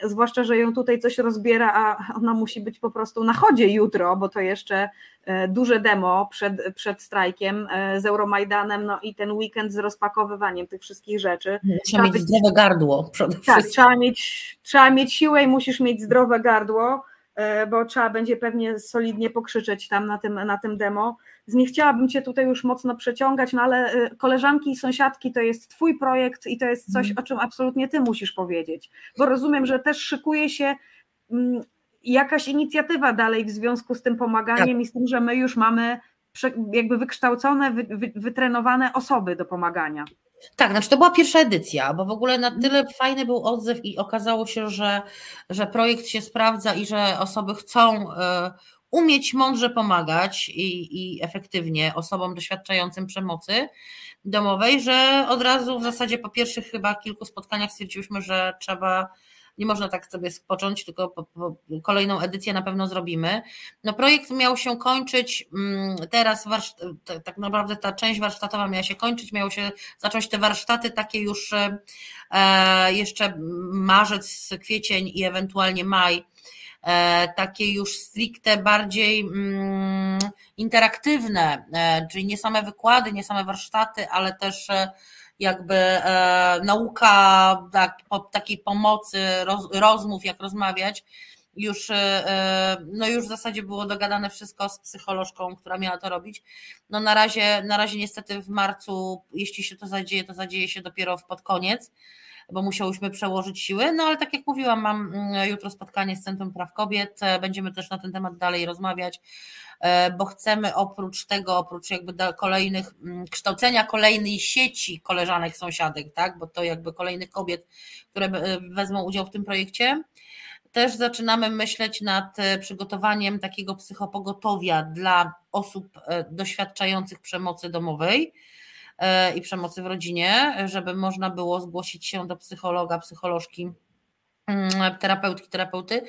zwłaszcza, że ją tutaj coś rozbiera, a ona musi być po prostu na chodzie jutro, bo to jeszcze e, duże demo przed, przed strajkiem e, z Euromajdanem, no i ten weekend z rozpakowywaniem tych wszystkich rzeczy. Trzeba, mieć zdrowe gardło przede tak, wszystkim. Trzeba mieć, trzeba mieć siłę i musisz mieć zdrowe gardło, bo trzeba będzie pewnie solidnie pokrzyczeć tam na tym, na tym demo nie chciałabym Cię tutaj już mocno przeciągać, no ale y, koleżanki i sąsiadki to jest Twój projekt i to jest coś, mhm. o czym absolutnie Ty musisz powiedzieć, bo rozumiem, że też szykuje się mm, jakaś inicjatywa dalej w związku z tym pomaganiem tak. i z tym, że my już mamy jakby wykształcone, wytrenowane osoby do pomagania. Tak, znaczy to była pierwsza edycja, bo w ogóle na tyle fajny był odzew i okazało się, że, że projekt się sprawdza i że osoby chcą e, umieć mądrze pomagać i, i efektywnie osobom doświadczającym przemocy domowej, że od razu w zasadzie po pierwszych chyba kilku spotkaniach stwierdziłyśmy, że trzeba nie można tak sobie spocząć, tylko po, po kolejną edycję na pewno zrobimy. No projekt miał się kończyć mm, teraz, tak naprawdę ta część warsztatowa miała się kończyć, miało się zacząć te warsztaty takie już e, jeszcze marzec, kwiecień i ewentualnie maj E, takie już stricte bardziej mm, interaktywne, e, czyli nie same wykłady, nie same warsztaty, ale też e, jakby nauka tak, takiej pomocy, rozmów, jak rozmawiać. Już, no już w zasadzie było dogadane wszystko z psycholożką, która miała to robić. No na razie, na razie niestety w marcu, jeśli się to zadzieje, to zadzieje się dopiero pod koniec bo musiałyśmy przełożyć siły. No ale tak jak mówiłam, mam mm, jutro spotkanie z Centrum Praw Kobiet, e, będziemy też na ten temat dalej rozmawiać, e, bo chcemy oprócz tego, oprócz jakby kolejnych, mm, kształcenia kolejnej sieci koleżanek, sąsiadek, tak, bo to jakby kolejnych kobiet, które e, wezmą udział w tym projekcie, też zaczynamy myśleć nad przygotowaniem takiego psychopogotowia dla osób doświadczających przemocy domowej i przemocy w rodzinie, żeby można było zgłosić się do psychologa, psycholożki mm, terapeutki, terapeuty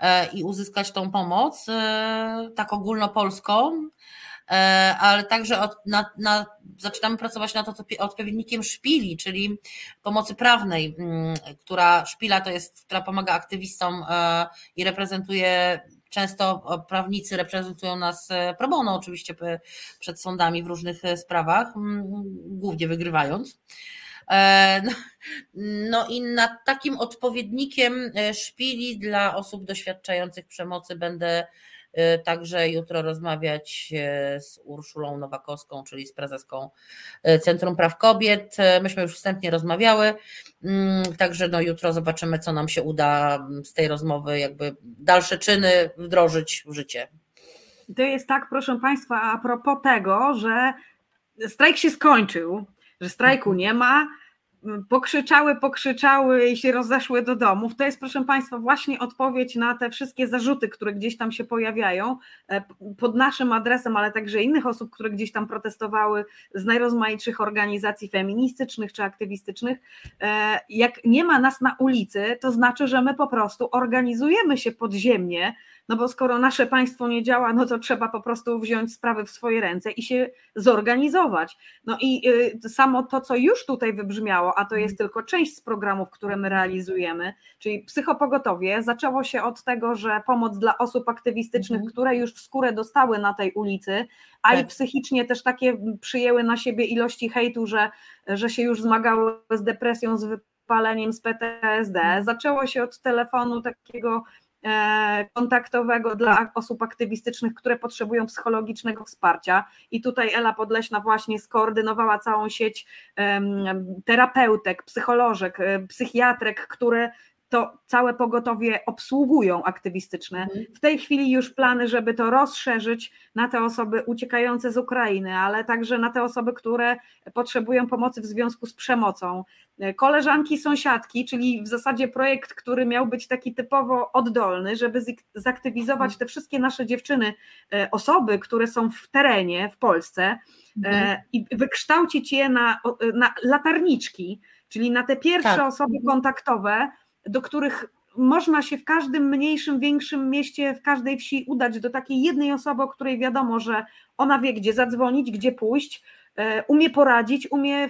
e, i uzyskać tą pomoc e, tak ogólnopolską, ale także od, na, na, zaczynamy pracować nad odpowiednikiem szpili, czyli pomocy prawnej, mm, która szpila to jest, która pomaga aktywistom i reprezentuje Często prawnicy reprezentują nas e, pro bono, oczywiście przed sądami w różnych e, sprawach, głównie wygrywając. E, no, no i nad takim odpowiednikiem szpili dla osób doświadczających przemocy będę także jutro rozmawiać y, z Urszulą Nowakowską, czyli z prezeską y, Centrum Praw Kobiet. Myśmy już wstępnie rozmawiały, mm, także no jutro zobaczymy, co nam się uda mm, z tej rozmowy, jakby dalsze czyny wdrożyć w życie. To jest tak, proszę Państwa, a propos tego, że strajk się skończył, że strajku nie ma, pokrzyczały, pokrzyczały i się rozeszły do domów. To jest, proszę Państwa, właśnie odpowiedź na te wszystkie zarzuty, które gdzieś tam się pojawiają e, pod naszym adresem, ale także innych osób, które gdzieś tam protestowały z najrozmaitszych organizacji feministycznych czy aktywistycznych. E, jak nie ma nas na ulicy, to znaczy, że my po prostu organizujemy się podziemnie no bo skoro nasze państwo nie działa, no to trzeba po prostu wziąć sprawy w swoje ręce i się zorganizować. No i y, samo to, co już tutaj wybrzmiało, a to jest tylko część z programów, które my realizujemy, czyli psychopogotowie, zaczęło się od tego, że pomoc dla osób aktywistycznych, mhm. które już w skórę dostały na tej ulicy, a tak. i psychicznie też takie przyjęły na siebie ilości hejtu, że, że się już zmagały z depresją, z wypaleniem z PTSD. Zaczęło się od telefonu takiego kontaktowego dla osób aktywistycznych, które potrzebują psychologicznego wsparcia. I tutaj Ela Podleśna właśnie skoordynowała całą sieć terapeutek, psycholożek, e, psychiatrek, które to całe pogotowie obsługują aktywistyczne. Mhm. W tej chwili już plany, żeby to rozszerzyć na te osoby uciekające z Ukrainy, ale także na te osoby, które potrzebują pomocy w związku z przemocą. Koleżanki, sąsiadki, czyli w zasadzie projekt, który miał być taki typowo oddolny, żeby zaktywizować te wszystkie nasze dziewczyny, e, osoby, które są w terenie w Polsce e, mhm. i wykształcić je na, na latarniczki, czyli na te pierwsze tak. osoby kontaktowe, do których można się w każdym mniejszym, większym mieście, w każdej wsi udać do takiej jednej osoby, o której wiadomo, że ona wie, gdzie zadzwonić, gdzie pójść, e, umie poradzić, umie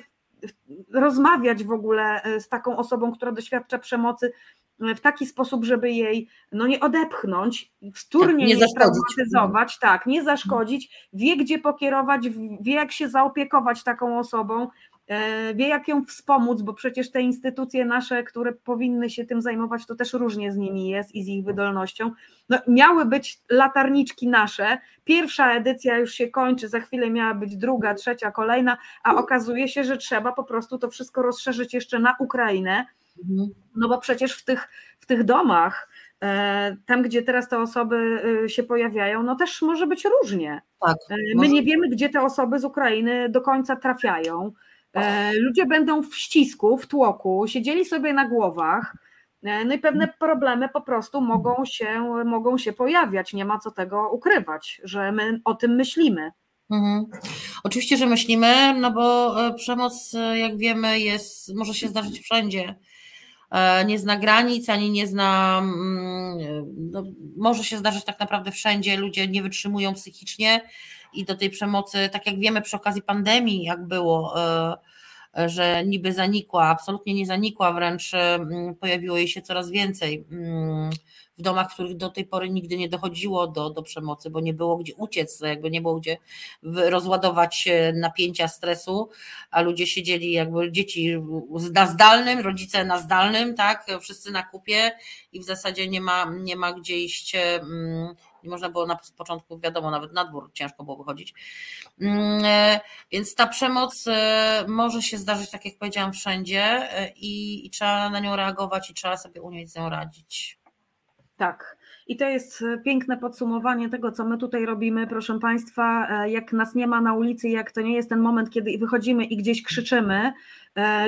rozmawiać w ogóle e, z taką osobą, która doświadcza przemocy e, w taki sposób, żeby jej no nie odepchnąć, wtórnie tak, nie, nie traumatyzować, tak, nie zaszkodzić, wie gdzie pokierować, wie jak się zaopiekować taką osobą, wie jak ją wspomóc, bo przecież te instytucje nasze, które powinny się tym zajmować, to też różnie z nimi jest i z ich wydolnością. No, miały być latarniczki nasze. Pierwsza edycja już się kończy, za chwilę miała być druga, trzecia, kolejna, a okazuje się, że trzeba po prostu to wszystko rozszerzyć jeszcze na Ukrainę. No bo przecież w tych, w tych domach, e, tam gdzie teraz te osoby e, się pojawiają, no też może być różnie. Tak, My może... nie wiemy, gdzie te osoby z Ukrainy do końca trafiają. E, ludzie będą w ścisku, w tłoku, siedzieli sobie na głowach, e, no i pewne problemy po prostu mogą się, mogą się pojawiać. Nie ma co tego ukrywać, że my o tym myślimy. Mhm. Oczywiście, że myślimy, no bo e, przemoc, jak wiemy, jest, może się zdarzyć wszędzie. Nie zna granic, ani nie zna, mm, no, może się zdarzyć tak naprawdę wszędzie. Ludzie nie wytrzymują psychicznie i do tej przemocy, tak jak wiemy przy okazji pandemii, jak było, e, że niby zanikła, absolutnie nie zanikła, wręcz mm, pojawiło jej się coraz więcej mm, w domach, w których do tej pory nigdy nie dochodziło do, do przemocy, bo nie było gdzie uciec, jakby nie było gdzie rozładować napięcia, stresu, a ludzie siedzieli jakby dzieci na zdalnym, rodzice na zdalnym, tak, wszyscy na kupie i w zasadzie nie ma, nie ma gdzie iść mm, nie można było na początku, wiadomo, nawet na dwór ciężko było wychodzić. Mm, e, więc ta przemoc e, może się zdarzyć, tak jak powiedziałam, wszędzie e, i, i trzeba na nią reagować i trzeba sobie umieć z nią radzić. Tak. I to jest piękne podsumowanie tego, co my tutaj robimy. Proszę Państwa, jak nas nie ma na ulicy, jak to nie jest ten moment, kiedy wychodzimy i gdzieś krzyczymy,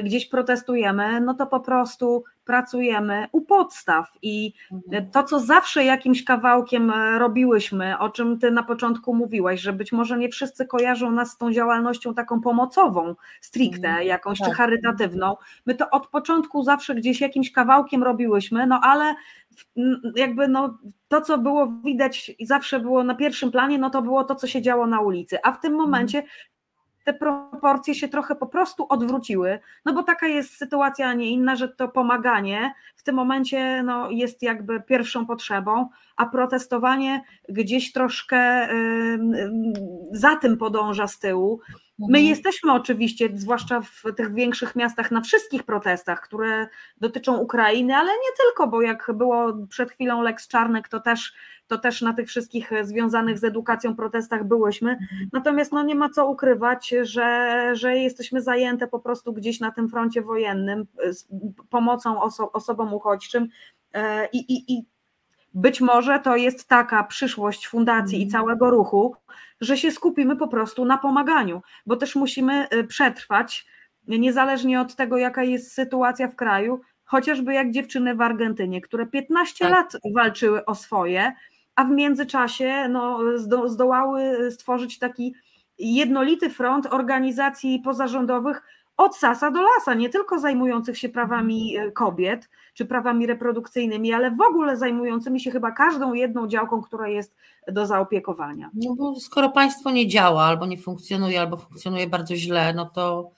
gdzieś protestujemy, no to po prostu pracujemy u podstaw i mhm. to, co zawsze jakimś kawałkiem e, robiłyśmy, o czym ty na początku mówiłaś, że być może nie wszyscy kojarzą nas z tą działalnością taką pomocową, stricte, mhm. jakąś tak. czy charytatywną. My to od początku zawsze gdzieś jakimś kawałkiem robiłyśmy, no ale jakby no, to, co było widać i zawsze było na pierwszym planie, no to było to, co się działo na ulicy, a w tym mhm. momencie te proporcje się trochę po prostu odwróciły, no bo taka jest sytuacja, a nie inna, że to pomaganie w tym momencie no, jest jakby pierwszą potrzebą, a protestowanie gdzieś troszkę za tym podąża z tyłu. My mhm. jesteśmy oczywiście, zwłaszcza w tych większych miastach, na wszystkich protestach, które dotyczą Ukrainy, ale nie tylko, bo jak było przed chwilą Lex Czarnek, to też to też na tych wszystkich związanych z edukacją protestach byłyśmy. Mhm. Natomiast no, nie ma co ukrywać, że, że jesteśmy zajęte po prostu gdzieś na tym froncie wojennym e, z pomocą oso osobom uchodźczym e, i, i, i być może to jest taka przyszłość fundacji i mhm. całego ruchu, że się skupimy po prostu na pomaganiu, bo też musimy przetrwać, niezależnie od tego, jaka jest sytuacja w kraju, chociażby jak dziewczyny w Argentynie, które 15 tak. lat walczyły o swoje, a w międzyczasie no, zdo, zdołały stworzyć taki jednolity front organizacji pozarządowych od sasa do lasa, nie tylko zajmujących się prawami e, kobiet czy prawami reprodukcyjnymi, ale w ogóle zajmującymi się chyba każdą jedną działką, która jest do zaopiekowania. No bo skoro państwo nie działa, albo nie funkcjonuje, albo funkcjonuje bardzo źle, no to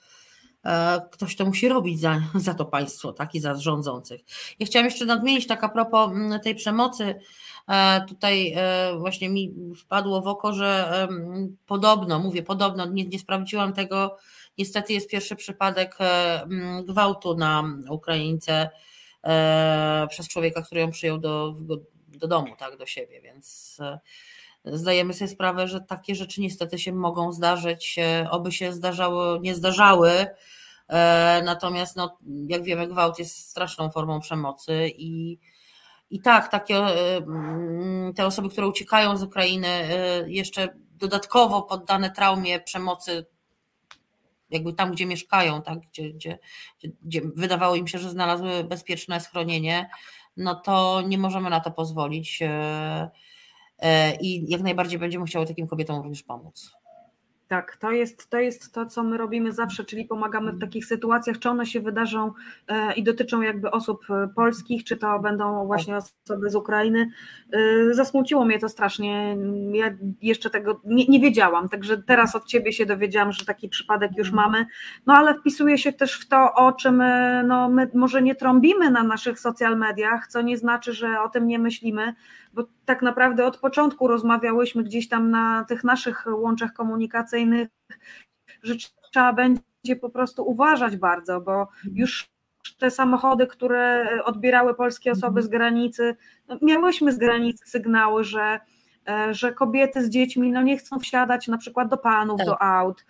e, ktoś to musi robić za, za to państwo, tak i za rządzących. Ja chciałam jeszcze nadmienić tak a propos mm, tej przemocy E, tutaj e, właśnie mi wpadło w oko, że podobno, mówię podobno, nie, nie sprawdziłam tego, niestety jest pierwszy przypadek mm, gwałtu na Ukraińce e, przez człowieka, który ją przyjął do, do domu, tak, do siebie, więc e, zdajemy sobie sprawę, że takie rzeczy niestety się mogą zdarzyć, oby się zdarzały, nie zdarzały, natomiast no, jak wiemy gwałt jest straszną formą przemocy i i tak, takie mm, te osoby, które uciekają z Ukrainy, jeszcze dodatkowo poddane traumie przemocy, jakby tam, gdzie mieszkają, tak, gdzie, gdzie, gdzie wydawało im się, że znalazły bezpieczne schronienie, no to nie możemy na to pozwolić. E, e, I jak najbardziej będziemy chciały takim kobietom również pomóc. Tak, to jest, to jest to, co my robimy zawsze, czyli pomagamy w takich sytuacjach, czy one się wydarzą e, i dotyczą jakby osób e, polskich, czy to będą właśnie osoby z Ukrainy. E, zasmuciło mnie to strasznie. Ja jeszcze tego nie, nie wiedziałam, także teraz od ciebie się dowiedziałam, że taki przypadek już mamy. No ale wpisuje się też w to, o czym no, my może nie trąbimy na naszych social mediach, co nie znaczy, że o tym nie myślimy bo tak naprawdę od początku rozmawiałyśmy gdzieś tam na tych naszych łączach komunikacyjnych, że trzeba będzie po prostu uważać bardzo, bo już te samochody, które odbierały polskie osoby z granicy, no miałyśmy z granicy sygnały, że E, że kobiety z dziećmi no nie chcą wsiadać na przykład do panów, tak. do aut,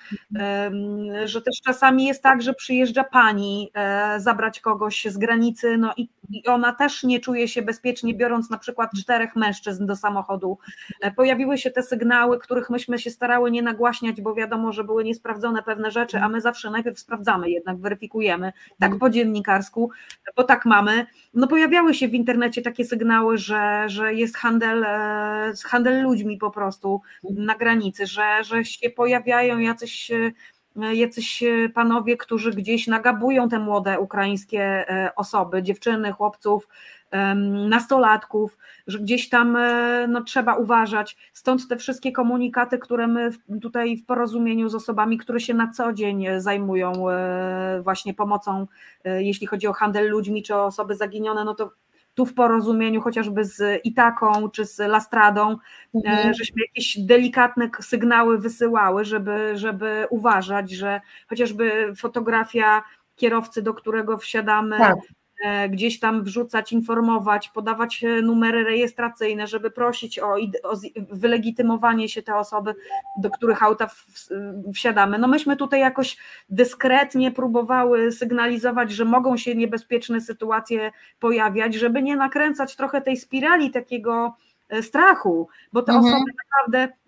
że też czasami jest tak, że przyjeżdża pani e, zabrać kogoś z granicy, no i, i ona też nie czuje się bezpiecznie, biorąc na przykład czterech mężczyzn do samochodu. E, pojawiły się te sygnały, których myśmy się starały nie nagłaśniać, bo wiadomo, że były niesprawdzone pewne rzeczy, a my zawsze najpierw sprawdzamy, jednak weryfikujemy, tak po dziennikarsku, bo tak mamy. No pojawiały się w internecie takie sygnały, że, że jest handel, handel handel ludźmi po prostu na granicy, że, że się pojawiają jacyś jacyś panowie, którzy gdzieś nagabują te młode ukraińskie e, osoby, dziewczyny, chłopców, nastolatków, że gdzieś tam e, no, trzeba uważać. Stąd te wszystkie komunikaty, które my tutaj w porozumieniu z osobami, które się na co dzień zajmują e, właśnie pomocą, jeśli chodzi o handel ludźmi czy o osoby zaginione, no to tu w porozumieniu chociażby z Itaką czy z Lastradą, e, mhm. żeśmy jakieś delikatne sygnały wysyłały, żeby, żeby uważać, że chociażby fotografia kierowcy, do którego wsiadamy, tak. E, gdzieś tam wrzucać, informować, podawać e, numery rejestracyjne, żeby prosić o, o wylegitymowanie się te osoby, do których auta wsiadamy. No myśmy tutaj jakoś dyskretnie próbowały sygnalizować, że mogą się niebezpieczne sytuacje pojawiać, żeby nie nakręcać trochę tej spirali takiego e, strachu, bo te mhm. osoby naprawdę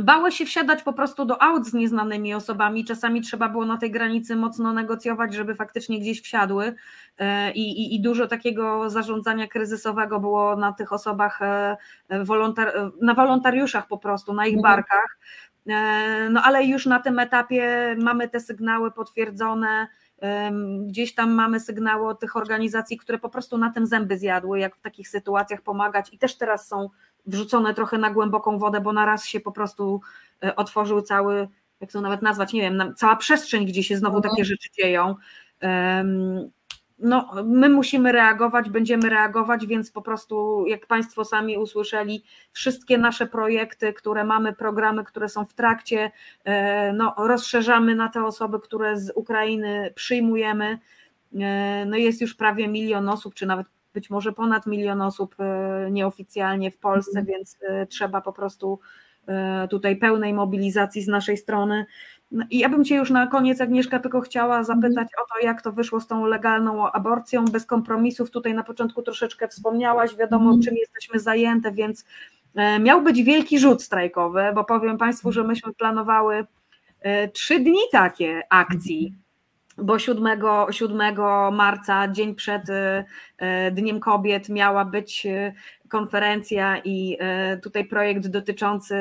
Bały się wsiadać po prostu do aut z nieznanymi osobami. Czasami trzeba było na tej granicy mocno negocjować, żeby faktycznie gdzieś wsiadły. E, I, i, i dużo takiego zarządzania kryzysowego było na tych osobach, e, wolontar na wolontariuszach po prostu, na ich mhm. barkach. E, no ale już na tym etapie mamy te sygnały potwierdzone. Gdzieś tam mamy sygnały od tych organizacji, które po prostu na tym zęby zjadły, jak w takich sytuacjach pomagać i też teraz są wrzucone trochę na głęboką wodę, bo na raz się po prostu e, otworzył cały, jak to nawet nazwać, nie wiem, cała przestrzeń, gdzie się znowu takie mhm. rzeczy dzieją. No, my musimy reagować, będziemy reagować, więc po prostu, jak Państwo sami usłyszeli, wszystkie nasze projekty, które mamy, programy, które są w trakcie, e, no, rozszerzamy na te osoby, które z Ukrainy przyjmujemy. E, no, jest już prawie milion osób, czy nawet być może ponad milion osób e, nieoficjalnie w Polsce, mhm. więc e, trzeba po prostu e, tutaj pełnej mobilizacji z naszej strony. No I ja bym Cię już na koniec, Agnieszka, tylko chciała zapytać mhm. o to, jak to wyszło z tą legalną aborcją, bez kompromisów. Tutaj na początku troszeczkę wspomniałaś, wiadomo, mhm. czym jesteśmy zajęte, więc miał być wielki rzut strajkowy, bo powiem Państwu, że myśmy planowały trzy dni takie akcji bo 7, 7 marca, dzień przed y, y, Dniem Kobiet, miała być y, konferencja i tutaj projekt dotyczący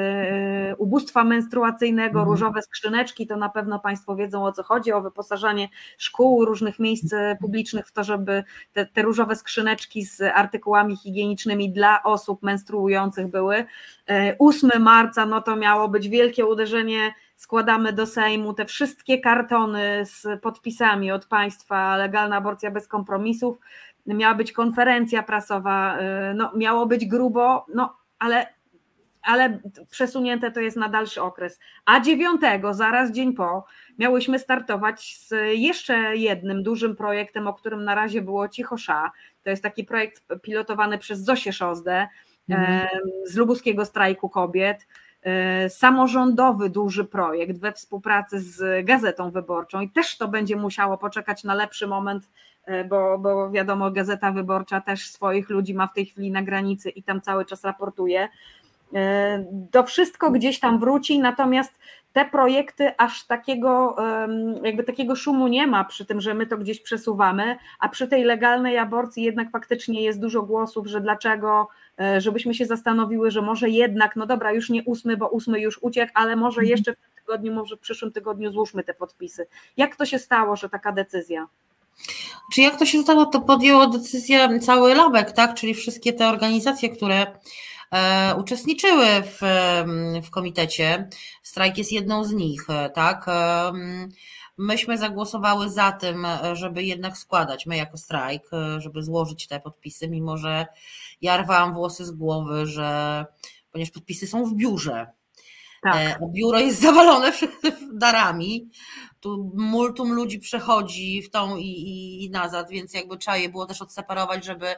ubóstwa menstruacyjnego, mhm. różowe skrzyneczki, to na pewno Państwo wiedzą o co chodzi, o wyposażanie szkół, różnych miejsc publicznych w to, żeby te, te różowe skrzyneczki z artykułami higienicznymi dla osób menstruujących były. 8 marca, no to miało być wielkie uderzenie składamy do Sejmu te wszystkie kartony z podpisami od państwa, legalna aborcja bez kompromisów. Miała być konferencja prasowa, y, no, miało być grubo, no ale ale przesunięte to jest na dalszy okres. A 9, zaraz dzień po, miałyśmy startować z jeszcze jednym dużym projektem, o którym na razie było cicho sza. To jest taki projekt pilotowany przez Zosię Szozdę mhm. z Lubuskiego Strajku Kobiet E, samorządowy duży projekt we współpracy z Gazetą Wyborczą i też to będzie musiało poczekać na lepszy moment, bo, bo wiadomo, Gazeta Wyborcza też swoich ludzi ma w tej chwili na granicy i tam cały czas raportuje. E, to wszystko gdzieś tam wróci, natomiast te projekty aż takiego, jakby takiego szumu nie ma przy tym, że my to gdzieś przesuwamy, a przy tej legalnej aborcji jednak faktycznie jest dużo głosów, że dlaczego, e, żebyśmy się zastanowiły, że może jednak, no dobra, już nie ósmy, bo ósmy już uciekł, ale może mhm. jeszcze w tym tygodniu, może w przyszłym tygodniu złóżmy te podpisy. Jak to się stało, że taka decyzja? Czy jak to się stało, to podjęło decyzję cały Labek, tak? Czyli wszystkie te organizacje, które E, uczestniczyły w, w komitecie. Strajk jest jedną z nich, e, tak? E, myśmy zagłosowały za tym, żeby jednak składać, my jako strajk, żeby złożyć te podpisy, mimo że ja rwałam włosy z głowy, że ponieważ podpisy są w biurze, tak. biuro jest zawalone darami, tu multum ludzi przechodzi w tą i, i, i nazad, więc jakby trzeba je było też odseparować, żeby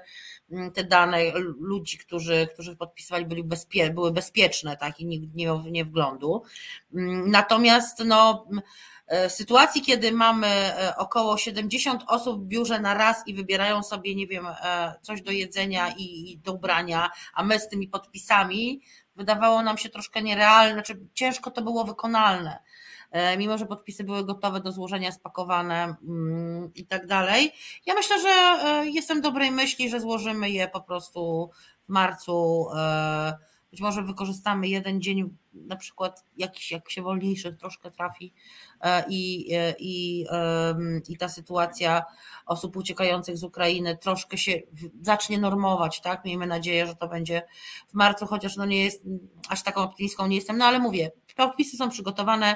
mm, te dane ludzi, którzy, którzy podpisywali, byli bezpie, były bezpieczne, tak, i nikt nie miał nie wglądu. Mm, natomiast no, e, w sytuacji, kiedy mamy e, około 70 osób w biurze na raz i wybierają sobie, nie wiem, e, coś do jedzenia i, i do ubrania, a my z tymi podpisami, wydawało nam się troszkę nierealne, znaczy ciężko to było wykonalne. E, mimo że podpisy były gotowe do złożenia, spakowane mm, i tak dalej. Ja myślę, że e, jestem dobrej myśli, że złożymy je po prostu w marcu. E, być może wykorzystamy jeden dzień, na przykład jakiś, jak się wolniejszych troszkę trafi i, i, i ta sytuacja osób uciekających z Ukrainy troszkę się zacznie normować, tak? Miejmy nadzieję, że to będzie w marcu, chociaż no nie jest, aż taką optymistką nie jestem, no ale mówię, podpisy są przygotowane,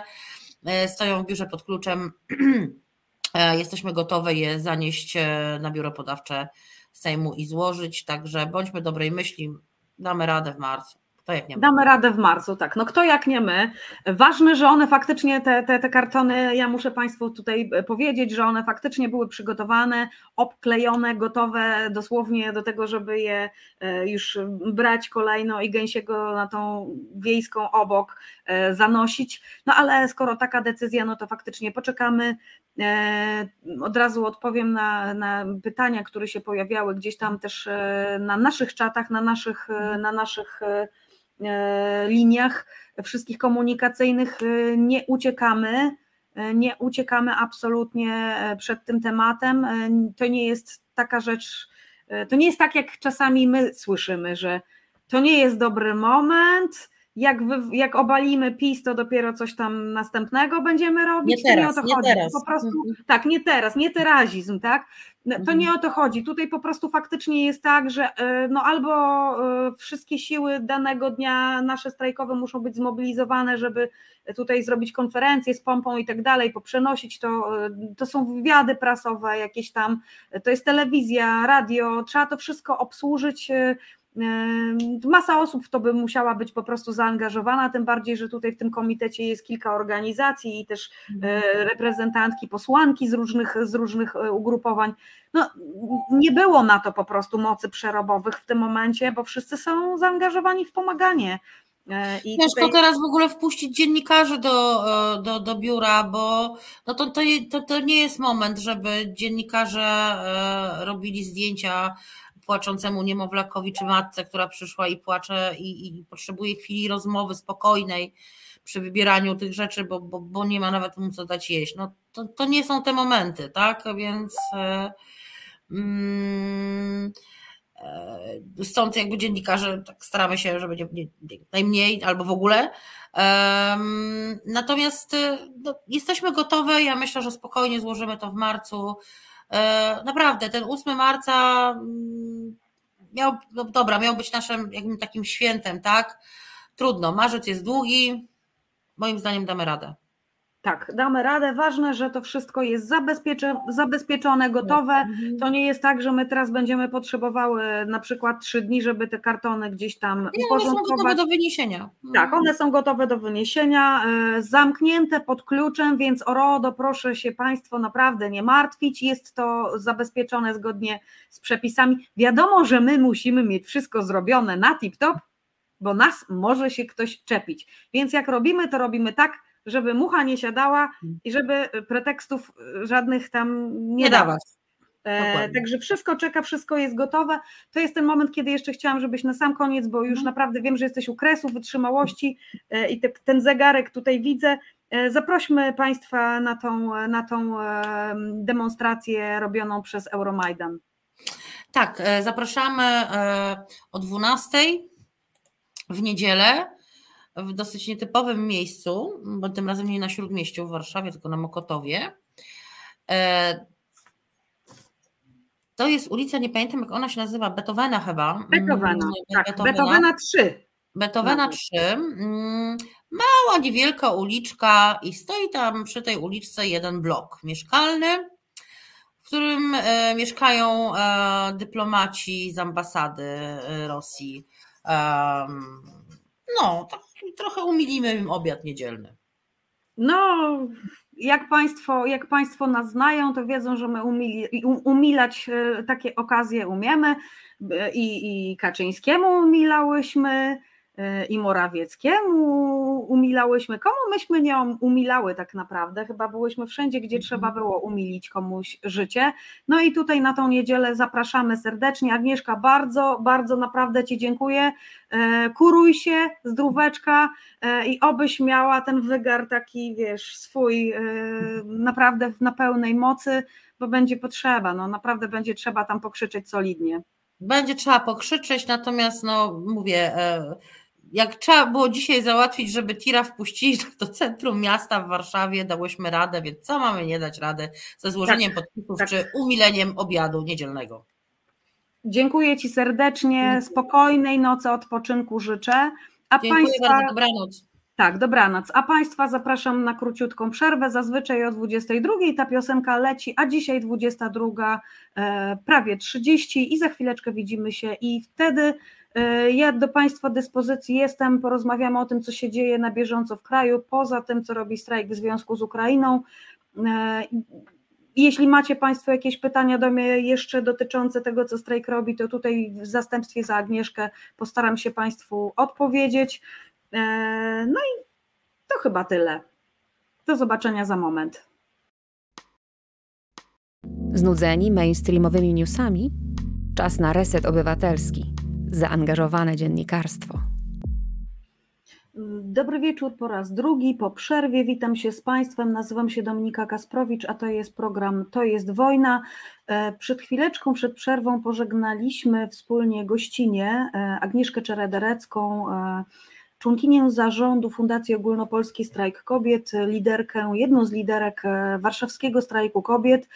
E, stoją w biurze pod kluczem. E, jesteśmy gotowe je zanieść e, na biuro podawcze Sejmu i złożyć, także bądźmy dobrej myśli, damy radę w marcu. Damy radę w marcu, tak. No kto jak nie my. Ważne, że one faktycznie, te, te, te kartony, ja muszę Państwu tutaj powiedzieć, że one faktycznie były przygotowane, obklejone, gotowe dosłownie do tego, żeby je e, już brać kolejno i gęsiego na tą wiejską obok e, zanosić. No ale skoro taka decyzja, no to faktycznie poczekamy. E, od razu odpowiem na, na pytania, które się pojawiały gdzieś tam też na naszych czatach, na naszych, na naszych E, liniach wszystkich komunikacyjnych e, nie uciekamy, e, nie uciekamy absolutnie przed tym tematem. To nie jest taka rzecz, to nie jest tak, jak czasami my słyszymy, że to nie jest dobry moment, jak, wy, jak obalimy PiS, to dopiero coś tam następnego będziemy robić. Nie teraz, to nie, o to nie teraz. Po prostu, mhm. Tak, nie teraz, nie terazizm, tak? No, to mhm. nie o to chodzi. Tutaj po prostu faktycznie jest tak, że e, no albo e, wszystkie siły danego dnia nasze strajkowe muszą być zmobilizowane, żeby tutaj zrobić konferencję z pompą i tak dalej, poprzenosić to, e, to są wywiady prasowe jakieś tam, to jest telewizja, radio, trzeba to wszystko obsłużyć Masa osób w to by musiała być po prostu zaangażowana, tym bardziej, że tutaj w tym komitecie jest kilka organizacji i też mhm. e, reprezentantki, posłanki z różnych, z różnych e, ugrupowań. No, nie było na to po prostu mocy przerobowych w tym momencie, bo wszyscy są zaangażowani w pomaganie. E, I Ciężko tutaj... teraz w ogóle wpuścić dziennikarzy do, do, do biura, bo no to, to, to, to nie jest moment, żeby dziennikarze robili zdjęcia płaczącemu niemowlakowi czy matce, która przyszła i płacze i, i potrzebuje chwili rozmowy spokojnej przy wybieraniu tych rzeczy, bo, bo, bo nie ma nawet mu co dać jeść. No, to, to nie są te momenty, tak? Więc e, mm, e, stąd jakby dziennikarze tak staramy się, żeby nie, nie, najmniej albo w ogóle. E, natomiast no, jesteśmy gotowe. Ja myślę, że spokojnie złożymy to w marcu. E, naprawdę, ten 8 marca mm, miał, no dobra, miał być naszym jakimś takim świętem, tak? Trudno, marzec jest długi, moim zdaniem damy radę. Tak, damy radę. Ważne, że to wszystko jest zabezpieczone, gotowe. Mhm. To nie jest tak, że my teraz będziemy potrzebowały na przykład trzy dni, żeby te kartony gdzieś tam nie. One są gotowe do wyniesienia. Tak, mhm. one są gotowe do wyniesienia, e, zamknięte pod kluczem, więc o RODO proszę się Państwo naprawdę nie martwić. Jest to zabezpieczone zgodnie z przepisami. Wiadomo, że my musimy mieć wszystko zrobione na tip-top, bo nas może się ktoś czepić. Więc jak robimy, to robimy tak, żeby mucha nie siadała i żeby pretekstów żadnych tam nie, nie dawać. E, także wszystko czeka, wszystko jest gotowe. To jest ten moment, kiedy jeszcze chciałam, żebyś na sam koniec, bo już mhm. naprawdę wiem, że jesteś u kresu wytrzymałości e, i te, ten zegarek tutaj widzę. E, zaprośmy Państwa na tą, na tą e, demonstrację robioną przez Euromajdan. Tak, e, zapraszamy e, o 12 w niedzielę w dosyć nietypowym miejscu, bo tym razem nie na Śródmieściu w Warszawie, tylko na Mokotowie. E, to jest ulica, nie pamiętam jak ona się nazywa, Beethovena chyba. Beethovena, mm, tak, Beethovena, Beethovena 3. Beethovena 3. Mm, mała, niewielka uliczka i stoi tam przy tej uliczce jeden blok mieszkalny, w którym e, mieszkają e, dyplomaci z ambasady Rosji. No, tak trochę umilimy im obiad niedzielny. No, jak państwo, jak państwo nas znają, to wiedzą, że my umili, umilać e, takie okazje umiemy i, i Kaczyńskiemu umilałyśmy, i Morawieckiemu umilałyśmy. Komu myśmy nie umilały tak naprawdę? Chyba byłyśmy wszędzie, gdzie mhm. trzeba było umilić komuś życie. No i tutaj na tą niedzielę zapraszamy serdecznie. Agnieszka, bardzo, bardzo naprawdę Ci dziękuję. E, kuruj się, zdróweczka e, i obyś miała ten wygar taki, wiesz, swój naprawdę na pełnej mocy, bo będzie potrzeba, no naprawdę będzie trzeba tam pokrzyczeć solidnie. Będzie trzeba pokrzyczeć, natomiast no mówię, jak trzeba było dzisiaj załatwić, żeby tira wpuścili do centrum miasta w Warszawie, dałyśmy radę, więc co mamy nie dać radę ze złożeniem tak, podpisów tak. czy umileniem obiadu niedzielnego. Dziękuję Ci serdecznie, spokojnej nocy odpoczynku życzę. A Dziękuję państwa... bardzo, dobranoc. Tak, dobranoc. A Państwa zapraszam na króciutką przerwę. Zazwyczaj o 22 ta piosenka leci, a dzisiaj 22, e, prawie 30 i za chwileczkę widzimy się i wtedy ja do Państwa dyspozycji jestem, porozmawiamy o tym, co się dzieje na bieżąco w kraju, poza tym, co robi strajk w związku z Ukrainą. E, jeśli macie Państwo jakieś pytania do mnie jeszcze dotyczące tego, co strajk robi, to tutaj w zastępstwie za Agnieszkę postaram się Państwu odpowiedzieć. E, no i to chyba tyle. Do zobaczenia za moment. Znudzeni mainstreamowymi newsami? Czas na reset obywatelski zaangażowane dziennikarstwo. Dobry wieczór po raz drugi, po przerwie. Witam się z Państwem. Nazywam się Dominika Kasprowicz, a to jest program To jest wojna. E, przed chwileczką, przed przerwą pożegnaliśmy wspólnie gościnie e, Agnieszkę Czerederecką, e, członkinię zarządu Fundacji Ogólnopolski Strajk Kobiet, liderkę, jedną z liderek warszawskiego strajku kobiet.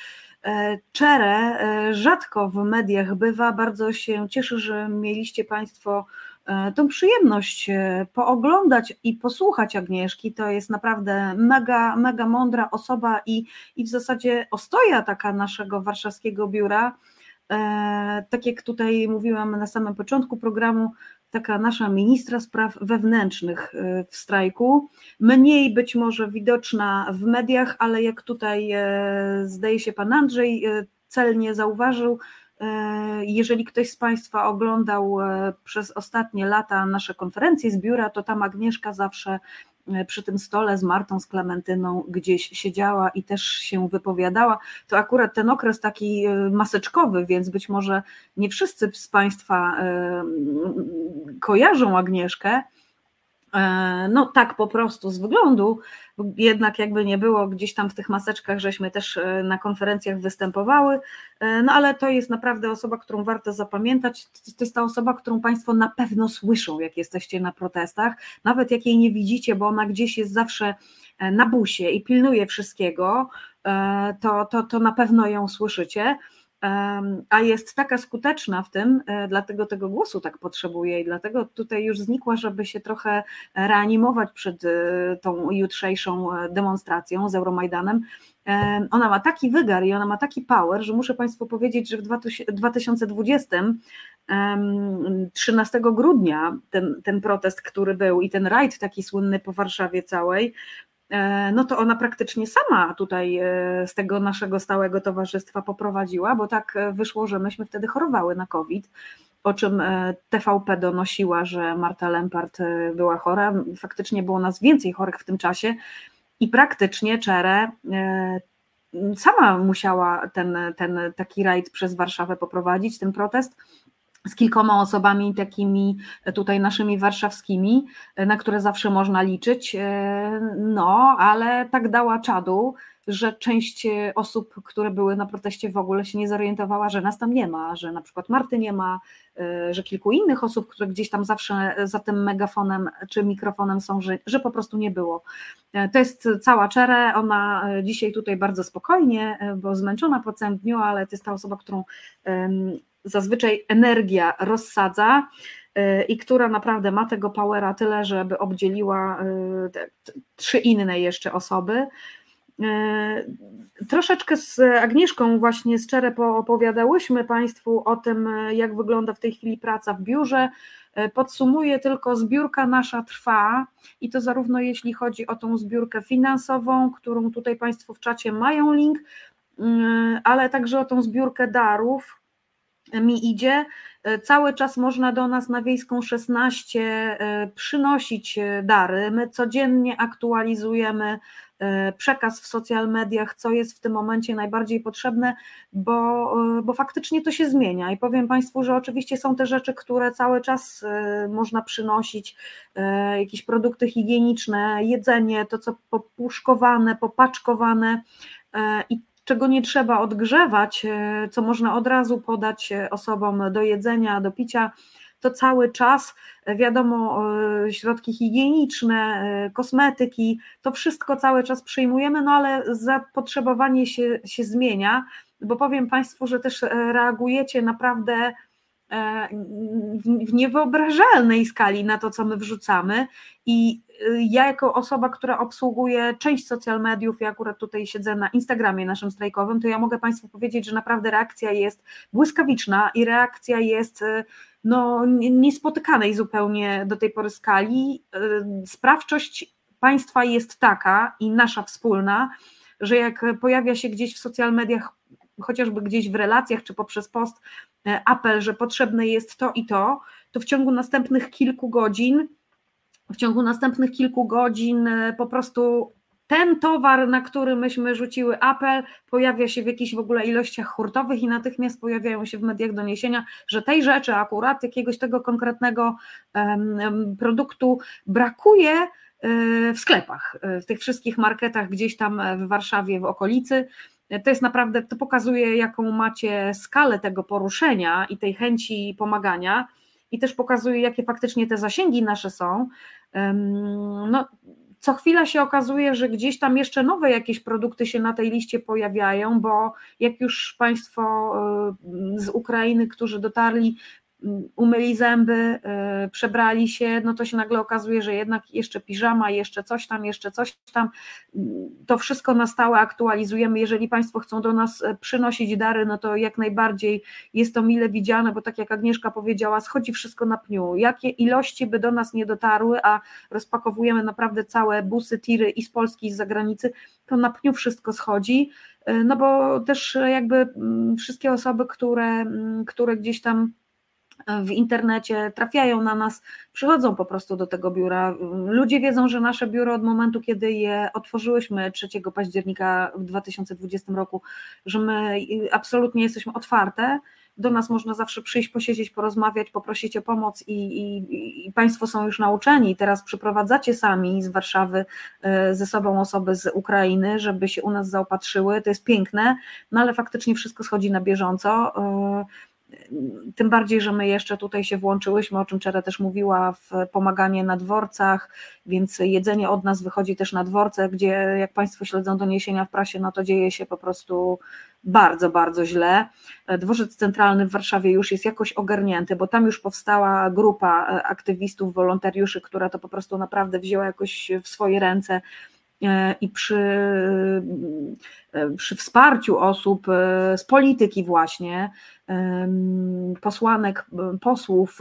E, Czerę e, rzadko w mediach bywa. Bardzo się cieszę, że mieliście Państwo e, tą przyjemność pooglądać i posłuchać Agnieszki. To jest naprawdę mega, mega mądra osoba i, i w zasadzie ostoja taka naszego warszawskiego biura. Tak jak tutaj mówiłam na samym początku programu, taka nasza ministra spraw wewnętrznych y, w strajku, mniej być może widoczna w mediach, ale jak tutaj e, zdaje się pan Andrzej e, celnie zauważył, e, jeżeli ktoś z Państwa oglądał przez ostatnie lata nasze konferencje z biura, to tam Agnieszka zawsze przy tym stole z Martą, z Klementyną gdzieś siedziała i też się wypowiadała. To akurat ten okres taki e, maseczkowy, więc być może nie wszyscy z Państwa e, kojarzą Agnieszkę, E, no tak po prostu z wyglądu, jednak jakby nie było gdzieś tam w tych maseczkach, żeśmy też e, na konferencjach występowały, e, no ale to jest naprawdę osoba, którą warto zapamiętać, to jest ta osoba, którą Państwo na pewno słyszą, jak jesteście na protestach, nawet jak jej nie widzicie, bo ona gdzieś jest zawsze na busie i pilnuje wszystkiego, to, to, to na pewno ją słyszycie. A jest taka skuteczna w tym, e, dlatego tego głosu tak potrzebuje i dlatego tutaj już znikła, żeby się trochę reanimować przed tą jutrzejszą demonstracją z Euromajdanem. Ona ma taki wygar i ona ma taki power, że muszę Państwu powiedzieć, że w 2020 13 grudnia ten, ten protest, który był i ten rajd taki słynny po Warszawie całej, e, no to ona praktycznie sama tutaj e, z tego naszego stałego towarzystwa poprowadziła, bo tak e, wyszło, że myśmy wtedy chorowały na COVID, o czym TVP donosiła, że Marta Lempart była chora. Faktycznie było nas więcej chorych w tym czasie i praktycznie Czerę sama musiała ten, ten taki rajd przez Warszawę poprowadzić, ten protest z kilkoma osobami takimi tutaj naszymi warszawskimi, na które zawsze można liczyć. No, ale tak dała czadu, że część osób, które były na proteście w ogóle się nie zorientowała, że nas tam nie ma, że na przykład Marty nie ma, że kilku innych osób, które gdzieś tam zawsze za tym megafonem czy mikrofonem są, że, że po prostu nie było. To jest cała czerę, ona dzisiaj tutaj bardzo spokojnie, bo zmęczona po całym dniu, ale to jest ta osoba, którą zazwyczaj energia rozsadza y, i która naprawdę ma tego powera tyle, żeby obdzieliła y, trzy inne jeszcze osoby. Y, troszeczkę z Agnieszką właśnie z Czere opowiadałyśmy Państwu o tym, jak wygląda w tej chwili praca w biurze. Podsumuję tylko, zbiórka nasza trwa i to zarówno jeśli chodzi o tą zbiórkę finansową, którą tutaj Państwo w czacie mają link, ale także o tą zbiórkę darów, mi idzie. E, cały czas można do nas na Wiejską 16 e, przynosić e, dary. My codziennie aktualizujemy przekaz w social mediach, co jest w tym momencie najbardziej potrzebne, bo, bo faktycznie to się zmienia. I powiem Państwu, że oczywiście są te rzeczy, które cały czas można przynosić, jakieś produkty higieniczne, jedzenie, to co popuszkowane, popaczkowane. I czego nie trzeba odgrzewać, e, co można od razu podać e, osobom do jedzenia, do picia, to cały czas, e, wiadomo, środki higieniczne, kosmetyki, to wszystko cały czas przyjmujemy, no ale zapotrzebowanie się, się zmienia, bo powiem Państwu, że też reagujecie naprawdę w niewyobrażalnej skali na to, co my wrzucamy i ja jako osoba, która obsługuje część social mediów, ja akurat tutaj siedzę na Instagramie naszym strajkowym, to ja mogę Państwu powiedzieć, że naprawdę reakcja jest błyskawiczna i reakcja jest no, niespotykanej zupełnie do tej pory skali. Sprawczość państwa jest taka i nasza wspólna, że jak pojawia się gdzieś w social mediach, chociażby gdzieś w relacjach czy poprzez post e, apel, że potrzebne jest to i to, to w ciągu następnych kilku godzin w ciągu następnych kilku godzin e, po prostu ten towar, na który myśmy rzuciły apel, pojawia się w jakichś w ogóle ilościach hurtowych i natychmiast pojawiają się w mediach doniesienia, że tej rzeczy akurat, jakiegoś tego konkretnego produktu brakuje e, w sklepach, e, w tych wszystkich marketach gdzieś tam w Warszawie, w okolicy. To jest naprawdę, to pokazuje, jaką macie skalę tego poruszenia i tej chęci pomagania i też pokazuje, jakie faktycznie te zasięgi nasze są. No, co chwila się okazuje, że gdzieś tam jeszcze nowe jakieś produkty się na tej liście pojawiają, bo jak już Państwo z Ukrainy, którzy dotarli, umyli zęby, y, przebrali się, no to się nagle okazuje, że jednak jeszcze piżama, jeszcze coś tam, jeszcze coś tam. To wszystko na stałe aktualizujemy. Jeżeli Państwo chcą do nas e, przynosić dary, no to jak najbardziej jest to mile widziane, bo tak jak Agnieszka powiedziała, schodzi wszystko na pniu. Jakie ilości by do nas nie dotarły, a rozpakowujemy naprawdę całe busy, tiry i z Polski, i z zagranicy, to na pniu wszystko schodzi. E, no bo też jakby mm, wszystkie osoby, które, mm, które gdzieś tam w internecie, trafiają na nas, przychodzą po prostu do tego biura. Ludzie wiedzą, że nasze biuro od momentu, kiedy je otworzyłyśmy 3 października w 2020 roku, że my absolutnie jesteśmy otwarte. Do nas można zawsze przyjść, posiedzieć, porozmawiać, poprosić o pomoc i, i, i Państwo są już nauczeni. Teraz przyprowadzacie sami z Warszawy e, ze sobą osoby z Ukrainy, żeby się u nas zaopatrzyły. To jest piękne, no ale faktycznie wszystko schodzi na bieżąco. Tym bardziej, że my jeszcze tutaj się włączyłyśmy, o czym Czera też mówiła, w pomaganie na dworcach, więc jedzenie od nas wychodzi też na dworce, gdzie jak Państwo śledzą doniesienia w prasie, no to dzieje się po prostu bardzo, bardzo źle. Dworzec Centralny w Warszawie już jest jakoś ogarnięty, bo tam już powstała grupa aktywistów, wolontariuszy, która to po prostu naprawdę wzięła jakoś w swoje ręce i przy, e, przy wsparciu osób e, z polityki właśnie, posłanek, posłów,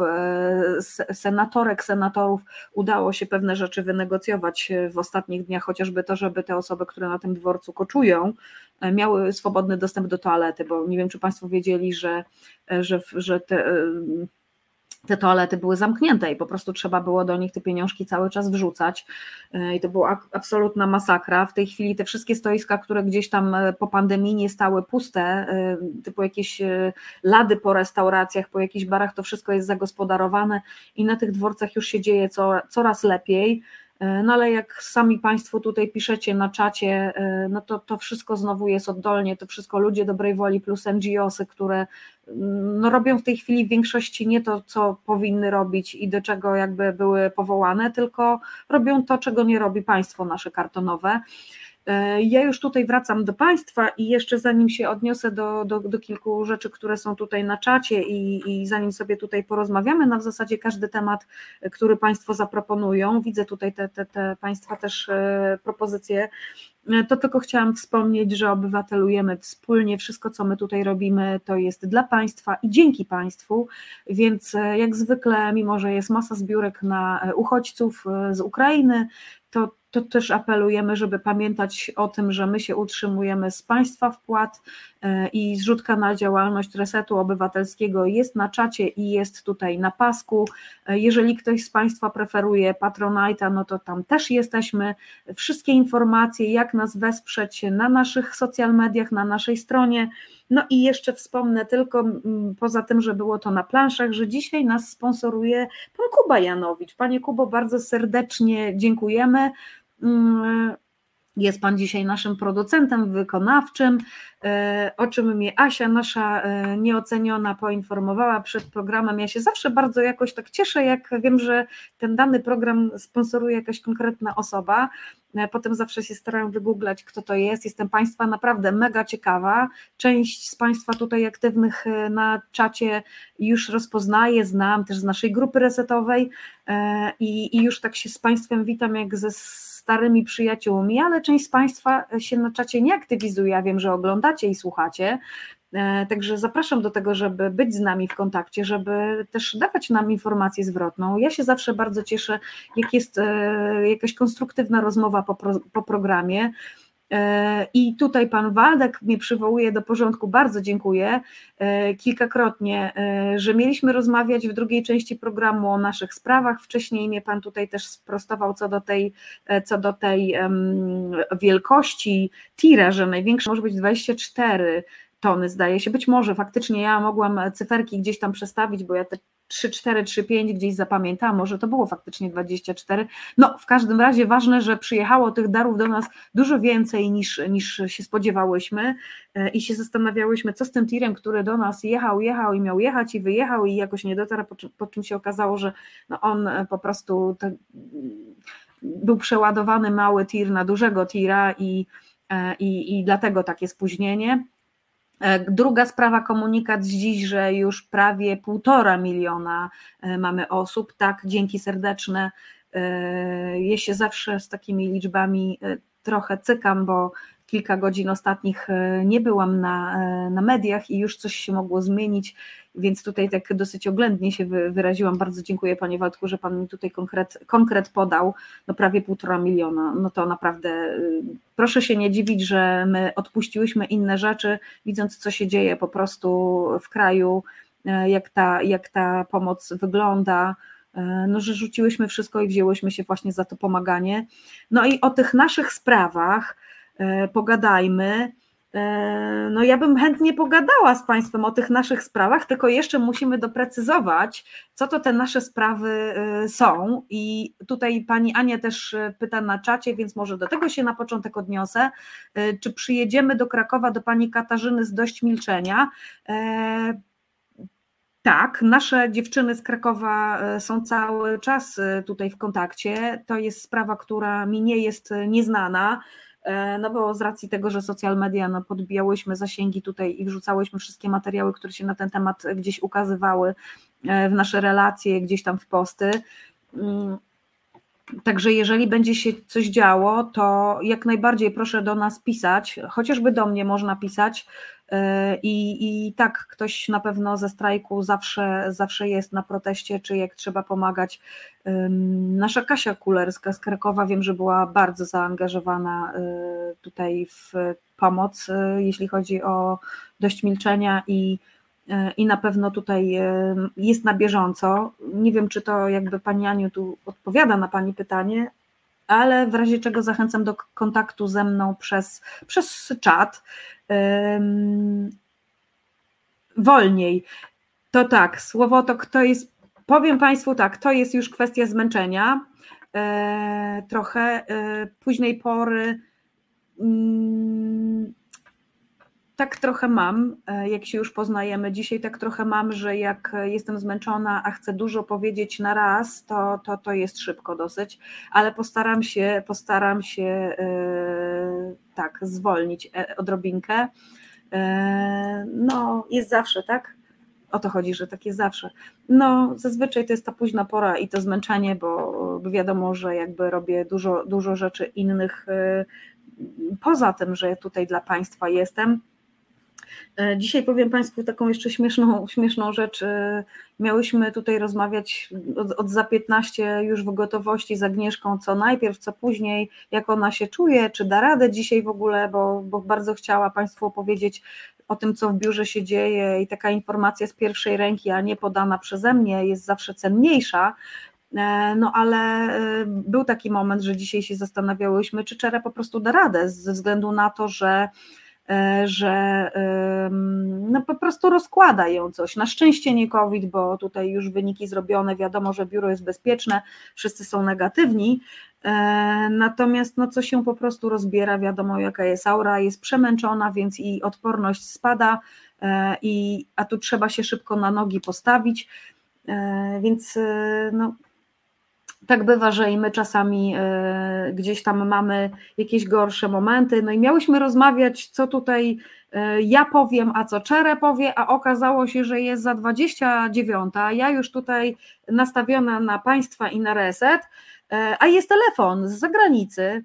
senatorek, senatorów, udało się pewne rzeczy wynegocjować w ostatnich dniach, chociażby to, żeby te osoby, które na tym dworcu koczują, miały swobodny dostęp do toalety, bo nie wiem, czy Państwo wiedzieli, że, że, że te te toalety były zamknięte i po prostu trzeba było do nich te pieniążki cały czas wrzucać e, i to była absolutna masakra. W tej chwili te wszystkie stoiska, które gdzieś tam e, po pandemii nie stały puste, e, typu jakieś lady po restauracjach, po jakichś barach, to wszystko jest zagospodarowane i na tych dworcach już się dzieje co, coraz lepiej. E, no ale jak sami Państwo tutaj piszecie na czacie, e, no to to wszystko znowu jest oddolnie, to wszystko ludzie dobrej woli plus NGOsy, które mm, no robią w tej chwili w większości nie to, co powinny robić i do czego jakby były powołane, tylko robią to, czego nie robi państwo nasze kartonowe. E, ja już tutaj wracam do Państwa i jeszcze zanim się odniosę do, do, do kilku rzeczy, które są tutaj na czacie i, i, zanim sobie tutaj porozmawiamy na w zasadzie każdy temat, który Państwo zaproponują, widzę tutaj te, te, te Państwa też e, propozycje, e, to tylko chciałam wspomnieć, że obywatelujemy wspólnie, wszystko co my tutaj robimy to jest dla Państwa i dzięki Państwu, więc jak zwykle, mimo że jest masa zbiórek na uchodźców z Ukrainy, to to też apelujemy, żeby pamiętać o tym, że my się utrzymujemy z państwa wpłat e, i zrzutka na działalność Resetu Obywatelskiego jest na czacie i jest tutaj na pasku. E, jeżeli ktoś z Państwa preferuje Patronite'a, no to tam też jesteśmy. Wszystkie informacje, jak nas wesprzeć na naszych social mediach, na naszej stronie. No i jeszcze wspomnę tylko, poza tym, że było to na planszach, że dzisiaj nas sponsoruje pan Kuba Janowicz. Panie Kubo, bardzo serdecznie dziękujemy. Jest Pan dzisiaj naszym producentem wykonawczym, e, o czym mnie Asia, nasza e, nieoceniona, poinformowała przed programem. Ja się zawsze bardzo jakoś tak cieszę, jak wiem, że ten dany program sponsoruje jakaś konkretna osoba. E, potem zawsze się staram wygooglać, kto to jest. Jestem Państwa naprawdę mega ciekawa. Część z Państwa tutaj aktywnych na czacie już rozpoznaję, znam też z naszej grupy resetowej i, i już tak się z Państwem witam, jak ze starymi przyjaciółmi, ale część z Państwa się na czacie nie aktywizuje. Ja wiem, że oglądacie i słuchacie. E, także zapraszam do tego, żeby być z nami w kontakcie, żeby też dawać nam informację zwrotną. Ja się zawsze bardzo cieszę, jak jest e, jakaś konstruktywna rozmowa po, po programie. E, I tutaj pan Waldek mnie przywołuje do porządku, bardzo dziękuję e, kilkakrotnie, e, że mieliśmy rozmawiać w drugiej części programu o naszych sprawach. Wcześniej mnie pan tutaj też sprostował co do tej, co do tej wielkości tira, że największa może być 24 tony, zdaje się. Być może faktycznie ja mogłam cyferki gdzieś tam przestawić, bo ja te 3, 4, 3, 5 gdzieś zapamiętałam, może to było faktycznie 24. No, w każdym razie ważne, że przyjechało tych darów do nas dużo więcej niż, niż się spodziewałyśmy e, i się zastanawiałyśmy, co z tym tirem, który do nas jechał, jechał i miał jechać i wyjechał i jakoś nie dotarł, po czym, po czym się okazało, że no on po prostu te, był przeładowany mały tir na dużego tira i, e, i, i dlatego takie spóźnienie. E, druga sprawa, komunikat z dziś, że już prawie półtora miliona e, mamy osób. Tak, dzięki serdeczne. E, ja się zawsze z takimi liczbami trochę cykam, bo kilka godzin ostatnich nie byłam na, na mediach i już coś się mogło zmienić więc tutaj tak dosyć oględnie się wyraziłam. Bardzo dziękuję Panie Waldku, że Pan mi tutaj konkret, konkret podał, no prawie półtora miliona, no to naprawdę y, proszę się nie dziwić, że my odpuściłyśmy inne rzeczy, widząc co się dzieje po prostu w kraju, jak ta, jak ta pomoc wygląda, no, że rzuciłyśmy wszystko i wzięłyśmy się właśnie za to pomaganie. No i o tych naszych sprawach pogadajmy. E, no ja bym chętnie pogadała z Państwem o tych naszych sprawach, tylko jeszcze musimy doprecyzować, co to te nasze sprawy e, są. I tutaj Pani Ania też e, pyta na czacie, więc może do tego się na początek odniosę. Czy przyjedziemy do Krakowa do Pani Katarzyny z dość milczenia? Tak, nasze dziewczyny z Krakowa są cały czas tutaj w kontakcie. To jest sprawa, która mi nie jest nieznana. E, no bo z racji tego, że social media no, podbijałyśmy zasięgi tutaj i wrzucałyśmy wszystkie materiały, które się na ten temat gdzieś ukazywały e, w nasze relacje, gdzieś tam w posty. Mm, także jeżeli będzie się coś działo, to jak najbardziej proszę do nas pisać, chociażby do mnie można pisać. E, I, I tak ktoś na pewno ze strajku zawsze, zawsze jest na proteście, czy jak trzeba pomagać. Nasza Kasia Kulerska z Krakowa wiem, że była bardzo zaangażowana e, tutaj w pomoc, e, jeśli chodzi o dość milczenia i, i na pewno tutaj jest na bieżąco. Nie wiem, czy to jakby Pani Aniu tu odpowiada na Pani pytanie, ale w razie czego zachęcam do kontaktu ze mną przez, przez czat. Wolniej. To tak, słowo to kto jest, powiem Państwu tak, to jest już kwestia zmęczenia. E, trochę e, późnej pory. Tak trochę mam, e, jak się już poznajemy dzisiaj, tak trochę mam, że jak jestem zmęczona, a chcę dużo powiedzieć na raz, to, to, to jest szybko dosyć, ale postaram się, postaram się yy, tak zwolnić odrobinkę. Yy, no, jest zawsze, tak? O to chodzi, że tak jest zawsze. No, zazwyczaj to jest ta późna pora i to zmęczenie, bo wiadomo, że jakby robię dużo, dużo rzeczy innych poza tym, że tutaj dla Państwa jestem E, dzisiaj powiem Państwu taką jeszcze śmieszną, śmieszną rzecz. E, miałyśmy tutaj rozmawiać od, od za 15 już w gotowości z Agnieszką, co najpierw, co później, jak ona się czuje, czy da radę dzisiaj w ogóle, bo, bo bardzo chciała Państwu opowiedzieć o tym, co w biurze się dzieje i taka informacja z pierwszej ręki, a nie podana przeze mnie, jest zawsze cenniejsza. E, no ale był taki moment, że dzisiaj się zastanawiałyśmy, czy Czera po prostu da radę, ze względu na to, że E, że no po prostu rozkłada ją coś. Na szczęście nie COVID, bo tutaj już wyniki zrobione, wiadomo, że biuro jest bezpieczne, wszyscy są negatywni, e, natomiast no co się po prostu rozbiera, wiadomo jaka jest aura, jest przemęczona, więc i odporność spada, e, i, a tu trzeba się szybko na nogi postawić, więc no, tak bywa, że i my czasami e, gdzieś tam mamy jakieś gorsze momenty. No i miałyśmy rozmawiać, co tutaj e, ja powiem, a co Czere powie, a okazało się, że jest za 29. Ja już tutaj nastawiona na państwa i na reset, e, a jest telefon z zagranicy,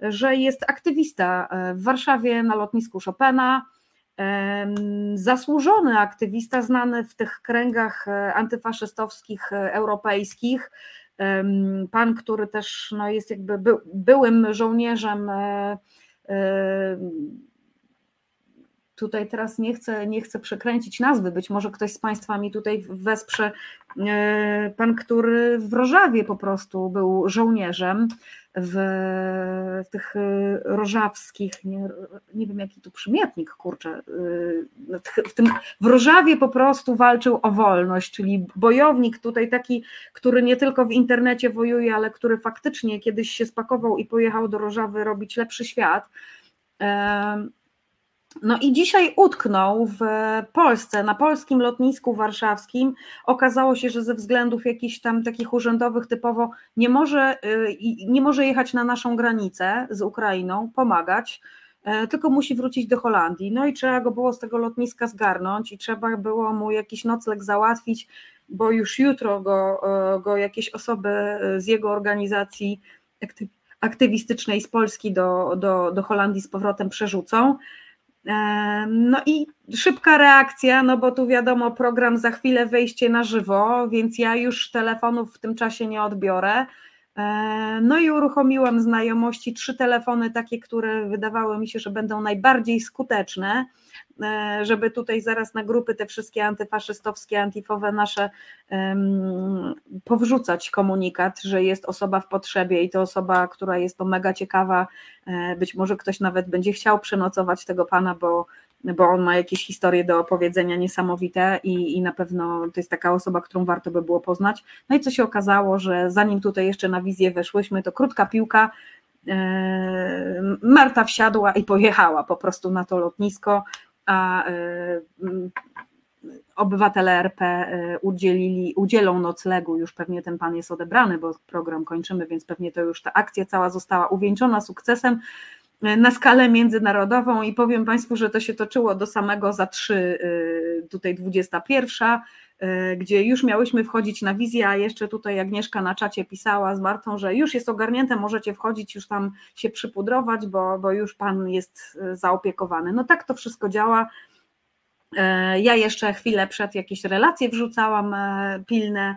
że jest aktywista w Warszawie na lotnisku Chopina. Zasłużony aktywista, znany w tych kręgach antyfaszystowskich europejskich, Pan, który też no, jest jakby by, byłym żołnierzem e, e, tutaj teraz nie chcę, nie chcę przekręcić nazwy, być może ktoś z Państwa mi tutaj wesprze, e, pan, który w Rożawie po prostu był żołnierzem, w, w tych rożawskich, nie, nie wiem jaki tu przymiotnik, kurczę, w tym w Rożawie po prostu walczył o wolność, czyli bojownik tutaj taki, który nie tylko w internecie wojuje, ale który faktycznie kiedyś się spakował i pojechał do Rożawy robić lepszy świat. No i dzisiaj utknął w Polsce, na polskim lotnisku warszawskim. Okazało się, że ze względów jakichś tam takich urzędowych typowo nie może, y, nie może jechać na naszą granicę z Ukrainą, pomagać, e, tylko musi wrócić do Holandii. No i trzeba go było z tego lotniska zgarnąć i trzeba było mu jakiś nocleg załatwić, bo już jutro go, e, go jakieś osoby z jego organizacji aktywistycznej z Polski do, do, do Holandii z powrotem przerzucą. No i szybka reakcja, no bo tu wiadomo, program za chwilę wejście na żywo, więc ja już telefonów w tym czasie nie odbiorę. No i uruchomiłam znajomości trzy telefony, takie, które wydawały mi się, że będą najbardziej skuteczne. E, żeby tutaj zaraz na grupy te wszystkie antyfaszystowskie, antifowe nasze powrzucać komunikat, że jest osoba w potrzebie i to osoba, która jest to mega ciekawa, e, być może ktoś nawet będzie chciał przenocować tego pana, bo bo on ma jakieś historie do opowiedzenia niesamowite i, i na pewno to jest taka osoba, którą warto by było poznać. No i co się okazało, że zanim tutaj jeszcze na wizję weszłyśmy, to krótka piłka, e, Marta wsiadła i pojechała po prostu na to lotnisko a e, obywatele RP udzielili, udzielą noclegu, już pewnie ten pan jest odebrany, bo program kończymy, więc pewnie to już ta akcja cała została uwieńczona sukcesem na skalę międzynarodową. I powiem Państwu, że to się toczyło do samego za trzy, tutaj 21, gdzie już miałyśmy wchodzić na wizję, a jeszcze tutaj Agnieszka na czacie pisała z Martą, że już jest ogarnięte, możecie wchodzić, już tam się przypudrować, bo, bo już Pan jest zaopiekowany. No tak to wszystko działa. Ja jeszcze chwilę przed jakieś relacje wrzucałam pilne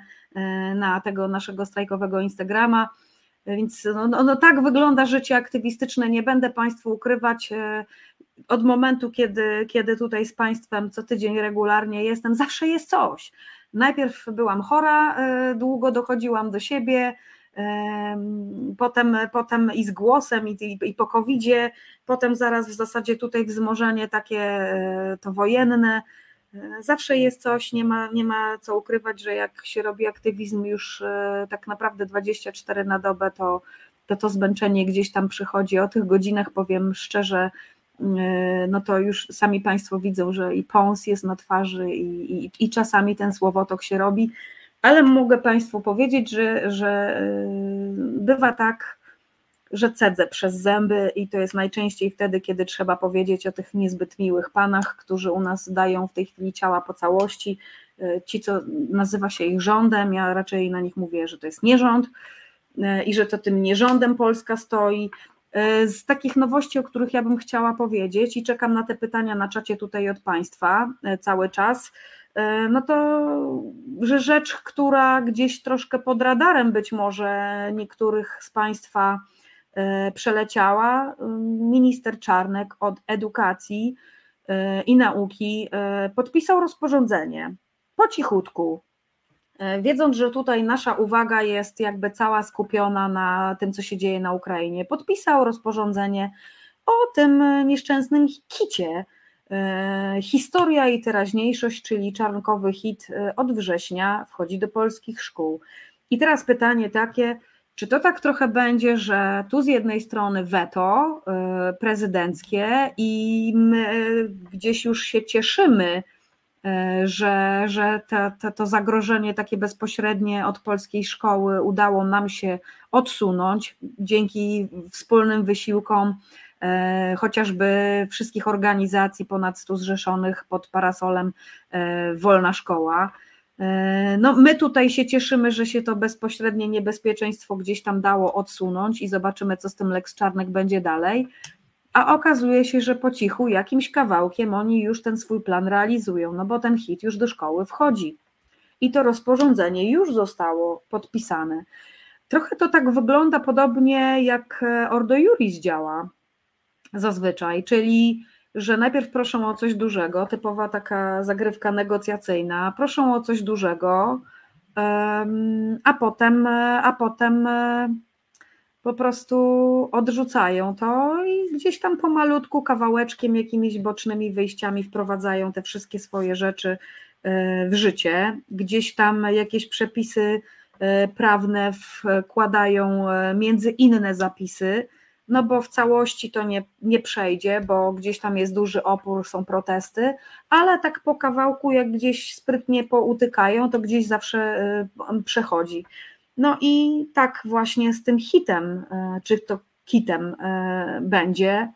na tego naszego strajkowego Instagrama, więc no, no, no, tak wygląda życie aktywistyczne. Nie będę Państwu ukrywać. Od momentu, kiedy, kiedy tutaj z Państwem co tydzień regularnie jestem, zawsze jest coś. Najpierw byłam chora, e, długo dochodziłam do siebie, potem, potem i z głosem, i, i, po COVID-zie, potem zaraz w zasadzie tutaj wzmożenie takie e, to wojenne Zawsze jest coś, nie ma, nie ma co ukrywać, że jak się robi aktywizm już tak naprawdę 24 na dobę, to to, to zmęczenie gdzieś tam przychodzi. O tych godzinach powiem szczerze, no to już sami Państwo widzą, że i pąs jest na twarzy i, i, i czasami ten słowotok się robi, ale mogę Państwu powiedzieć, że, że e, bywa tak, że cedzę przez zęby i to jest najczęściej wtedy, kiedy trzeba powiedzieć o tych niezbyt miłych panach, którzy u nas dają w tej chwili ciała po całości. E, ci, co nazywa się ich rządem, ja raczej na nich mówię, że to jest nierząd e, i że to tym nierządem Polska stoi. E, z takich nowości, o których ja bym chciała powiedzieć i czekam na te pytania na czacie tutaj od Państwa cały czas, no to, że rzecz, która gdzieś troszkę pod radarem być może niektórych z Państwa E, przeleciała. Minister Czarnek od edukacji e, i nauki e, podpisał rozporządzenie po cichutku, wiedząc, że tutaj nasza uwaga jest jakby cała skupiona na tym, co się dzieje na Ukrainie. Podpisał rozporządzenie o tym nieszczęsnym kicie. Historia i teraźniejszość, czyli czarnkowy hit od września, wchodzi do polskich szkół. I teraz pytanie takie, czy to tak trochę będzie, że tu z jednej strony weto prezydenckie i my gdzieś już się cieszymy, że, że te, to zagrożenie takie bezpośrednie od polskiej szkoły udało nam się odsunąć dzięki wspólnym wysiłkom y, chociażby wszystkich organizacji ponad 100 zrzeszonych pod parasolem Wolna Szkoła. E, no, my tutaj się cieszymy, że się to bezpośrednie niebezpieczeństwo gdzieś tam dało odsunąć i zobaczymy, co z tym Lex Czarnek będzie dalej. A okazuje się, że po cichu jakimś kawałkiem oni już ten swój plan realizują, no bo ten hit już do szkoły wchodzi. I to rozporządzenie już zostało podpisane. Trochę to tak wygląda podobnie jak Ordo Juris działa zazwyczaj, czyli że najpierw proszą o coś dużego, typowa taka zagrywka negocjacyjna, proszą o coś dużego, a potem, a potem e, po prostu odrzucają to i gdzieś tam pomalutku, kawałeczkiem, jakimiś bocznymi wyjściami wprowadzają te wszystkie swoje rzeczy e, w życie. Gdzieś tam jakieś przepisy e, prawne wkładają między inne zapisy, no bo w całości to nie, nie przejdzie, bo gdzieś tam jest duży opór, są protesty, ale tak po kawałku, jak gdzieś sprytnie poutykają, to gdzieś zawsze przechodzi. No i tak właśnie z tym hitem, y, czy to kitem y, będzie,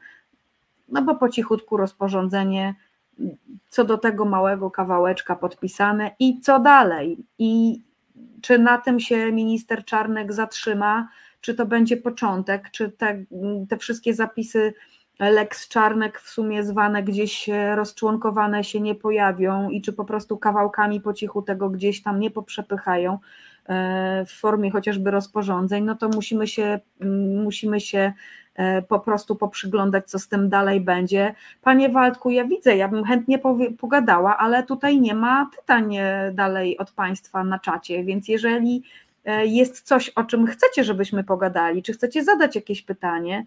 no bo po cichutku rozporządzenie co do tego małego kawałeczka podpisane i co dalej. I czy na tym się minister Czarnek zatrzyma, czy to będzie początek, czy te, te wszystkie zapisy Lex Czarnek w sumie zwane gdzieś rozczłonkowane się nie pojawią i czy po prostu kawałkami po cichu tego gdzieś tam nie poprzepychają? e, w formie chociażby rozporządzeń, no to musimy się, musimy się e, po prostu poprzyglądać, co z tym dalej będzie. Panie Waldku, ja widzę, ja bym chętnie pogadała, ale tutaj nie ma pytań e, dalej od Państwa na czacie, więc jeżeli E, jest coś, o czym chcecie, żebyśmy pogadali, czy chcecie zadać jakieś pytanie,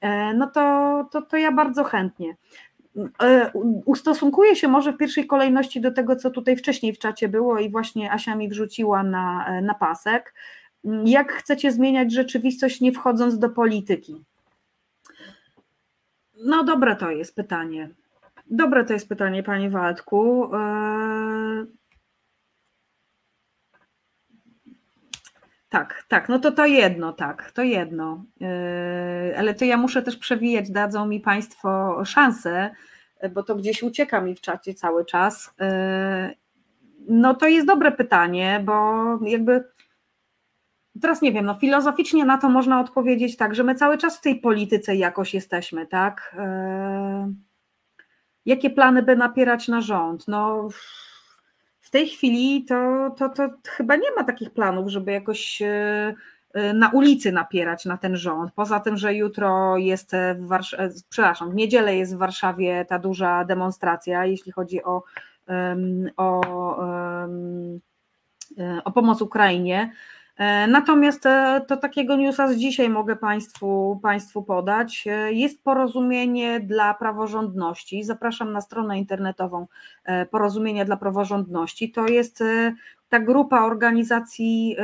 e, no to, to, to ja bardzo chętnie. E, ustosunkuję się może w pierwszej kolejności do tego, co tutaj wcześniej w czacie było i właśnie Asia mi wrzuciła na, na pasek. Jak chcecie zmieniać rzeczywistość, nie wchodząc do polityki? No dobre to jest pytanie. Dobre to jest pytanie, Panie Waldku. Tak, tak, no to to jedno, tak, to jedno. Ale to ja muszę też przewijać, dadzą mi Państwo szansę, bo to gdzieś ucieka mi w czacie cały czas. No to jest dobre pytanie, bo jakby teraz nie wiem, no filozoficznie na to można odpowiedzieć tak, że my cały czas w tej polityce jakoś jesteśmy, tak? E, jakie plany by napierać na rząd? No tej chwili to, to, to chyba nie ma takich planów, żeby jakoś e, e, na ulicy napierać na ten rząd. Poza tym, że jutro jest w Warszawie, przepraszam, w niedzielę jest w Warszawie ta duża demonstracja, jeśli chodzi o, o, o pomoc Ukrainie. E, natomiast e, to takiego newsa z dzisiaj mogę Państwu, Państwu podać. E, jest porozumienie dla praworządności. Zapraszam na stronę internetową Porozumienia dla praworządności. To jest ta grupa organizacji,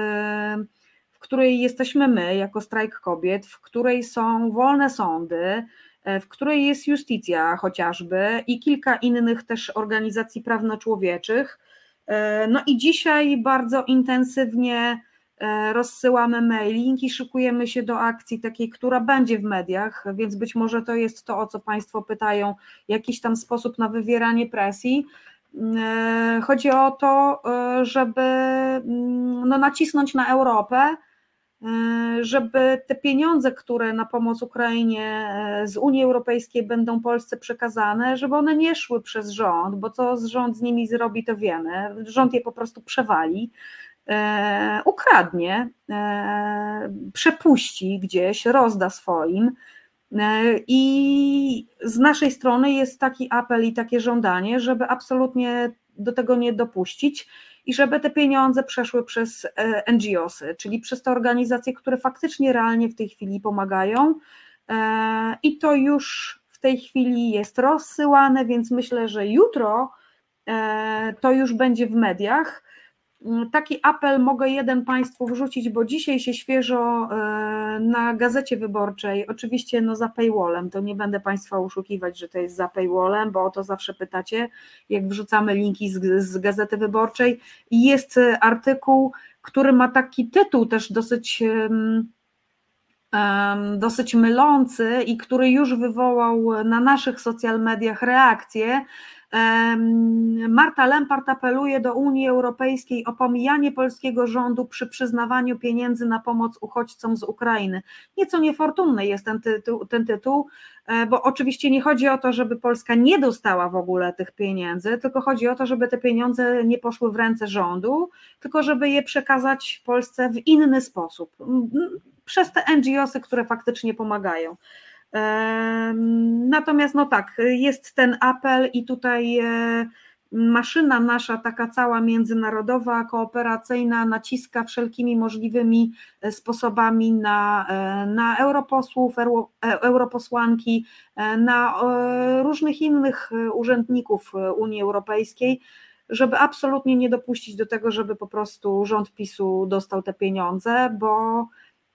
w której jesteśmy my, jako strajk kobiet, w której są wolne sądy, w której jest justicja chociażby i kilka innych też organizacji prawno-człowieczych. No i dzisiaj bardzo intensywnie rozsyłamy mailing i szykujemy się do akcji takiej, która będzie w mediach, więc być może to jest to, o co Państwo pytają, jakiś tam sposób na wywieranie presji. E, chodzi o to, e, żeby mm, no, nacisnąć na Europę, żeby te pieniądze, które na pomoc Ukrainie z Unii Europejskiej będą Polsce przekazane, żeby one nie szły przez rząd, bo co rząd z nimi zrobi, to wiemy. Rząd je po prostu przewali. E, ukradnie, e, przepuści gdzieś, rozda swoim. E, I z naszej strony jest taki apel i takie żądanie, żeby absolutnie do tego nie dopuścić i żeby te pieniądze przeszły przez NGOsy, czyli przez te organizacje, które faktycznie realnie w tej chwili pomagają. I to już w tej chwili jest rozsyłane, więc myślę, że jutro to już będzie w mediach taki apel mogę jeden Państwu wrzucić, bo dzisiaj się świeżo e, na gazecie wyborczej, oczywiście no za paywallem, to nie będę Państwa uszukiwać, że to jest za paywallem, bo o to zawsze pytacie, jak wrzucamy linki z, z gazety wyborczej. Jest artykuł, który ma taki tytuł też dosyć. dosyć mylący i który już wywołał na naszych social mediach reakcję, Marta Lempart apeluje do Unii Europejskiej o pomijanie polskiego rządu przy przyznawaniu pieniędzy na pomoc uchodźcom z Ukrainy. Nieco niefortunny jest ten tytuł, ten tytuł, e, bo oczywiście nie chodzi o to, żeby Polska nie dostała w ogóle tych pieniędzy, tylko chodzi o to, żeby te pieniądze nie poszły w ręce rządu, tylko żeby je przekazać Polsce w inny sposób, przez te NGOsy, które faktycznie pomagają. Natomiast no tak, jest ten apel i tutaj e, maszyna nasza, taka cała międzynarodowa, kooperacyjna, naciska wszelkimi możliwymi e, sposobami na, e, na europosłów, europosłanki, na różnych innych urzędników Unii Europejskiej, żeby absolutnie nie dopuścić do tego, żeby po prostu rząd PiSu dostał te pieniądze, bo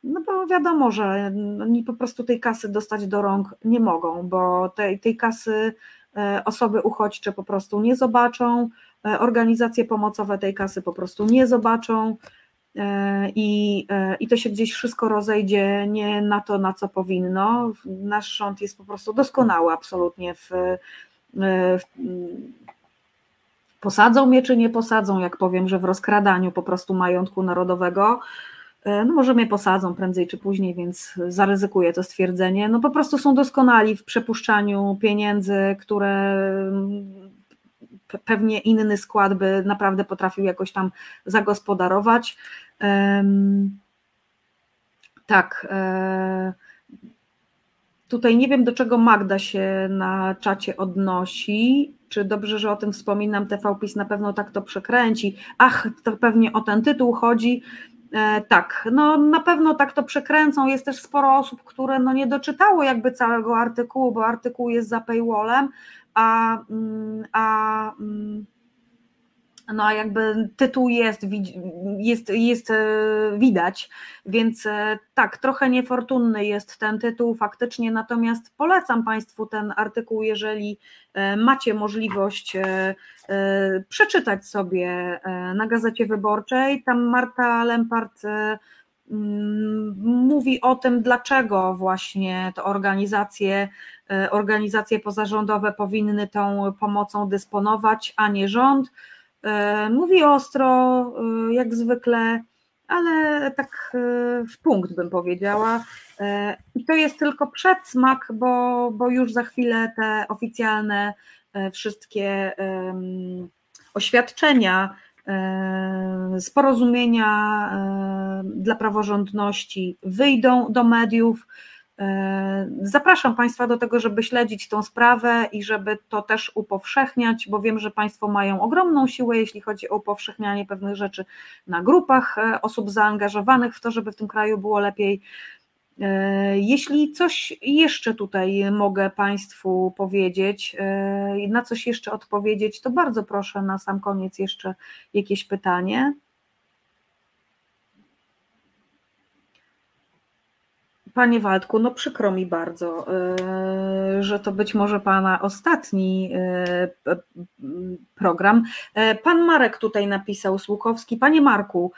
no bo wiadomo, że oni po prostu tej kasy dostać do rąk nie mogą, bo tej, tej kasy e, osoby uchodźcze po prostu nie zobaczą, e, organizacje pomocowe tej kasy po prostu nie zobaczą e, i, i to się gdzieś wszystko rozejdzie nie na to, na co powinno. Nasz rząd jest po prostu doskonały absolutnie w, w posadzą mnie czy nie posadzą, jak powiem, że w rozkradaniu po prostu majątku narodowego, no może mnie posadzą prędzej czy później, więc zaryzykuję to stwierdzenie. No po prostu są doskonali w przepuszczaniu pieniędzy, które mm, pewnie inny skład by naprawdę potrafił jakoś tam zagospodarować. Tak. E, tutaj nie wiem, do czego Magda się na czacie odnosi. Czy dobrze, że o tym wspominam? TVPIS na pewno tak to przekręci. Ach, to pewnie o ten tytuł chodzi. E, tak, no na pewno tak to przekręcą. Jest też sporo osób, które no nie doczytało jakby całego artykułu, bo artykuł jest za paywallem, a, mm, a, mm, no jakby tytuł jest, jest, jest e, widać, więc e, tak, trochę niefortunny jest ten tytuł faktycznie, natomiast polecam Państwu ten artykuł, jeżeli e, macie możliwość przeczytać sobie na Gazecie Wyborczej. Tam Marta Lempart mm, mówi o tym, dlaczego właśnie te organizacje, organizacje pozarządowe powinny tą pomocą dysponować, a nie rząd mówi ostro, e, jak zwykle, ale tak e, w punkt bym powiedziała. I to jest tylko przedsmak, bo, bo już za chwilę te oficjalne wszystkie oświadczenia z porozumienia dla praworządności wyjdą do mediów. E, zapraszam Państwa do tego, żeby śledzić tą sprawę i żeby to też upowszechniać, bo wiem, że Państwo mają ogromną siłę, jeśli chodzi o upowszechnianie pewnych rzeczy na grupach e, osób zaangażowanych w to, żeby w tym kraju było lepiej. E, jeśli coś jeszcze tutaj mogę Państwu powiedzieć, na coś jeszcze odpowiedzieć, to bardzo proszę na sam koniec jeszcze jakieś pytanie. Panie Waldku, no przykro mi bardzo, e, że to być może Pana ostatni e, program. E, pan Marek tutaj napisał, Słukowski. Panie Marku,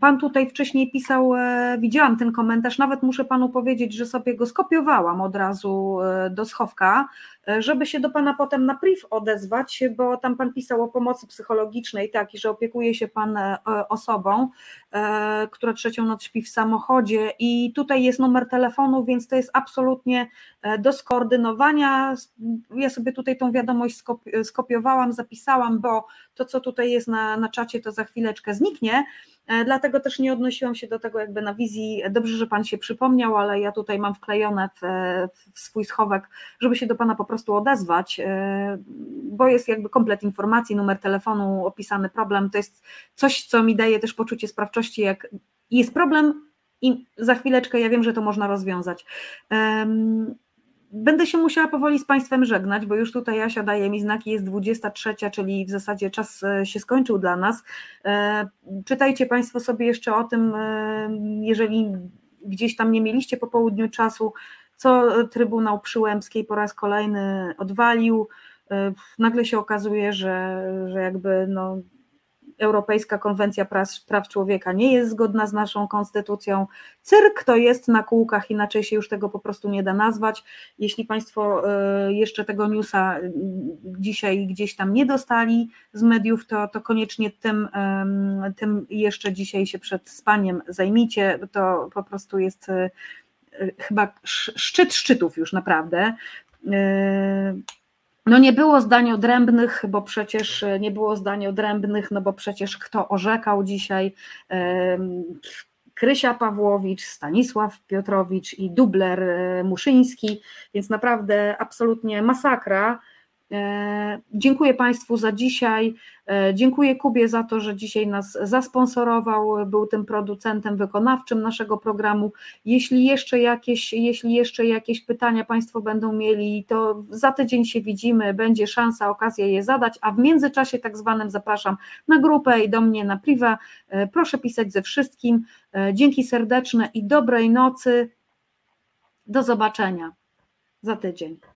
Pan tutaj wcześniej pisał, widziałam ten komentarz, nawet muszę Panu powiedzieć, że sobie go skopiowałam od razu do schowka, żeby się do Pana potem na priv odezwać, bo tam Pan pisał o pomocy psychologicznej, tak, i że opiekuje się Pan osobą, która trzecią noc śpi w samochodzie i tutaj jest numer telefonu, więc to jest absolutnie e, do skoordynowania. Ja sobie tutaj tą wiadomość skopiowałam, zapisałam, bo to, co tutaj jest na, na czacie, to za chwileczkę zniknie. E, dlatego też nie odnosiłam się do tego jakby na wizji. Dobrze, że Pan się przypomniał, ale ja tutaj mam wklejone w, w swój schowek, żeby się do Pana po prostu odezwać, e, bo jest jakby komplet informacji, numer telefonu, opisany problem. To jest coś, co mi daje też poczucie sprawczości, jak jest problem, i za chwileczkę ja wiem, że to można rozwiązać. Będę się musiała powoli z Państwem żegnać, bo już tutaj Asia daje mi znaki, jest 23, czyli w zasadzie czas e, się skończył dla nas. E, czytajcie Państwo sobie jeszcze o tym, e, jeżeli gdzieś tam nie mieliście po południu czasu, co Trybunał Przyłębskiej po raz kolejny odwalił. Nagle się okazuje, że, że jakby no, Europejska Konwencja Praw Człowieka nie jest zgodna z naszą konstytucją. Cyrk to jest na kółkach, inaczej się już tego po prostu nie da nazwać. Jeśli Państwo e, jeszcze tego newsa dzisiaj gdzieś tam nie dostali z mediów, to, to koniecznie tym, tym jeszcze dzisiaj się przed spaniem zajmijcie. To po prostu jest chyba szczyt szczytów już naprawdę. E, no nie było zdań odrębnych, bo przecież nie było zdań odrębnych, no bo przecież kto orzekał dzisiaj? Krysia Pawłowicz, Stanisław Piotrowicz i dubler e, Muszyński, więc naprawdę absolutnie masakra. E, dziękuję Państwu za dzisiaj. E, dziękuję Kubie za to, że dzisiaj nas zasponsorował, był tym producentem wykonawczym naszego programu. Jeśli jeszcze jakieś, jeśli jeszcze jakieś pytania Państwo będą mieli, to za tydzień się widzimy, będzie szansa, okazja je zadać, a w międzyczasie tak zwanym zapraszam na grupę i do mnie na priwa. E, proszę pisać ze wszystkim. Dzięki serdeczne i dobrej nocy. Do zobaczenia za tydzień.